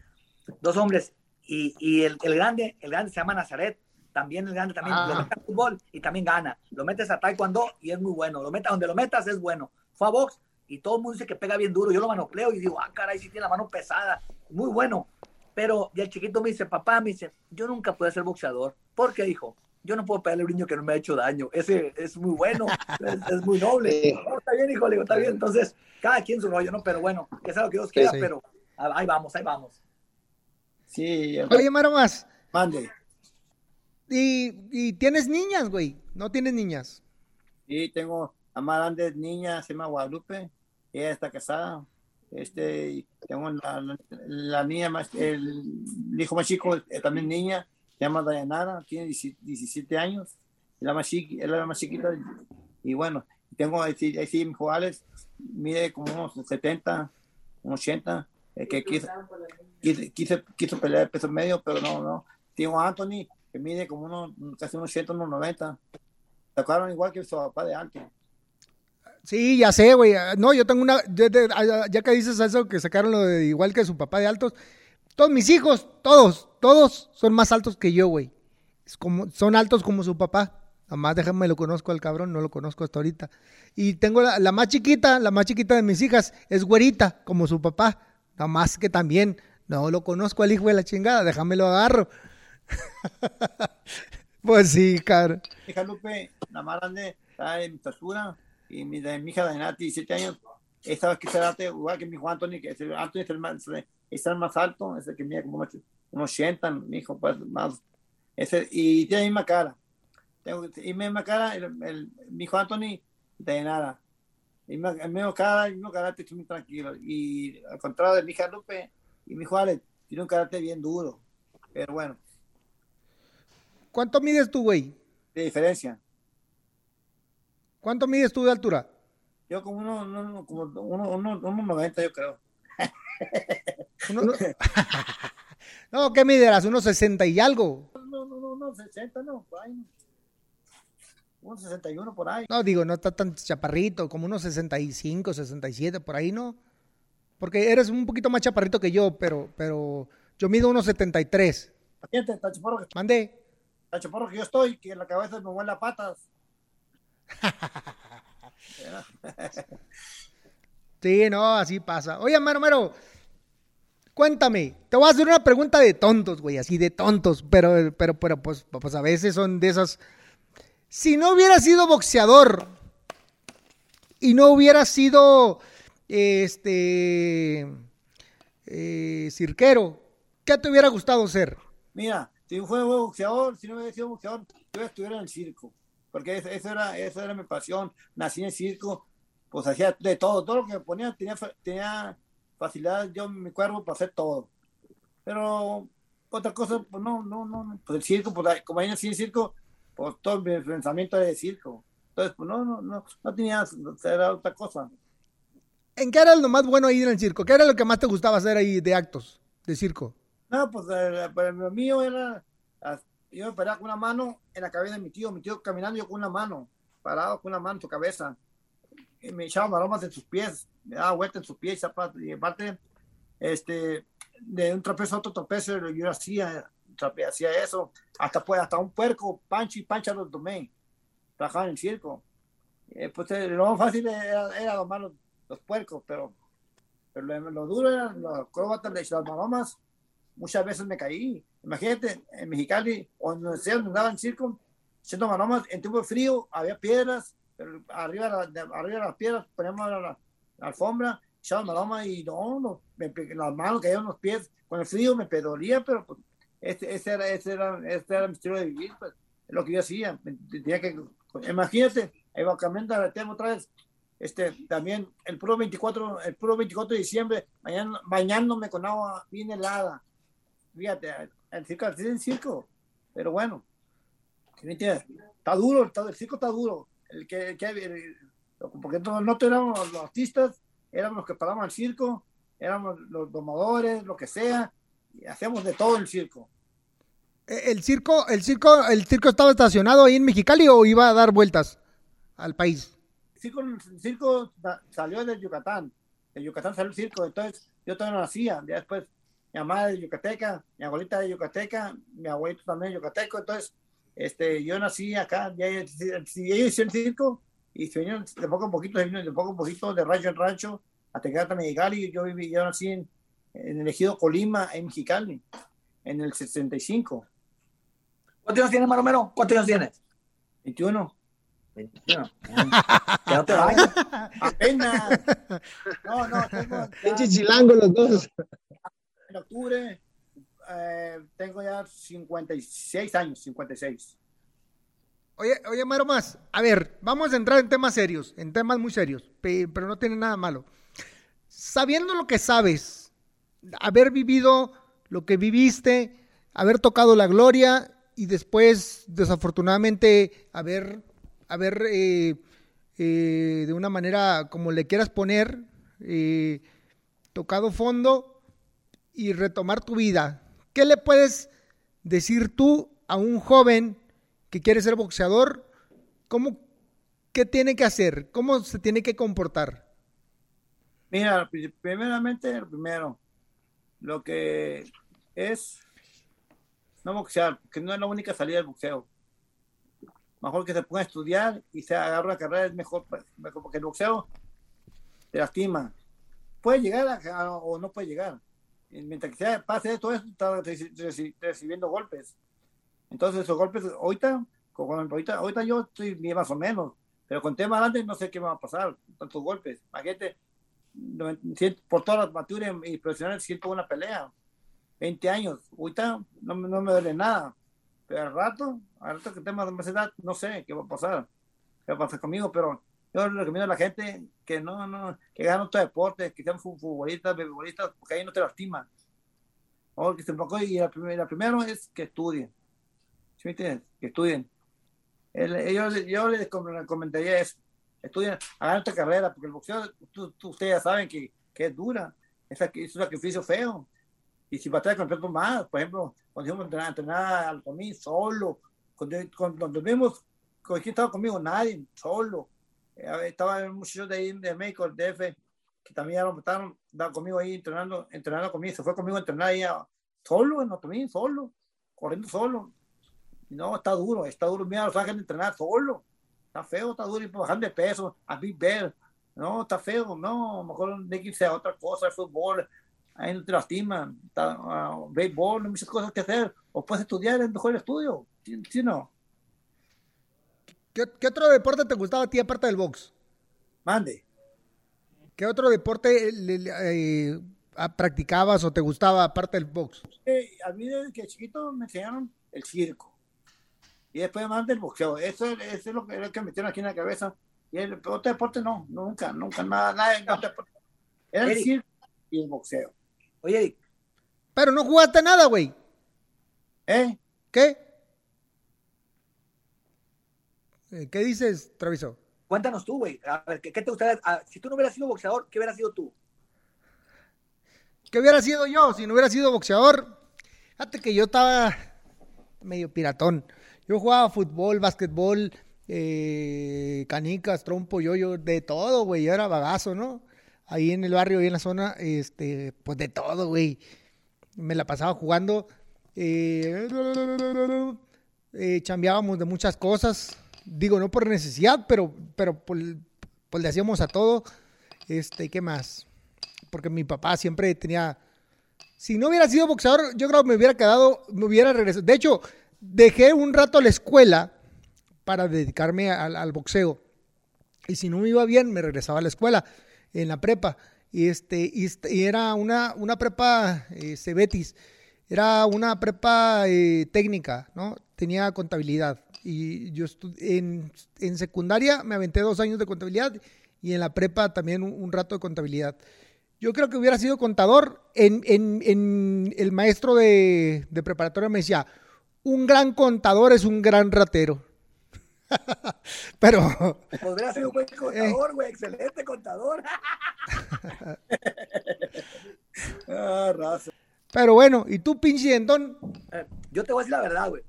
dos hombres. Y, y el, el, grande, el grande se llama Nazaret. También el grande también lo ah. mete a fútbol y también gana. Lo metes a taekwondo y es muy bueno. Lo metas donde lo metas es bueno. Fue a box y todo el mundo dice que pega bien duro. Yo lo manocleo y digo, ah, caray, si tiene la mano pesada. Muy bueno. Pero y el chiquito me dice, papá, me dice, yo nunca pude ser boxeador. ¿Por qué, hijo? Yo no puedo pegarle a un niño que no me ha hecho daño. Ese es muy bueno, [LAUGHS] es, muy noble. está bien, hijo, le digo, está bien. Entonces, cada quien su rollo, ¿no? Pero bueno, que sea lo que Dios quiera, pero ahí vamos, ahí vamos. Sí. Oye, Maro más. Mande. Y, tienes niñas, güey. ¿No tienes niñas? Sí, tengo a más grande niña, se llama Guadalupe. Ella está casada. Este, tengo la, niña más, el, hijo más chico, eh, también niña, se llama Dayanara, tiene 17 años. La más, chiqui, la más chiquita. Y bueno, tengo ahí sí, mi Alex, mide como unos 70, unos 80, que quiso, quiso, quiso, pelear el peso medio, pero no, no. Tengo a Anthony, que mide como unos, casi unos 100, unos 90. Tocaron igual que su papá de antes. Sí, ya sé, güey. No, yo tengo una. Ya, que dices eso, que sacaron lo de igual que su papá de altos. Todos mis hijos, todos, todos son más altos que yo, güey. Como, son altos como su papá. Además, déjame lo conozco al cabrón, no lo conozco hasta ahorita. Y tengo la, la, más chiquita, la más chiquita de mis hijas, es güerita, como su papá. Nada más que también, no lo conozco al hijo de la chingada, déjame lo agarro. [LAUGHS] pues sí, cabrón. Hija Lupe, la más grande, está en mi estatura, y mi, de, mi hija Nati, 17 años, estaba que date igual que mi hijo Anthony, que Anthony es el más, es el más alto, es el que mide como unos 80, mi hijo, pues más. Ese, y tiene la misma cara tengo y misma cara, el, el, mi hijo Anthony, de nada. Y me, el mismo cara, el mismo carácter, estoy muy tranquilo. Y al contrario de mi hija Lupe y mi hijo Alex, tiene un carácter bien duro. Pero bueno. ¿Cuánto mides tú, güey? De diferencia. ¿Cuánto mides tú de altura? Yo como uno, uno como uno, uno, uno 90, yo creo. Uno, [LAUGHS] no, ¿qué miderás? ¿Unos 60 y algo? No, no, no, no, 60 no, por ahí. Unos 61 por ahí. No, digo, no está tan chaparrito, como unos 65, 67, por ahí, ¿no? Porque eres un poquito más chaparrito que yo, pero, pero yo mido unos 73. Fíjate, tan chaparro que, Mandé. tan chaparro que yo estoy, que en la cabeza me huele a patas. [LAUGHS] sí, no, así pasa. Oye, Mero, Mero, cuéntame, te voy a hacer una pregunta de tontos, güey, así de tontos, pero, pero, pero, pues, pues a veces son de esas si no hubiera sido boxeador y no hubiera sido este eh, cirquero, ¿qué te hubiera gustado ser? Mira, si fue boxeador, si no hubiera sido boxeador, yo estuviera en el circo, porque eso era, eso era mi pasión. Nací en el circo, pues hacía de todo, todo lo que me ponía tenía, tenía facilidad yo mi cuerpo para hacer todo. Pero otra cosa, pues no, no, no, pues el circo, pues como ahí nací en el circo, pues todo mi pensamiento era de circo. Entonces, pues no, no, no, no tenía, era otra cosa. ¿En qué era lo más bueno ahí en el circo? ¿Qué era lo que más te gustaba hacer ahí de actos, de circo? No, pues eh, para lo mío era, yo me paraba con una mano en la cabeza de mi tío, mi tío caminando yo con una mano, parado con una mano en su cabeza. Y me echaba maromas en sus pies, me daba vuelta en sus pies, y aparte, este, de un trapecio a otro trapecio, yo hacía, hacía eso, hasta pues, hasta un puerco, Pancho y Pancha los tomé, trabajaban en el circo. Eh, pues eh, lo más fácil era, era domar los, los, puercos, pero, pero lo, lo, duro era los acróbatas, las maromas, muchas veces me caí. Imagínate, en Mexicali, donde sea donde andaba en circo, haciendo maromas, en tiempo frío había piedras, pero arriba, de, arriba de las piedras poníamos la, la, la alfombra, echaba maromas y no, no me, las manos caían los pies, con el frío me pedolía, pero pues, ese, ese, era, ese, era, ese era mi estilo de vivir, pues, lo que yo hacía. Tenía que, imagínate, evocamiento de tema otra vez. Este, también el puro 24, el puro 24 de diciembre, bañando, bañándome con agua bien helada. Fíjate, el circo, el circo, pero bueno, está duro, está, el circo está duro. El que, el que porque no, no éramos los artistas, éramos los que parábamos el circo, éramos los domadores, lo que sea, y hacemos de todo el circo. Eh, ¿El circo, el circo, el circo estaba estacionado ahí en Mexicali o iba a dar vueltas al país? El circo, el circo salió de Yucatán. De Yucatán salió el circo, entonces yo todavía no nacía. Ya después mi mamá de Yucateca, mi abuelita de Yucateca, mi abuelito también de Yucateco, entonces este, yo nací acá, ya, ellos hicieron el circo y se vinieron de poco a poquito, de poco a poquito, de rancho en rancho, hasta llegar a Mexicali, yo viví, yo nací en, en el ejido Colima, en Mexicali, en el 65. ¿Cuántos años tienes, Maromero? ¿Cuántos años tienes? 21. 21. que no te vayas. Apenas. No, no, tengo. En Chichilango los dos. En octubre eh, tengo ya 56 años, 56. Oye, oye, Maro más, a ver, vamos a entrar en temas serios, en temas muy serios, pero no tiene nada malo. Sabiendo lo que sabes, haber vivido lo que viviste, haber tocado la gloria y después, desafortunadamente, haber, haber eh, eh, de una manera como le quieras poner, tocado fondo y retomar tu vida. ¿Qué le puedes decir tú a un joven que quiere ser boxeador? ¿Cómo, ¿Qué tiene que hacer? ¿Cómo se tiene que comportar? Mira, primeramente, primero, lo que es no boxear, porque no es la única salida del boxeo. mejor que se ponga a estudiar y se agarra la carrera, es mejor, pues, mejor porque el boxeo te lastima. Puede llegar o no puede llegar. Mientras que sea, pase todo eso, está recibiendo golpes. Entonces, esos golpes, ahorita, ahorita, ahorita yo estoy bien más o menos, pero con tema adelante no sé qué va a pasar, tantos golpes. Imagínate, por todas las maturas y profesionales siento una pelea. 20 años, ahorita no, no me duele nada. Pero al rato, al rato que tenga más edad, no sé qué va a pasar. ¿Qué va a pasar conmigo? Pero yo le recomiendo a la gente que no, no, que hagan otro deporte, que sean futbolistas, beisbolistas, porque ahí no te lastiman. O que se y la, primera, primero es que estudien. ¿Sí me entiendes? Que estudien. yo, yo les recomendaría eso. Estudien, hagan otra carrera, porque el boxeo, ustedes ya saben que, que es dura. Es, es un sacrificio feo. Y si batalla con el más, por ejemplo, cuando a entrenar, entrenar al conmigo solo, cuando, cuando, vimos, ¿quién estaba conmigo? Nadie, solo estaba un muchacho de ahí de México, el DF, que también ya lo mataron, estaba conmigo ahí entrenando, entrenando conmigo, se fue conmigo a entrenar ahí solo, en Otomí, solo, corriendo solo. No, está duro, está duro. Mira, los ángeles entrenar solo. Está feo, está duro, y bajando de peso, a Big Bear. No, está feo, no, mejor de que irse a otra cosa, el fútbol, ahí no te lastiman, está, uh, béisbol, muchas cosas que hacer. O puedes estudiar en mejor estudio, ¿sí, no? ¿Qué, otro deporte te gustaba a ti aparte del box? Mande. ¿Qué otro deporte eh, practicabas o te gustaba aparte del box? a mí desde que chiquito me enseñaron el circo. Y después más del boxeo. Eso, es lo que, que me metieron aquí en la cabeza. Y el otro deporte no, nunca, nunca, nada, nada. Era el circo y el boxeo. Oye, Pero no jugaste nada, güey. ¿Eh? ¿Qué? Eh, ¿Qué dices, Traviso? Cuéntanos tú, güey. A ver, ¿qué, te gustaría? si tú no hubieras sido boxeador, ¿qué hubieras sido tú? ¿Qué hubiera sido yo si no hubiera sido boxeador? Fíjate que yo estaba medio piratón. Yo jugaba fútbol, básquetbol, eh, canicas, trompo, yo, yo, de todo, güey. Yo era bagazo, ¿no? Ahí en el barrio, ahí en la zona, este, pues de todo, güey. Me la pasaba jugando. Eh, eh, chambeábamos de muchas cosas digo, no por necesidad, pero, pero pues le hacíamos a todo. Este, ¿qué más? Porque mi papá siempre tenía. Si no hubiera sido boxeador, yo creo que me hubiera quedado, me hubiera regresado. De hecho, dejé un rato la escuela para dedicarme al, boxeo. Y si no me iba bien, me regresaba a la escuela, en la prepa. Y, este, y, este, era una, una prepa eh, Cebetis, era una prepa eh, técnica, ¿no? Tenía contabilidad. Y yo en, en secundaria me aventé dos años de contabilidad y en la prepa también un, rato de contabilidad. Yo creo que hubiera sido contador. En, en, el maestro de, de, preparatoria me decía, un gran contador es un gran ratero. [LAUGHS] Pero... Podría ser un buen [LAUGHS] contador, güey, excelente contador. [LAUGHS] ah, Pero bueno, ¿y tú, pinche Entón? Eh, yo te voy a decir la verdad, güey.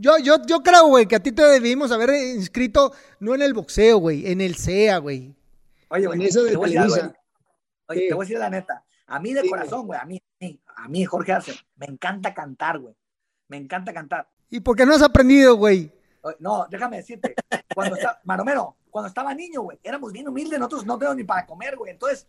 Yo, yo, yo creo, güey, que a ti te debimos haber inscrito no en el boxeo, güey, en el CEA, güey. Oye, güey, eso de te voy a decir, Oye, te voy a decir la neta. A mí de corazón, güey, a mí, a mí, Jorge Arce, me encanta cantar, güey. Me encanta cantar. ¿Y por qué no has aprendido, güey? No, déjame decirte. Cuando estaba, [LAUGHS] Maromero, cuando estaba niño, güey, éramos bien humildes, nosotros no tenemos ni para comer, güey. Entonces.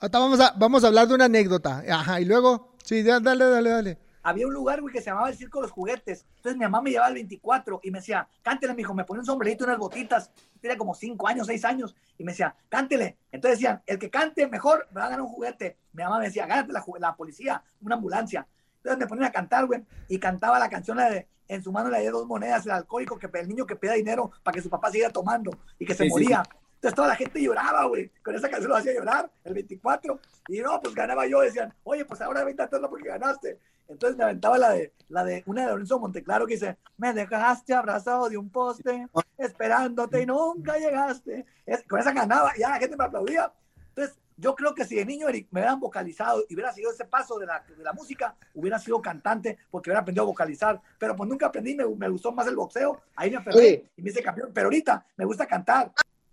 Ahorita vamos a, vamos a hablar de una anécdota. Ajá, y luego. Sí, dale, dale, dale había un lugar, güey, que se llamaba el Circo de los Juguetes. Entonces mi mamá me llevaba el 24 y me decía, cántele, mijo, me ponía un sombrerito y unas botitas. Tenía como 5 años, 6 años. Y me decía, cántele. Entonces decían, el que cante mejor me va a ganar un juguete. Mi mamá me decía, gánate la, la policía, una ambulancia. Entonces me ponían a cantar, güey, y cantaba la canción de En su mano le había dos monedas, el alcohólico, que el niño que pedía dinero para que su papá siguiera tomando y que se moría. Entonces toda la gente lloraba, güey. Con esa canción lo hacía llorar, el 24. Y no, pues ganaba yo. Decían, oye, pues ahora vente a hacerlo porque ganaste. Entonces me aventaba la de, la de una de Lorenzo Monteclaro que dice, me dejaste abrazado de un poste, esperándote y nunca llegaste. con esa ganaba, y ya la gente me aplaudía. Entonces, yo creo que si de niño Eric me hubieran vocalizado y hubiera seguido ese paso de la, de la música, hubiera sido cantante porque hubiera aprendido a vocalizar. Pero pues nunca aprendí, me, me gustó más el boxeo, ahí me aferré y me hice campeón. Pero ahorita me gusta cantar.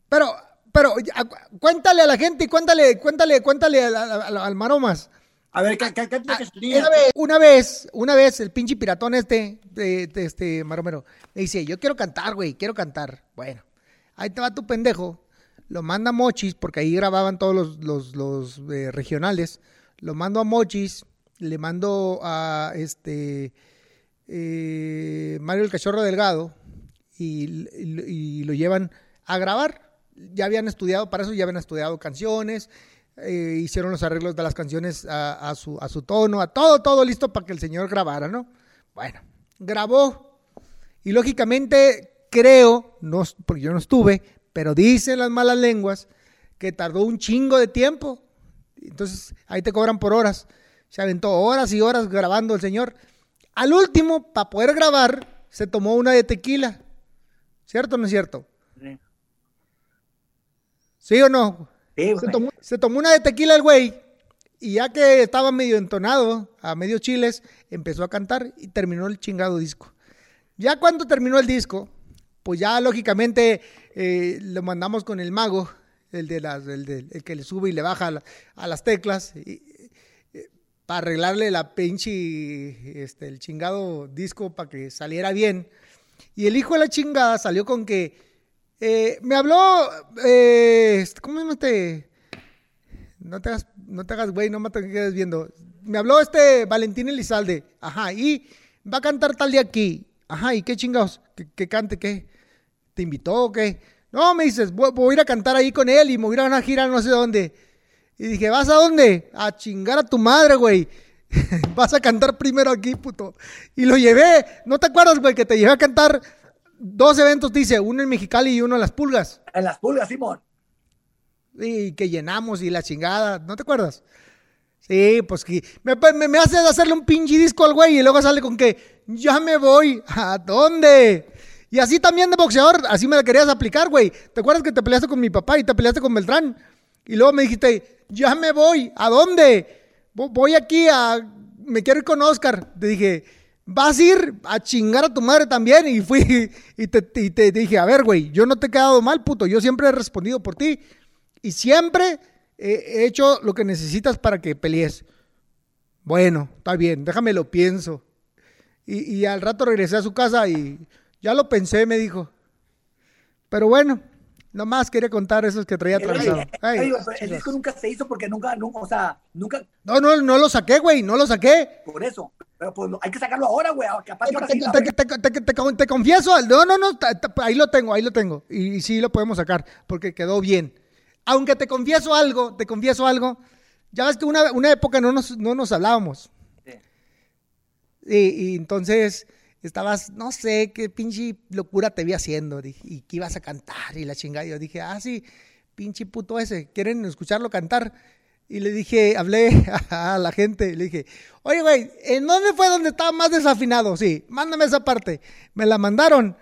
Pero, pero, cuéntale a la gente y cuéntale, cuéntale, cuéntale al, al, Maromas. A ver, ¿qué, qué, qué, Ah, una, vez, una vez, una vez, el pinche piratón este, de, de este maromero, me dice, yo quiero cantar, güey, quiero cantar. Bueno, ahí te va tu pendejo. Lo manda a Mochis, porque ahí grababan todos los, los, los, eh, regionales. Lo mando a Mochis, le mando a este eh, Mario el Cachorro Delgado y, y- y lo llevan a grabar. Ya habían estudiado, para eso ya habían estudiado canciones, eh, hicieron los arreglos de las canciones a, su, a su tono, a todo, todo listo para que el señor grabara, ¿no? Bueno, grabó y lógicamente creo, no, porque yo no estuve, pero dicen las malas lenguas que tardó un chingo de tiempo. Entonces ahí te cobran por horas. Se aventó horas y horas grabando el señor. Al último, para poder grabar, se tomó una de tequila. ¿Cierto o no es cierto? Sí. ¿Sí o no? Sí, Se tomó, se tomó una de tequila el güey. Y ya que estaba medio entonado, a medio chiles, empezó a cantar y terminó el chingado disco. Ya cuando terminó el disco, pues ya lógicamente eh, lo mandamos con el mago, el, de las, el, de- el que le sube y le baja a, la- a las teclas, y- eh, para arreglarle la pinche, este, el chingado disco para que saliera bien. Y el hijo de la chingada salió con que eh, me habló, eh, este, ¿cómo se llama este? No te hagas, no te hagas güey, no me te quedes viendo. Me habló este Valentín Elizalde, ajá, y va a cantar tal día aquí, ajá, ¿y qué chingados? ¿Que, que cante qué? ¿Te invitó o qué? No, me dices, voy, voy a ir a cantar ahí con él y me voy a ir a una gira no sé dónde. Y dije, ¿vas a dónde? A chingar a tu madre, güey. [LAUGHS] Vas a cantar primero aquí, puto. Y lo llevé. ¿No te acuerdas, güey, que te llevé a cantar dos eventos, dice, uno en Mexicali y uno en Las Pulgas? En las pulgas, Simón. Y que llenamos y la chingada, ¿no te acuerdas? Sí, pues que me, me, me hace hacerle un pinche disco al güey y luego sale con que ya me voy. [LAUGHS] ¿A dónde? Y así también de boxeador, así me la querías aplicar, güey. ¿Te acuerdas que te peleaste con mi papá y te peleaste con Beltrán? Y luego me dijiste, ya me voy. ¿A dónde? Vo- Voy aquí a... Me quiero ir con Oscar. Te dije, vas a ir a chingar a tu madre también. Y fui [LAUGHS] y te, dije, a ver, güey, yo no te he quedado mal, puto. Yo siempre he respondido por ti. Y siempre he he hecho lo que necesitas para que pelees. Bueno, está bien, déjame lo pienso. Y, y al rato regresé a su casa y ya lo pensé, me dijo. Pero bueno, nomás quería contar esos que traía atravesado. Eh, Ay, digo, pero el disco nunca se hizo porque nunca, nunca, o sea, nunca, No, no, no lo saqué, güey, no lo saqué. por eso. Pero pues hay que sacarlo ahora, güey. Capaz Te, confieso, no, no, no, ahí lo tengo, ahí lo tengo. Y, sí lo podemos sacar, porque quedó bien. Aunque te confieso algo, te confieso algo, ya ves que una, una época no nos, no nos hablábamos. Sí. Y entonces estabas, no sé qué pinche locura te vi haciendo, y que ibas a cantar y la chingada. Yo dije, ah, sí, pinche puto ese, quieren escucharlo cantar. Y le dije, hablé [LAUGHS] a la gente, le dije, oye, güey, ¿en dónde fue donde estaba más desafinado? Sí, mándame esa parte. Me la mandaron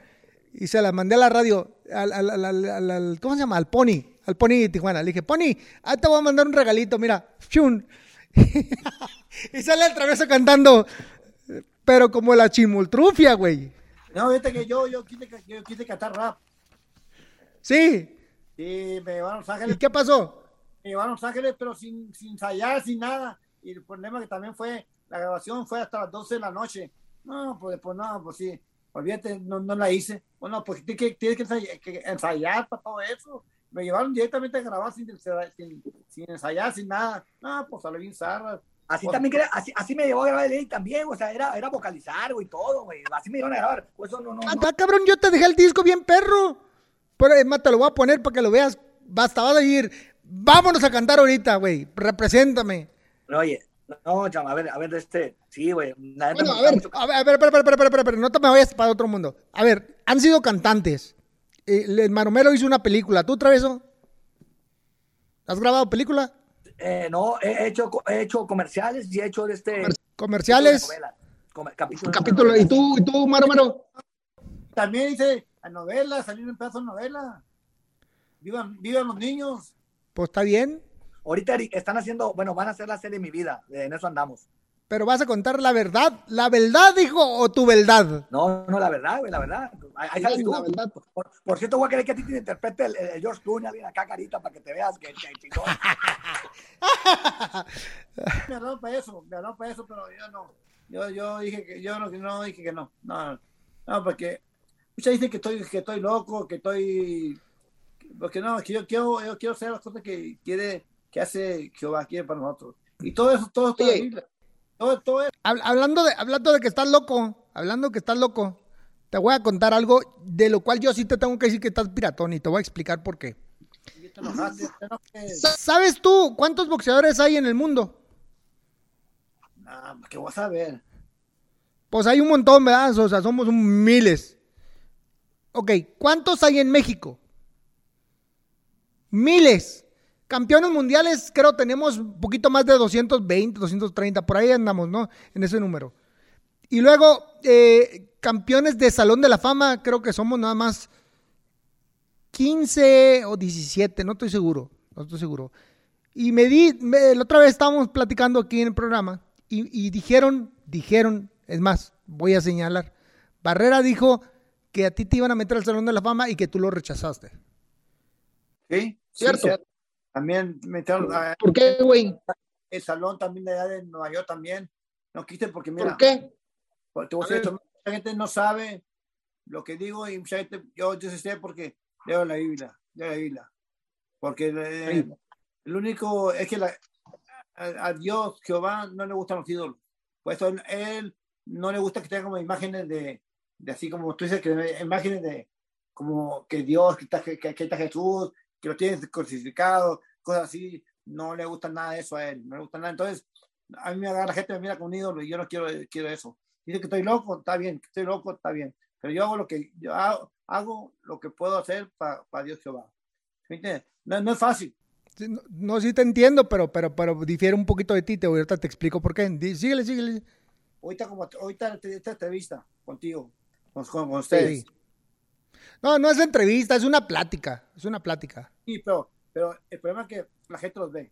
y se la mandé a la radio, al- ¿cómo se llama? Al Pony, al Pony de Tijuana. Le dije, Pony, ahí te voy a mandar un regalito, mira, chun. [LAUGHS] y sale el travieso cantando, pero como la chimultrufia, güey. No, viste que yo, yo quise, yo quise cantar rap. Sí, Y me llevaron a Los ¿y Ángeles, qué pasó? me llevaron a Los Ángeles, pero sin, sin ensayar, sin nada. Y el problema que también fue, la grabación fue hasta las 12 de la noche. No, pues, pues no, pues sí, olvídate, no, no la hice. Bueno, pues tienes que, tienes que ensayar, que ensayar para todo eso. Me llevaron directamente a grabar sin, sin, sin ensayar, sin nada. No, pues salió bien zarra. Así Pues- también, así, así me llevó a grabar el también, o sea, era, era vocalizar, güey, todo, güey. Así me iban a grabar. Por eso no, no, no. Ah, cabrón, yo te dejé el disco bien perro. Pero es más, te lo voy a poner para que lo veas. Basta, vas a ir. Vámonos a cantar ahorita, güey. Represéntame. Pero, oye, no, chama, a ver, a ver, este, sí, güey. Bueno, a ver, mucho. a ver, a ver, espera, espera, espera, espera, no te me vayas para otro mundo. A ver, han sido cantantes. Eh, El, Maromero hizo una película. ¿Tú, Traveso? ¿Has grabado película? Eh, no, he hecho, he hecho comerciales y he hecho de este. ¿Comerciales? novelas, come- capítulos de Capítulo, novelas. ¿y tú, y tú, Maro Maro? También hice la novela, salió un pedazo de novela. Vivan, vivan los niños. Pues está bien. Ahorita están haciendo, bueno, van a hacer la serie Mi Vida, en eso andamos. Pero vas a contar la verdad. ¿La verdad, dijo, o tu verdad? No, no, la verdad, güey, la verdad. Ahí sabes tú. Por, cierto, voy a querer que a ti te interprete el, George Clooney, viene acá carita para que te veas que, que [LAUGHS] me rompe eso, me rompe eso, pero yo no. Yo, yo dije que yo no, no dije que no. No, no, porque muchas dicen que estoy, que estoy loco, que estoy. Porque no, que yo quiero, yo quiero hacer las cosas que quiere, que hace Jehová, quiere para nosotros. Y todo eso, todo, todo, Hablando de, hablando de que estás loco, hablando de que estás loco, te voy a contar algo de lo cual yo sí te tengo que decir que estás piratón y te voy a explicar por qué. ¿Sabes tú cuántos boxeadores hay en el mundo? No, ¿qué vas a ver? Pues hay un montón, ¿verdad? O sea, somos miles. Ok, ¿cuántos hay en México? Miles. Campeones mundiales, creo tenemos un poquito más de 220, 230, por ahí andamos, ¿no? En ese número. Y luego, eh, campeones de Salón de la Fama, creo que somos nada más 15 o 17, no estoy seguro, no estoy seguro. Y me di, la otra vez estábamos platicando aquí en el programa y, y dijeron, dijeron, es más, voy a señalar, Barrera dijo que a ti te iban a meter al Salón de la Fama y que tú lo rechazaste. Sí, cierto. También metieron. ¿Por qué, güey? El salón también de allá de Nueva York también. No quise porque, mira. ¿Por qué? Porque, mucha gente no sabe lo que digo y mucha gente, yo, yo sé porque leo la Biblia, leo la Biblia. Porque eh, el único es que la, a, Dios, Jehová, no le gustan los ídolos. Por eso él, no le gusta que tenga como imágenes de, de así como tú dices, que imágenes de como que Dios, que está, que, que está Jesús, que lo tiene crucificado, cosas así, no le gusta nada de eso a él, no le gusta nada. Entonces, a mí me agarra la gente, me mira como un ídolo y yo no quiero, quiero eso. Dice que estoy loco, está bien, que estoy loco, está bien. Pero yo hago lo que, yo hago, hago lo que puedo hacer para, para Dios Jehová. No, no es fácil. no, no, sí te entiendo, pero, pero, pero difiere un poquito de ti. Te, ahorita te explico por qué. Síguele, síguele. Ahorita, como, ahorita esta entrevista contigo, con, con ustedes. No, no es entrevista, es una plática, es una plática. Sí, pero, pero el problema es que la gente los ve.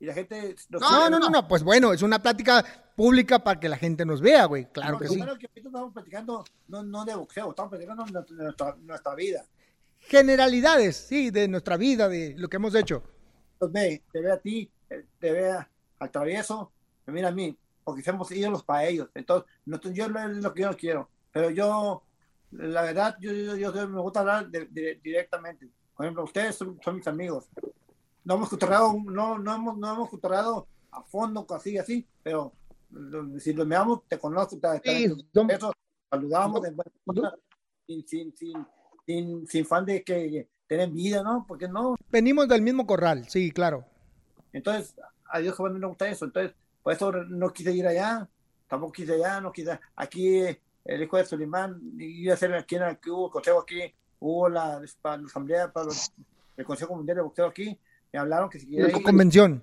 Y la gente... no, no, no, no, pues bueno, es una plática pública para que la gente nos vea, güey, claro que sí. Claro que estamos platicando no, no de boxeo, estamos platicando de nuestra, nuestra, vida. Generalidades, sí, de nuestra vida, de lo que hemos hecho. Los ve, te ve a ti, te ve al travieso, me mira a mí, porque somos ídolos para ellos. Entonces, no, yo es lo que yo quiero, pero yo la verdad, yo, yo, me gusta hablar directamente. Por ejemplo, ustedes son, mis amigos. No hemos cotorreado, no, no hemos, no hemos a fondo, así, así, pero si lo veamos, te conozco, te, eso, saludamos sin, sin, sin, sin, fan de que tienen vida, ¿no? Porque no. Venimos del mismo corral, sí, claro. Entonces, a Dios no me gusta eso. Entonces, por eso no quise ir allá, tampoco quise allá, no quise. Aquí el hijo de Sulimán, iba a ser aquí, aquí hubo el consejo aquí, hubo la, la asamblea para el Consejo Mundial de Boxeo aquí, me hablaron que si quería ir. convención.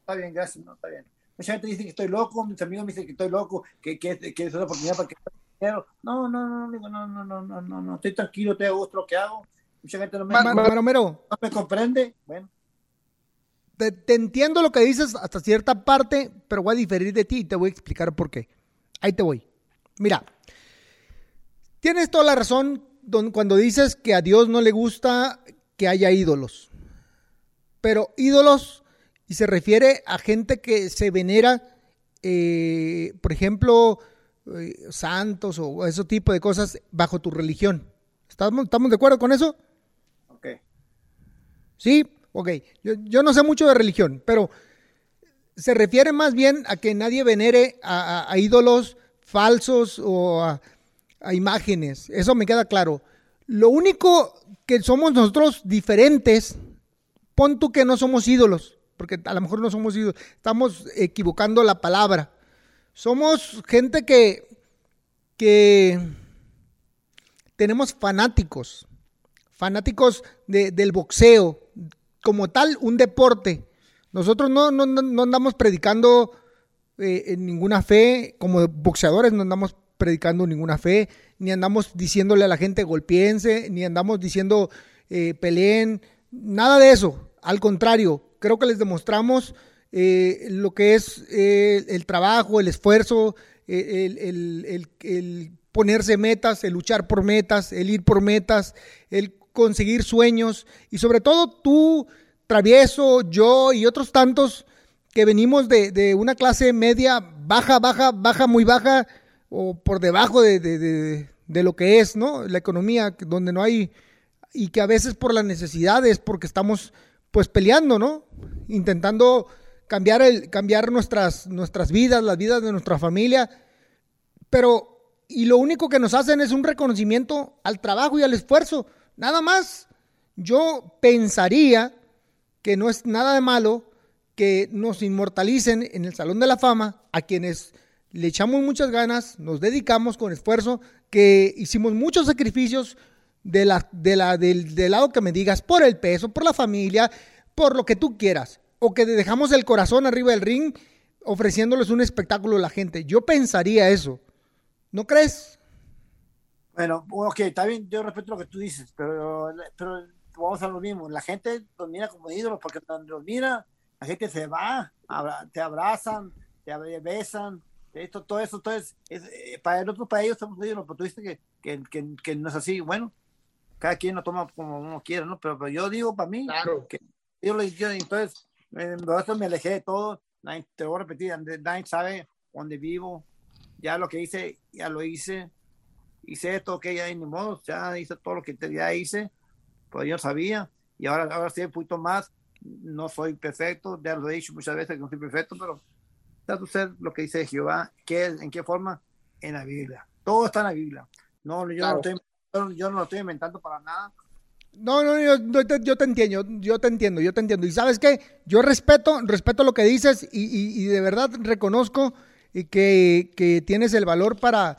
Está bien, gracias, no, está bien. Mucha gente dice que estoy loco, mis amigos me dicen que estoy loco, que, que, que es una oportunidad para que no, no, no, digo, no, no, no, no, no, no, estoy tranquilo, te gusto lo que hago. Mucha gente no me, no me comprende. Bueno. Te, te, entiendo lo que dices hasta cierta parte, pero voy a diferir de ti y te voy a explicar por qué. Ahí te voy. Mira, Tienes toda la razón cuando dices que a Dios no le gusta que haya ídolos. Pero ídolos, y se refiere a gente que se venera, eh, por ejemplo, eh, santos o ese tipo de cosas bajo tu religión. ¿Estamos, ¿Estamos de acuerdo con eso? Ok. Sí, ok. Yo, yo, no sé mucho de religión, pero se refiere más bien a que nadie venere a ídolos falsos o a a imágenes, eso me queda claro. Lo único que somos nosotros diferentes, pon tú que no somos ídolos, porque a lo mejor no somos ídolos, estamos equivocando la palabra. Somos gente que, que tenemos fanáticos, fanáticos del boxeo, como tal, un deporte. Nosotros no, no, andamos predicando eh, en ninguna fe, como boxeadores no andamos predicando ninguna fe, ni andamos diciéndole a la gente golpiense, ni andamos diciendo eh, peleen, nada de eso. Al contrario, creo que les demostramos eh, lo que es eh, el trabajo, el esfuerzo, el, el, ponerse metas, el luchar por metas, el ir por metas, el conseguir sueños y sobre todo tú, travieso, yo y otros tantos que venimos de, de una clase media baja, baja, baja, muy baja o por debajo de, de, de, lo que es, ¿no? La economía, donde no hay, y que a veces por las necesidades, porque estamos pues peleando, ¿no? Intentando cambiar, el, cambiar nuestras, nuestras vidas, las vidas de nuestra familia, pero, y lo único que nos hacen es un reconocimiento al trabajo y al esfuerzo, nada más. Yo pensaría que no es nada de malo que nos inmortalicen en el Salón de la Fama a quienes le echamos muchas ganas, nos dedicamos con esfuerzo, que hicimos muchos sacrificios de la, de la, del, del lado que me digas, por el peso, por la familia, por lo que tú quieras, o que dejamos el corazón arriba del ring ofreciéndoles un espectáculo a la gente. Yo pensaría eso. ¿No crees? Bueno, ok, está bien, yo respeto lo que tú dices, pero, pero vamos a lo mismo. La gente los mira como ídolos porque cuando los mira, la gente se va, te abrazan, te besan, esto, todo eso, entonces, es, eh, para nosotros, para ellos estamos ídolos, pero tú dices que, que, que, no es así. Bueno, cada quien lo toma como uno quiera, ¿no? Pero, yo digo para mí, claro. que yo lo yo, entonces, eh, me alejé de todo, te lo voy a repetir, nadie sabe dónde vivo, ya lo que hice, ya lo hice, hice esto, que ya ni modo, ya hice todo lo que ya hice, pues yo sabía, y ahora, ahora sí un poquito más, no soy perfecto, ya lo he dicho muchas veces que no soy perfecto, pero ser lo que dice Jehová, ¿qué, ¿en qué forma? En la Biblia, todo está en la Biblia, no, yo, no, estoy, yo no lo estoy inventando para nada, no, no, yo, yo, te entiendo, yo te entiendo, yo te entiendo. Y sabes qué, yo respeto, respeto lo que dices y, y, de verdad reconozco que, que, tienes el valor para,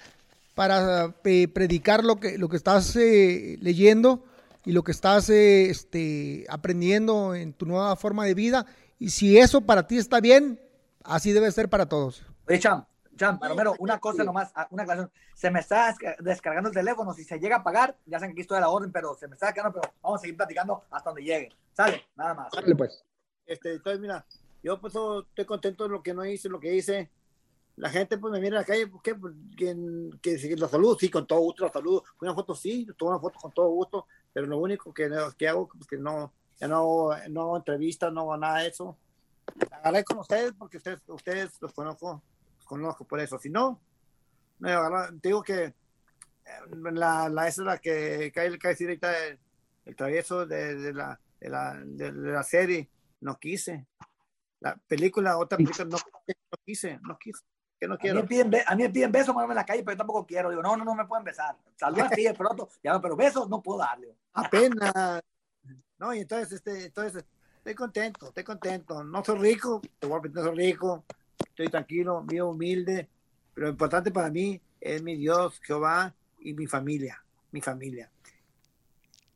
para eh, predicar lo que, lo que estás eh, leyendo y lo que estás eh, este, aprendiendo en tu nueva forma de vida. Y si eso para ti está bien, así debe ser para todos. Jan, Romero, una cosa nomás, una aclaración. Se me está descargando el teléfono. Si se llega a pagar, ya saben que aquí estoy a la orden, pero se me está descargando, pero vamos a seguir platicando hasta donde llegue. Sale, nada más. Sale, pues. Este, entonces, mira, yo pues estoy contento de lo que no hice, lo que hice. La gente pues me mira en la calle, ¿por qué? Pues, que, los saludo, sí, con todo gusto los saludo. Una foto, sí, tomo una foto con todo gusto, pero lo único que, que hago es pues, que no, ya no, no hago entrevistas, no hago nada de eso. Agarré con ustedes porque ustedes, ustedes los conozco conozco por eso. Si no, digo que eh, la, la esa es la que cae, cae directa el, el travieso de, de, la, de, la, de, la serie. No quise. La película, otra película, no, no quise, no quise. Que no quiero. A, mí me piden, a mí me piden besos en la calle, pero yo tampoco quiero. Digo, no, no, no me pueden besar. Saludos así de pronto, ya, pero besos no puedo darle. Apenas. No, y entonces, este, entonces, estoy contento, estoy contento. No soy rico, te voy a no soy rico, estoy tranquilo, mío humilde, pero lo importante para mí es mi Dios, Jehová y mi familia, mi familia.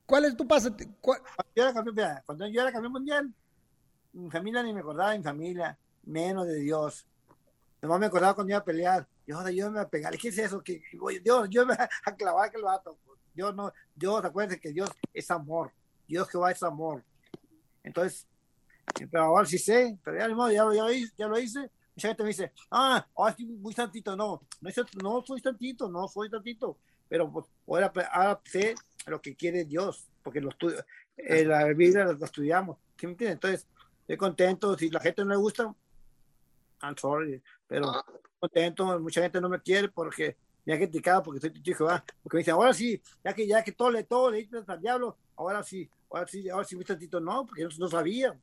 ¿Cuál es tu paso? Cuando, yo era campeón, cuando yo era campeón mundial, mi familia ni me acordaba de mi familia, menos de Dios. Nomás me acordaba cuando iba a pelear. Yo, yo me iba a pegar. ¿Qué es eso? que Dios, yo me a [LAUGHS] clavar aquel vato. Dios no, Dios, acuérdense que Dios es amor. Dios Jehová es amor. Entonces, pero ahora sí sé, pero ya, ya, ya, ya lo hice mucha gente me dice, ah, oh, estoy muy tantito, no, no, no soy tantito, no soy tantito, pero pues, ahora, ahora sé lo que quiere Dios, porque lo estudio, eh, la vida lo estudiamos, ¿sí me entiendes? Entonces, estoy contento, si la gente no le gusta, I'm sorry, pero ah. contento, mucha gente no me quiere porque me ha criticado porque soy tu hijo, porque me dicen, ahora sí, ya que ya que todo le todo le al diablo, ahora sí, ahora sí, ahora sí muy tantito, no, porque no, no sabía.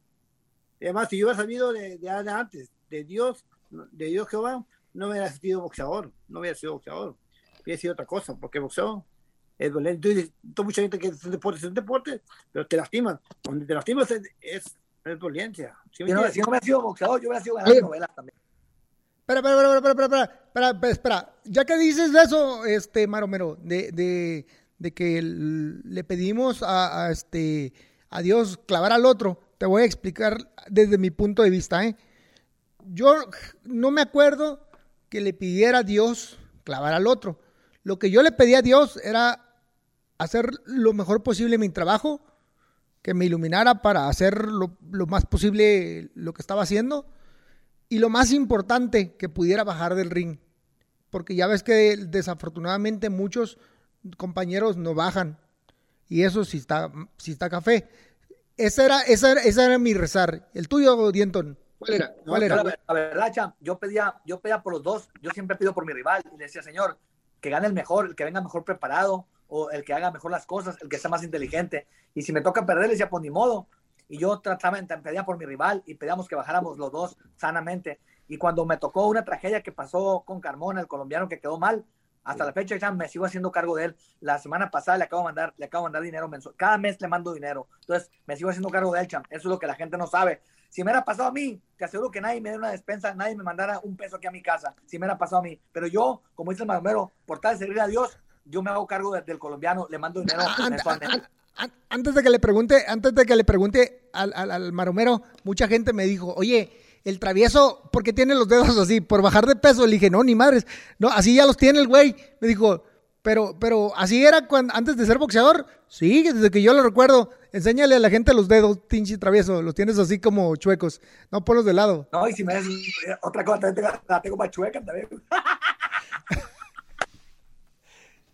además, si yo hubiera sabido de, de antes, de Dios, de Dios Jehová, no hubiera sido boxeador, no hubiera sido boxeador, hubiera sido otra cosa, porque boxeo es dolente. mucha gente que es un deporte, es un deporte, pero te lastiman. Cuando te lastimas es, es, es violencia. si, no, si no hubiera sido boxeador, yo hubiera sido ganador de novelas también. Espera, espera, espera, espera, espera, espera, espera, Ya que dices eso, este, Maromero, de, de, de que le pedimos a, a, este, a Dios clavar al otro, te voy a explicar desde mi punto de vista, ¿eh? yo no me acuerdo que le pidiera a Dios clavar al otro. Lo que yo le pedí a Dios era hacer lo mejor posible mi trabajo, que me iluminara para hacer lo, más posible lo que estaba haciendo. y lo más importante, que pudiera bajar del ring. Porque ya ves que desafortunadamente muchos compañeros no bajan. Y eso sí está, sí está café. Esa era, esa, esa era mi rezar. El tuyo, Dienton. ¿Cuál era? ¿Cuál era? La, verdad, Cham, yo pedía, yo pedía por los dos. Yo siempre pido por mi rival. Y le decía, señor, que gane el mejor, el que venga mejor preparado, o el que haga mejor las cosas, el que sea más inteligente. Y si me toca perder, le decía, pues ni modo y yo trataba, pedía por mi rival y pedíamos que bajáramos los dos sanamente. Y cuando me tocó una tragedia que pasó con Carmona, el colombiano que quedó mal, hasta la fecha ya me sigo haciendo cargo de él. La semana pasada le acabo de mandar, le acabo de mandar dinero mensual. Cada mes le mando dinero. Entonces me sigo haciendo cargo de él, Cham. Eso es lo que la gente no sabe. Si me hubiera pasado a mí, te aseguro que nadie me diera una despensa, nadie me mandara un peso aquí a mi casa. Si me hubiera pasado a mí. Pero yo, como dice el maromero, por tal de servir a Dios, yo me hago cargo del colombiano, le mando dinero mensualmente antes de que le pregunte, antes de que le pregunte al, al, maromero, mucha gente me dijo, oye, el travieso, ¿por qué tiene los dedos así? ¿Por bajar de peso? Le dije, no, ni madres. No, así ya los tiene el güey. Me dijo, pero, pero así era cuando, antes de ser boxeador. Sí, desde que yo lo recuerdo. Enséñale a la gente los dedos, pinche travieso. Los tienes así como chuecos. No, ponlos de lado. No, y si me das otra cosa, la tengo más chueca también. [LAUGHS]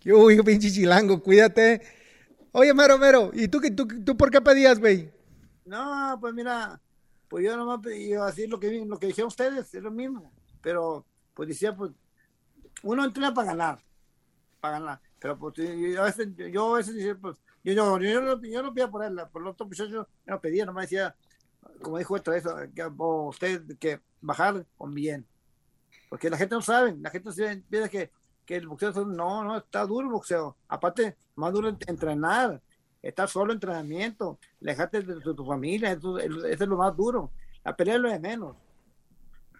Uy, pinche chilango, cuídate. Oye, Mero, Mero, ¿y tú, tú, tú por qué pedías, güey? No, pues mira, pues yo nomás pedí así lo que, lo que dijeron ustedes, es lo mismo. Pero, pues decía, pues, uno entrena para ganar, para ganar. Pero pues yo a veces, yo a veces decía, pues, yo, yo, yo, no, yo no pedía por él, por el otro muchacho yo no pedía, nomás decía, como dijo otra vez, que usted, que bajar con bien. Porque la gente no sabe, la gente piensa que que el boxeo no, no, está duro el boxeo. Aparte, más duro entrenar, estar solo entrenamiento, alejarte de tu, familia, eso, es lo más duro. La pelea es lo de menos.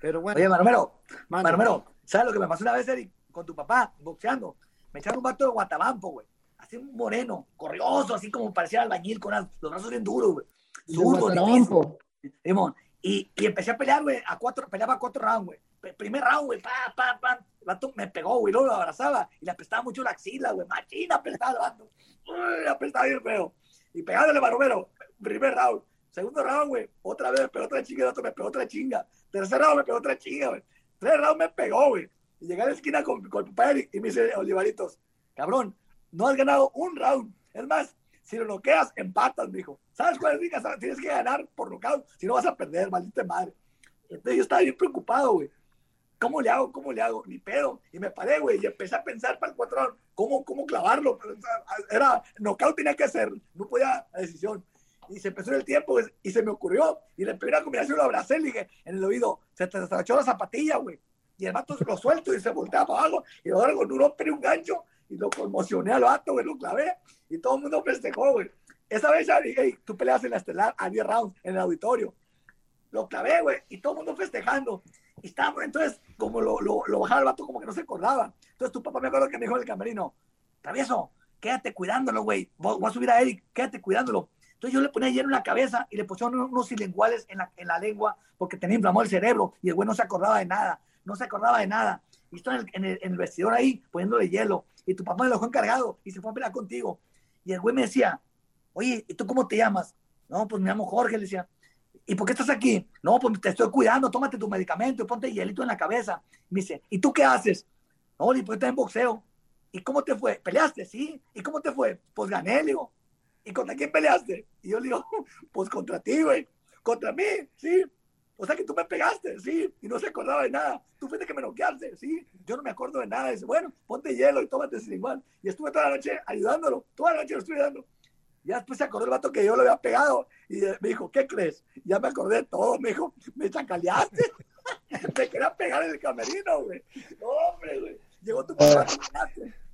Pero bueno. Oye, Maromero, Maromero, ¿sabes lo que me pasó una vez, Eric, con tu papá, boxeando? Me echaron un vato de Guatabampo, güey. Así un moreno, corrioso, así como parecía albañil, con los brazos bien duros, güey. Zurdo, y, y empecé a pelear, güey, a cuatro, peleaba a cuatro rounds, güey primer round, güey, pa, pa, pa. El vato me pegó, güey, luego lo abrazaba y le apestaba mucho la axila, güey, machina apestaba el vato. Uy, apestaba bien feo. Y pegándole maromero, primer round. Segundo round, güey, otra vez me pegó otra chinga, el otro me pegó otra chinga. Tercer round me pegó otra chinga, güey. Tres round me pegó, güey. Y llegué a la esquina con, con padre y me dice, Olivaritos, cabrón, no has ganado un round. Es más, si lo noqueas, empatas, dijo. ¿Sabes cuál es mi Tienes que ganar por nocaut, si no vas a perder, maldita madre. Entonces yo estaba bien preocupado, güey. ¿Cómo le hago? ¿Cómo le hago? Ni pedo. Y me paré, güey, y empecé a pensar para el cuatro ¿cómo, cómo clavarlo? Era, knockout tenía que ser, no podía la decisión. Y se empezó el tiempo y se me ocurrió. Y la primera combinación lo abracé y dije en el oído, se te la zapatilla, güey. Y el vato lo suelto y se voltea para abajo. Y ahora con un hombre un gancho y lo conmocioné al vato, güey, lo clavé. Y todo el mundo festejó, güey. Esa vez ya dije, tú peleas en la estelar a 10 rounds en el auditorio. Lo clavé, güey, y todo el mundo festejando. Y estábamos, entonces, como lo, lo, lo, bajaba el vato, como que no se acordaba. Entonces tu papá me acuerdo que me dijo en el camerino, travieso, quédate cuidándolo, güey. Voy a subir a Eric, quédate cuidándolo. Entonces yo le ponía hielo en la cabeza y le pusieron unos silenguales en la, en la lengua porque tenía inflamado el cerebro y el güey no se acordaba de nada, no se acordaba de nada. Y estoy en el, en el, en el vestidor ahí poniéndole hielo y tu papá me lo dejó encargado y se fue a pelear contigo. Y el güey me decía, oye, ¿y tú cómo te llamas? No, pues me llamo Jorge, le decía. ¿Y por qué estás aquí? No, pues te estoy cuidando, tómate tu medicamento y ponte hielito en la cabeza. Me dice, ¿y tú qué haces? No, pues estás en boxeo. ¿Y cómo te fue? ¿Peleaste? Sí. ¿Y cómo te fue? Pues gané, le digo. ¿Y contra quién peleaste? Y yo le digo, [LAUGHS] pues contra ti, güey. Contra mí, sí. O sea que tú me pegaste, sí. Y no se acordaba de nada. Tú fuiste que me noqueaste, sí. Yo no me acuerdo de nada. Dice, bueno, ponte hielo y tómate sin igual. Y estuve toda la noche ayudándolo. Toda la noche lo estuve ayudando. Ya después se acordó el vato que yo lo había pegado y me dijo, ¿qué crees? Ya me acordé de todo, me dijo, me chacaleaste. [LAUGHS] me quería pegar en el camerino, güey. No, hombre, güey. Llegó tu papá,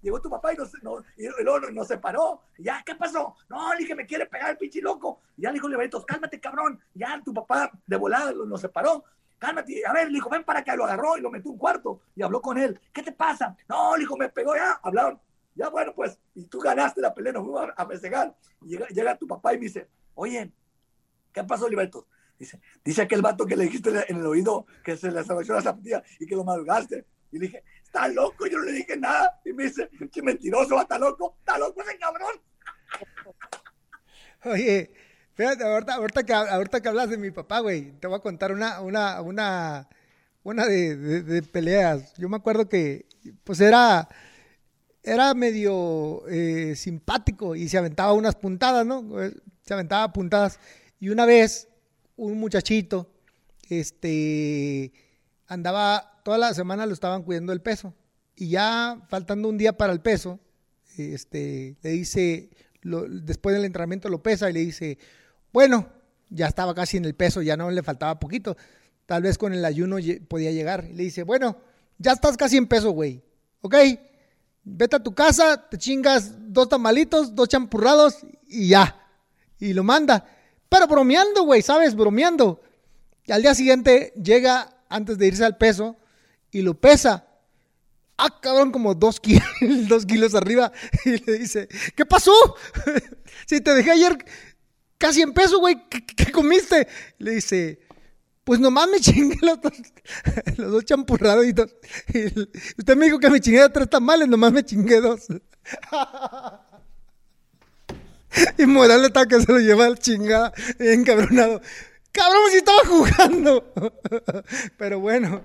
llegó tu papá y nos, y luego nos separó. Ya, ¿qué pasó? No, le dije, me quiere pegar el pinche loco. ya le dijo Liberitos, cálmate, cabrón. Ya tu papá de volada nos separó. Cálmate. A ver, le dijo, ven para acá. Lo agarró y lo metió un cuarto y habló con él. ¿Qué te pasa? No, le dijo, me pegó ya. Hablaron. Ya bueno, pues, y tú ganaste la pelea, nos fuimos a, festejar. Y llega, llega, tu papá y me dice, oye, ¿qué pasó, Liberto? Dice, dice aquel vato que le dijiste en el oído que se le atravesó la zapatilla y que lo madrugaste. Y le dije, está loco, yo no le dije nada. Y me dice, qué mentiroso, está loco, está loco ese cabrón. [LAUGHS] Oye, fíjate, ahorita, ahorita, que, ahorita que hablas de mi papá, güey, te voy a contar una, una, una, una de, peleas. Yo me acuerdo que, pues era, era medio eh, simpático y se aventaba unas puntadas, ¿no? Se aventaba puntadas. Y una vez, un muchachito, este, andaba, toda la semana lo estaban cuidando el peso. Y ya faltando un día para el peso, este, le dice, después del entrenamiento lo pesa y le dice, bueno, ya estaba casi en el peso, ya no le faltaba poquito. Tal vez con el ayuno podía llegar. Y le dice, bueno, ya estás casi en peso, güey. ¿Ok? Vete a tu casa, te chingas dos tamalitos, dos champurrados y ya. Y lo manda. Pero bromeando, güey, ¿sabes? Bromeando. Y al día siguiente llega antes de irse al peso y lo pesa. Ah, cabrón, como dos [LAUGHS] kilos, arriba. [LAUGHS] Y le dice, ¿qué pasó? [LAUGHS] si te dejé ayer casi en peso, güey, ¿qué, comiste? Le dice, pues nomás me [LAUGHS] chingué los dos, los dos champurraditos. Usted me dijo que me chingué tres tamales, nomás me chingué dos. [LAUGHS] y Morales estaba que se lo lleva al chingada, encabronado. Cabrón, si estaba jugando. [LAUGHS] Pero bueno,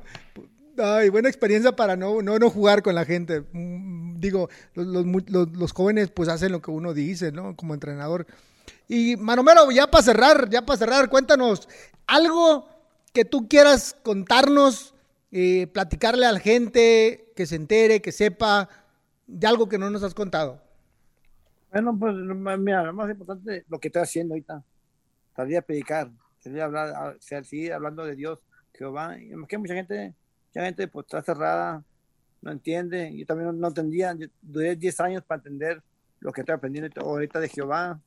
ay, buena experiencia para no, no, no jugar con la gente. Mm, digo, los, los, los, jóvenes pues hacen lo que uno dice, ¿no? Como entrenador. Y Manomero, ya para cerrar, ya para cerrar, cuéntanos algo que tú quieras contarnos, eh, platicarle a la gente, que se entere, que sepa de algo que no nos has contado. Bueno, pues mira, lo más importante, lo que estoy haciendo ahorita, salir a predicar, salir a hablar, seguir hablando de Dios, Jehová. Y que mucha gente, mucha gente pues está cerrada, no entiende. Yo también no, entendía, duré 10 años para entender lo que estoy aprendiendo ahorita de Jehová.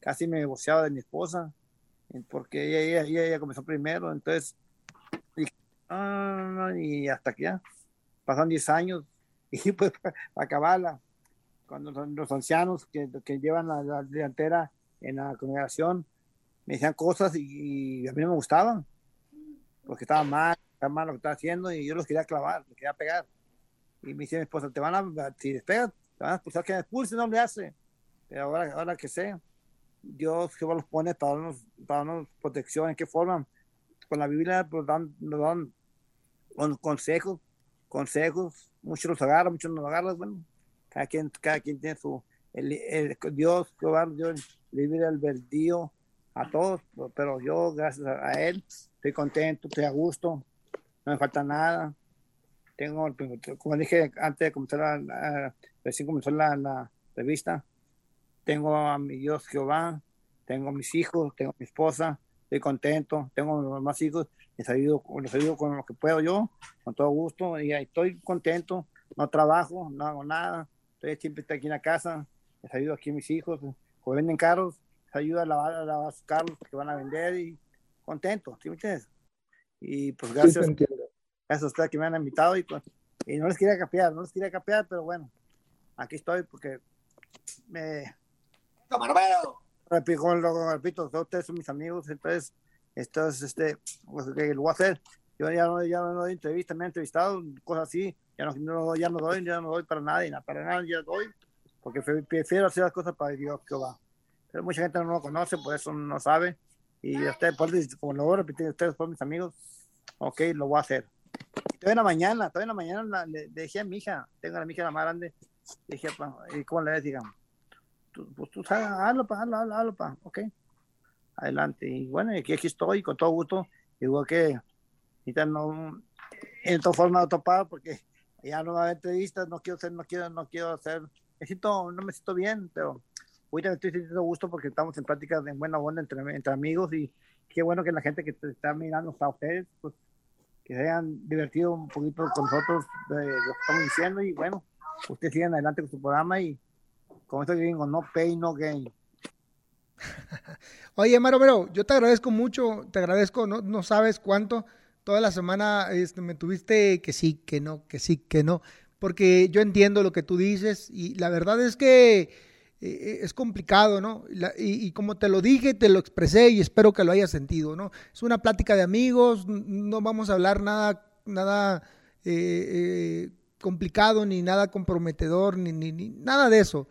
Casi me negociaba de mi esposa, porque ella, ella, ella, comenzó primero. Entonces, ah, y hasta que ya pasan 10 años, [LAUGHS] y pues para acabarla cuando los ancianos que, que llevan la, la, delantera en la congregación me decían cosas y, a mí no me gustaban, porque estaba mal, estaba mal lo que estaba haciendo y yo los quería clavar, los quería pegar. Y me dice mi esposa, te van a, si despegas, te van a expulsar, que me expulse, no le hace. Pero ahora, ahora que sé, Dios Jehová los pone para darnos, para darnos protección, ¿en qué forma? Con la Biblia pues, dan, nos dan consejos, consejos, muchos los agarran, muchos no los agarran, bueno, cada quien, cada quien tiene su, el, el, Dios, Jehová, Dios libre albedrío a todos, pero yo, gracias a él, estoy contento, estoy a gusto, no me falta nada. Tengo, como dije antes de comenzar la, recién comenzó la, la, revista, tengo a mi Dios Jehová, tengo a mis hijos, tengo a mi esposa, estoy contento, tengo más hijos, les ayudo, les ayudo con lo que puedo yo, con todo gusto, y estoy contento, no trabajo, no hago nada, Estoy siempre estoy aquí en la casa, les ayudo aquí a mis hijos, o venden carros, les ayudo a lavar, a lavar sus carros que van a vender y contento, ¿sí me entiendes? Y pues gracias, gracias a ustedes que me han invitado y, pues, y no les quería capear, no les quería capear, pero bueno, aquí estoy porque me... Repito, lo repito, ustedes son mis amigos, entonces, entonces este, pues, que lo voy a hacer. Yo ya no, ya no doy entrevistas, me han entrevistado, cosas así, ya no, no, ya no doy, ya no doy para nadie, para nada ya doy, porque prefiero hacer las cosas para Dios que va. Pero mucha gente no lo conoce, por eso no sabe. Y ustedes, como lo voy a repetir, ustedes son mis amigos, ok, lo voy a hacer. Todavía en la mañana, todavía en la mañana le, dije a mi hija, tengo a mi hija la más grande, le dije, ¿y cómo le ves? Digamos, pues tú sabes, hazlo, pa, hazlo, hazlo, hazlo, pa, ok. Adelante. Y bueno, aquí, aquí estoy, con todo gusto. Igual que ahorita no, en todas formas topado porque ya no va a haber entrevistas, no quiero hacer, no quiero, no quiero hacer, me siento, no me siento bien, pero hoy me estoy sintiendo gusto porque estamos en prácticas de buena onda entre, entre amigos y qué bueno que la gente que está mirando a ustedes, pues que se hayan divertido un poquito con nosotros de lo que estamos diciendo y bueno, ustedes sigan adelante con su programa y como esto que digo, no pay, no gain. [LAUGHS] Oye, Maro, pero yo te agradezco mucho, te agradezco, no, no sabes cuánto toda la semana este, me tuviste que sí, que no, que sí, que no, porque yo entiendo lo que tú dices y la verdad es que eh, es complicado, ¿no? y, como te lo dije, te lo expresé y espero que lo hayas sentido, ¿no? Es una plática de amigos, no vamos a hablar nada, nada eh, eh, complicado, ni nada comprometedor, ni, ni, nada de eso,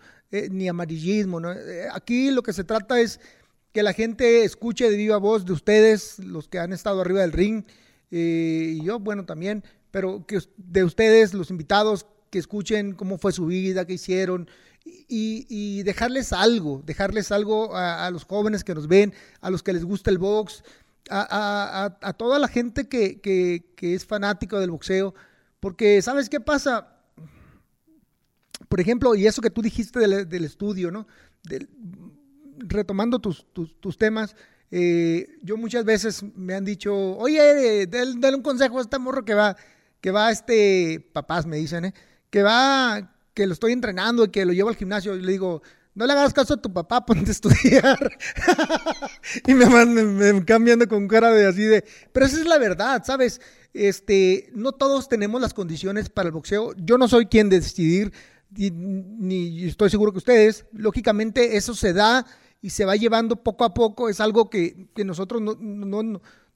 ni amarillismo, ¿no? aquí lo que se trata es que la gente escuche de viva voz de ustedes, los que han estado arriba del ring, eh, y yo, bueno, también, pero que de ustedes, los invitados, que escuchen cómo fue su vida, qué hicieron, y, dejarles algo, dejarles algo a, los jóvenes que nos ven, a los que les gusta el box, a, toda la gente que, que, es fanático del boxeo, porque ¿sabes qué pasa? Por ejemplo, y eso que tú dijiste del, estudio, ¿no? retomando tus, tus, temas, eh, yo muchas veces me han dicho, oye, dale, un consejo a este morro que va, que va, este, papás me dicen, ¿eh? que va, que lo estoy entrenando y que lo llevo al gimnasio y le digo, no le hagas caso a tu papá, [LAUGHS] ponte a estudiar. [LAUGHS] y me, van, cambiando con cara de así de, pero esa es la verdad, ¿sabes? Este, no todos tenemos las condiciones para el boxeo. Yo no soy quien de decidir, ni, estoy seguro que ustedes. Lógicamente eso se da y se va llevando poco a poco. Es algo que, nosotros no, no,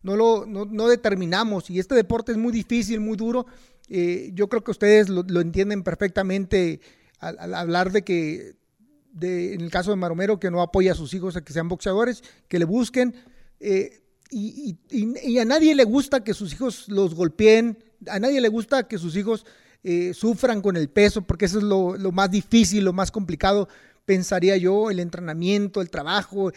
no, lo, no, determinamos. Y este deporte es muy difícil, muy duro. Eh, yo creo que ustedes lo, entienden perfectamente al, hablar de que, de, en el caso de Maromero, que no apoya a sus hijos a que sean boxeadores, que le busquen. Eh, y, y, a nadie le gusta que sus hijos los golpeen, a nadie le gusta que sus hijos eh, sufran con el peso, porque eso es lo, más difícil, lo más complicado, pensaría yo, el entrenamiento, el trabajo,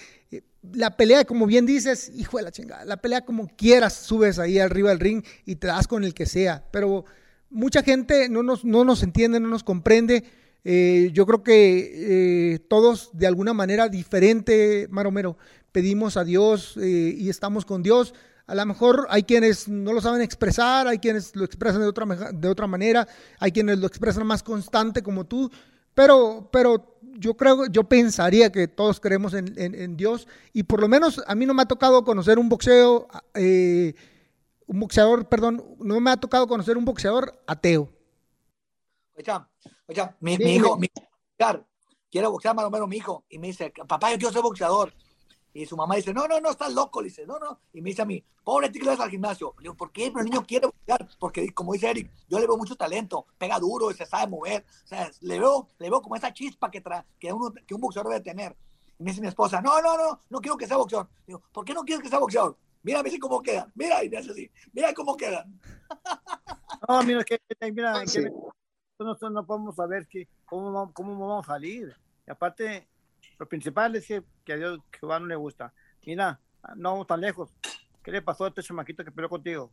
la pelea, como bien dices, hijo de la chingada, la pelea como quieras, subes ahí arriba del ring y te das con el que sea, pero mucha gente no nos, no nos entiende, no nos comprende. Eh, yo creo que eh, todos de alguna manera diferente, Maromero, pedimos a Dios eh, y estamos con Dios. A lo mejor hay quienes no lo saben expresar, hay quienes lo expresan de otra, de otra manera, hay quienes lo expresan más constante como tú, pero, pero yo creo, yo pensaría que todos creemos en, Dios y por lo menos a mí no me ha tocado conocer un boxeo, eh, un boxeador, perdón, no me ha tocado conocer un boxeador ateo. Oye, oye, mi, hijo, mi hijo, quiere boxear más o menos mi hijo y me dice, papá, yo quiero ser boxeador. Y su mamá dice, no, no, no, estás loco. Le dice, no, no. Y me dice a mí, pobre ti que vas al gimnasio. Le digo, ¿por qué? Pero el niño quiere boxear. Porque, como dice Eric, yo le veo mucho talento, pega duro y se sabe mover. O sea, le veo, le veo como esa chispa que, tra que, uno, que un boxeador debe tener. Y me dice mi esposa, no, no, no, no quiero que sea boxeador. Digo, ¿por qué no quieres que sea boxeador? Mira, mira cómo quedan. Mira, y me hace así. Mira cómo quedan. No, mira, que, mira, que nosotros no podemos saber que, cómo, cómo vamos a salir. Y aparte, lo principal es que, que a Dios Jehová no le gusta mira, no vamos tan lejos. ¿Qué le pasó a este chamaquito que peleó contigo?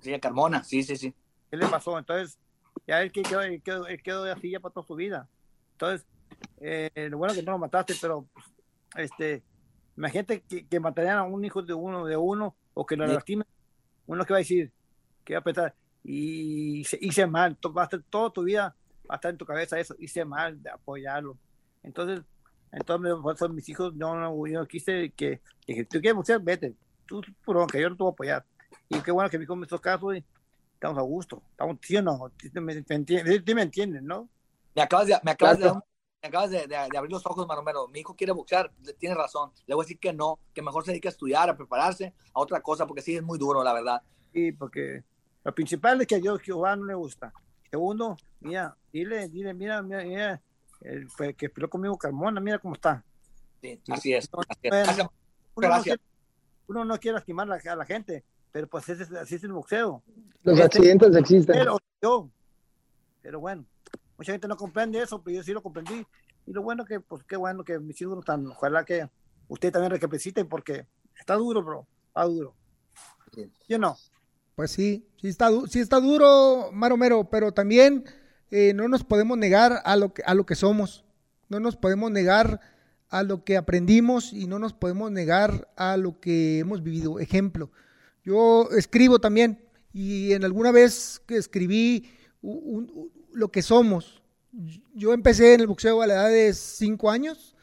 Sí, a Carmona, sí, sí, sí. ¿Qué le pasó? Entonces, ya él quedó, él quedó, él quedó así ya para toda su vida. Entonces, eh, lo bueno que no lo mataste, pero este, imagínate que, que matarían a un hijo de uno, de uno, o que lo lastimen. Uno que va a decir, que va a pensar, y hice mal, va a estar toda tu vida, va a estar en tu cabeza eso, hice mal de apoyarlo. Entonces, entonces, por mis hijos, no, no, yo quise que, que tú quieres boxear, vete. Tú, que yo no te voy a apoyar. Y qué bueno que mi hijo me hizo caso y estamos a gusto. Estamos, ¿sí o no? ¿Tú me, entiendes, no? Me acabas de, me acabas de, me acabas de, de, abrir los ojos, Maromero. Mi hijo quiere boxear, tiene razón. Le voy a decir que no, que mejor se dedique a estudiar, a prepararse a otra cosa, porque sí es muy duro, la verdad. Sí, porque lo principal es que a Dios Jehová no le gusta. Segundo, mira, dile, dile, mira, mira, mira el, que esperó conmigo Carmona, mira cómo está. Sí, así es. Uno, no quiere, lastimar a la, gente, pero pues así es el boxeo. Los accidentes existen. Pero, yo, pero bueno, mucha gente no comprende eso, pero yo sí lo comprendí. Y lo bueno que, pues qué bueno que mis hijos no están, ojalá que usted también recapaciten porque está duro, bro, está duro. ¿Sí no? Pues sí, sí está, sí está duro, Maromero, pero también eh, no nos podemos negar a lo, que, a lo que somos, no nos podemos negar a lo que aprendimos y no nos podemos negar a lo que hemos vivido. Ejemplo, yo escribo también y en alguna vez que escribí lo que somos, yo empecé en el boxeo a la edad de 5 años,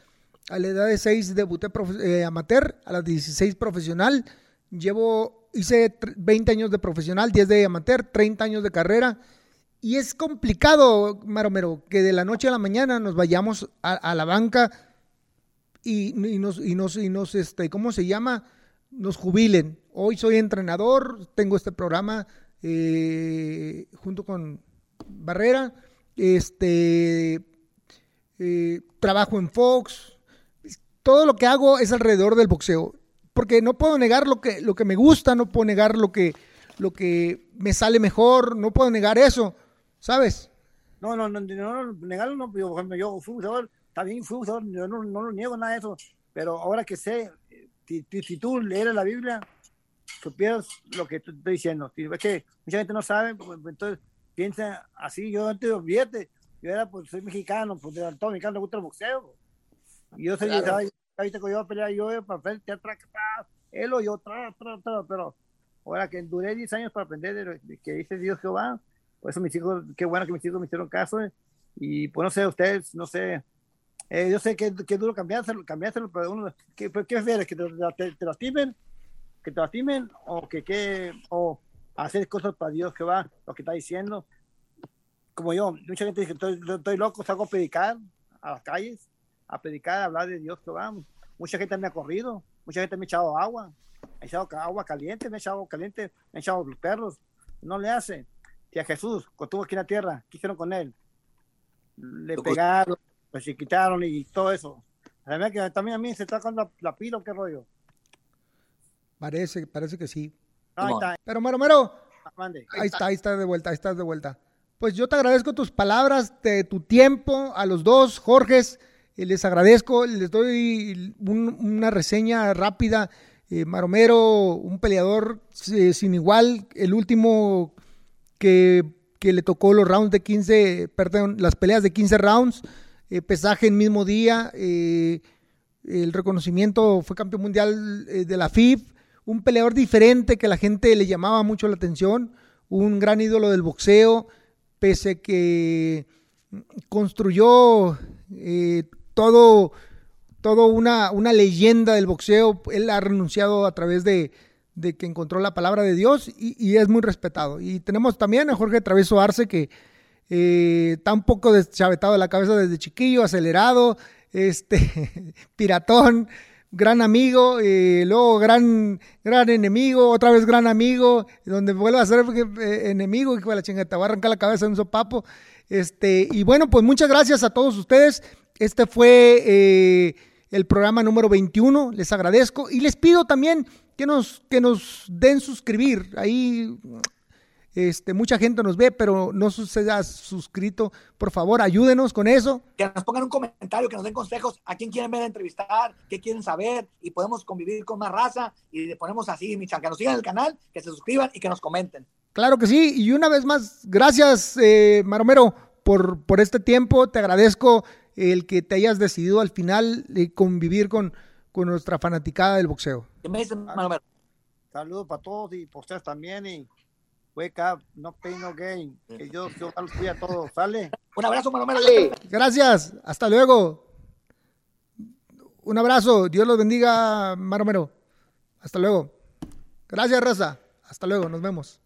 a la edad de 6 debuté eh, amateur, a las 16 profesional, llevo, hice 20 años de profesional, 10 de amateur, 30 años de carrera y es complicado, Maromero, que de la noche a la mañana nos vayamos a, la banca y, nos, y nos, y nos, este, ¿cómo se llama? Nos jubilen. Hoy soy entrenador, tengo este programa eh, junto con Barrera, este, eh, trabajo en Fox, todo lo que hago es alrededor del boxeo, porque no puedo negar lo que, lo que me gusta, no puedo negar lo que, lo que me sale mejor, no puedo negar eso, ¿sabes? No, no, no, no, negarlo no, yo, por ejemplo, yo fui usador, también fui usador, yo no, no lo niego nada de eso, pero ahora que sé, si, tú lees la Biblia, supieras lo que estoy diciendo. Es que mucha gente no sabe, pues, pues, entonces piensa así, yo antes olvídate, yo era, pues soy mexicano, pues de todo mexicano me gusta el boxeo. Y yo soy, claro. ahorita que yo a pelear, yo para frente, atrás, él o yo, tra, tra, tra, pero ahora que duré 10 años para aprender de, de que dice Dios Jehová, por eso mis hijos, qué bueno que mis hijos me hicieron caso, eh, y pues no sé, ustedes, no sé, eh, yo sé que, que es duro cambiárselo, cambiárselo, pero uno, ¿qué, qué prefieres? ¿Que te, te, te lastimen? ¿Que te lastimen? ¿O que, que o hacer cosas para Dios que va, lo que está diciendo? Como yo, mucha gente dice, estoy, estoy loco, salgo a predicar a las calles, a predicar, a hablar de Dios que va. Mucha gente me ha corrido, mucha gente me ha echado agua, me ha echado agua caliente, me ha echado agua caliente, me ha echado los perros. No le hace. Si a Jesús, cuando estuvo aquí en la tierra, ¿qué hicieron con él? Le pegaron, pues se quitaron y todo eso. Además que también a mí se está con la, la pila, ¿qué rollo? Parece, parece que sí. No, ahí está. Pero, Mero, Mero, Mande. ahí está, ahí está de vuelta, ahí estás de vuelta. Pues yo te agradezco tus palabras, de tu tiempo, a los dos, Jorges, eh, les agradezco, les doy un, una reseña rápida. Eh, Maromero, un peleador eh, sin igual, el último que, que, le tocó los rounds de 15, perdón, las peleas de 15 rounds, eh, pesaje el mismo día, eh, el reconocimiento fue campeón mundial eh, de la FIB, un peleador diferente que la gente le llamaba mucho la atención, un gran ídolo del boxeo, pese que construyó eh, todo, todo una, una, leyenda del boxeo, él ha renunciado a través de, de que encontró la palabra de Dios y, es muy respetado. Y tenemos también a Jorge Travieso Arce que eh, está poco deschavetado de la cabeza desde chiquillo, acelerado, este, [LAUGHS] piratón, gran amigo, eh, luego gran, gran enemigo, otra vez gran amigo, donde vuelve a ser eh, enemigo, y la chingada, te va a arrancar la cabeza de un sopapo. Este, y bueno, pues muchas gracias a todos ustedes. Este fue eh, el programa número 21. Les agradezco y les pido también que nos, que nos den suscribir. Ahí este, mucha gente nos ve, pero no se ha suscrito. Por favor, ayúdenos con eso. Que nos pongan un comentario, que nos den consejos a quién quieren ver a entrevistar, qué quieren saber y podemos convivir con más raza y le ponemos así, Michan, que nos sigan el canal, que se suscriban y que nos comenten. Claro que sí, y una vez más, gracias, eh, Maromero, por, por este tiempo. Te agradezco el que te hayas decidido al final convivir con, con nuestra fanaticada del boxeo. ¿Qué me dicen, Maromero? Saludos para todos y por ustedes también. Y wake up, no pain, no gain. Que yo, yo los cuida a todos, ¿sale? Un abrazo, Maromero. Gracias, hasta luego. Un abrazo, Dios los bendiga, Maromero. Hasta luego. Gracias, Rosa. Hasta luego, nos vemos.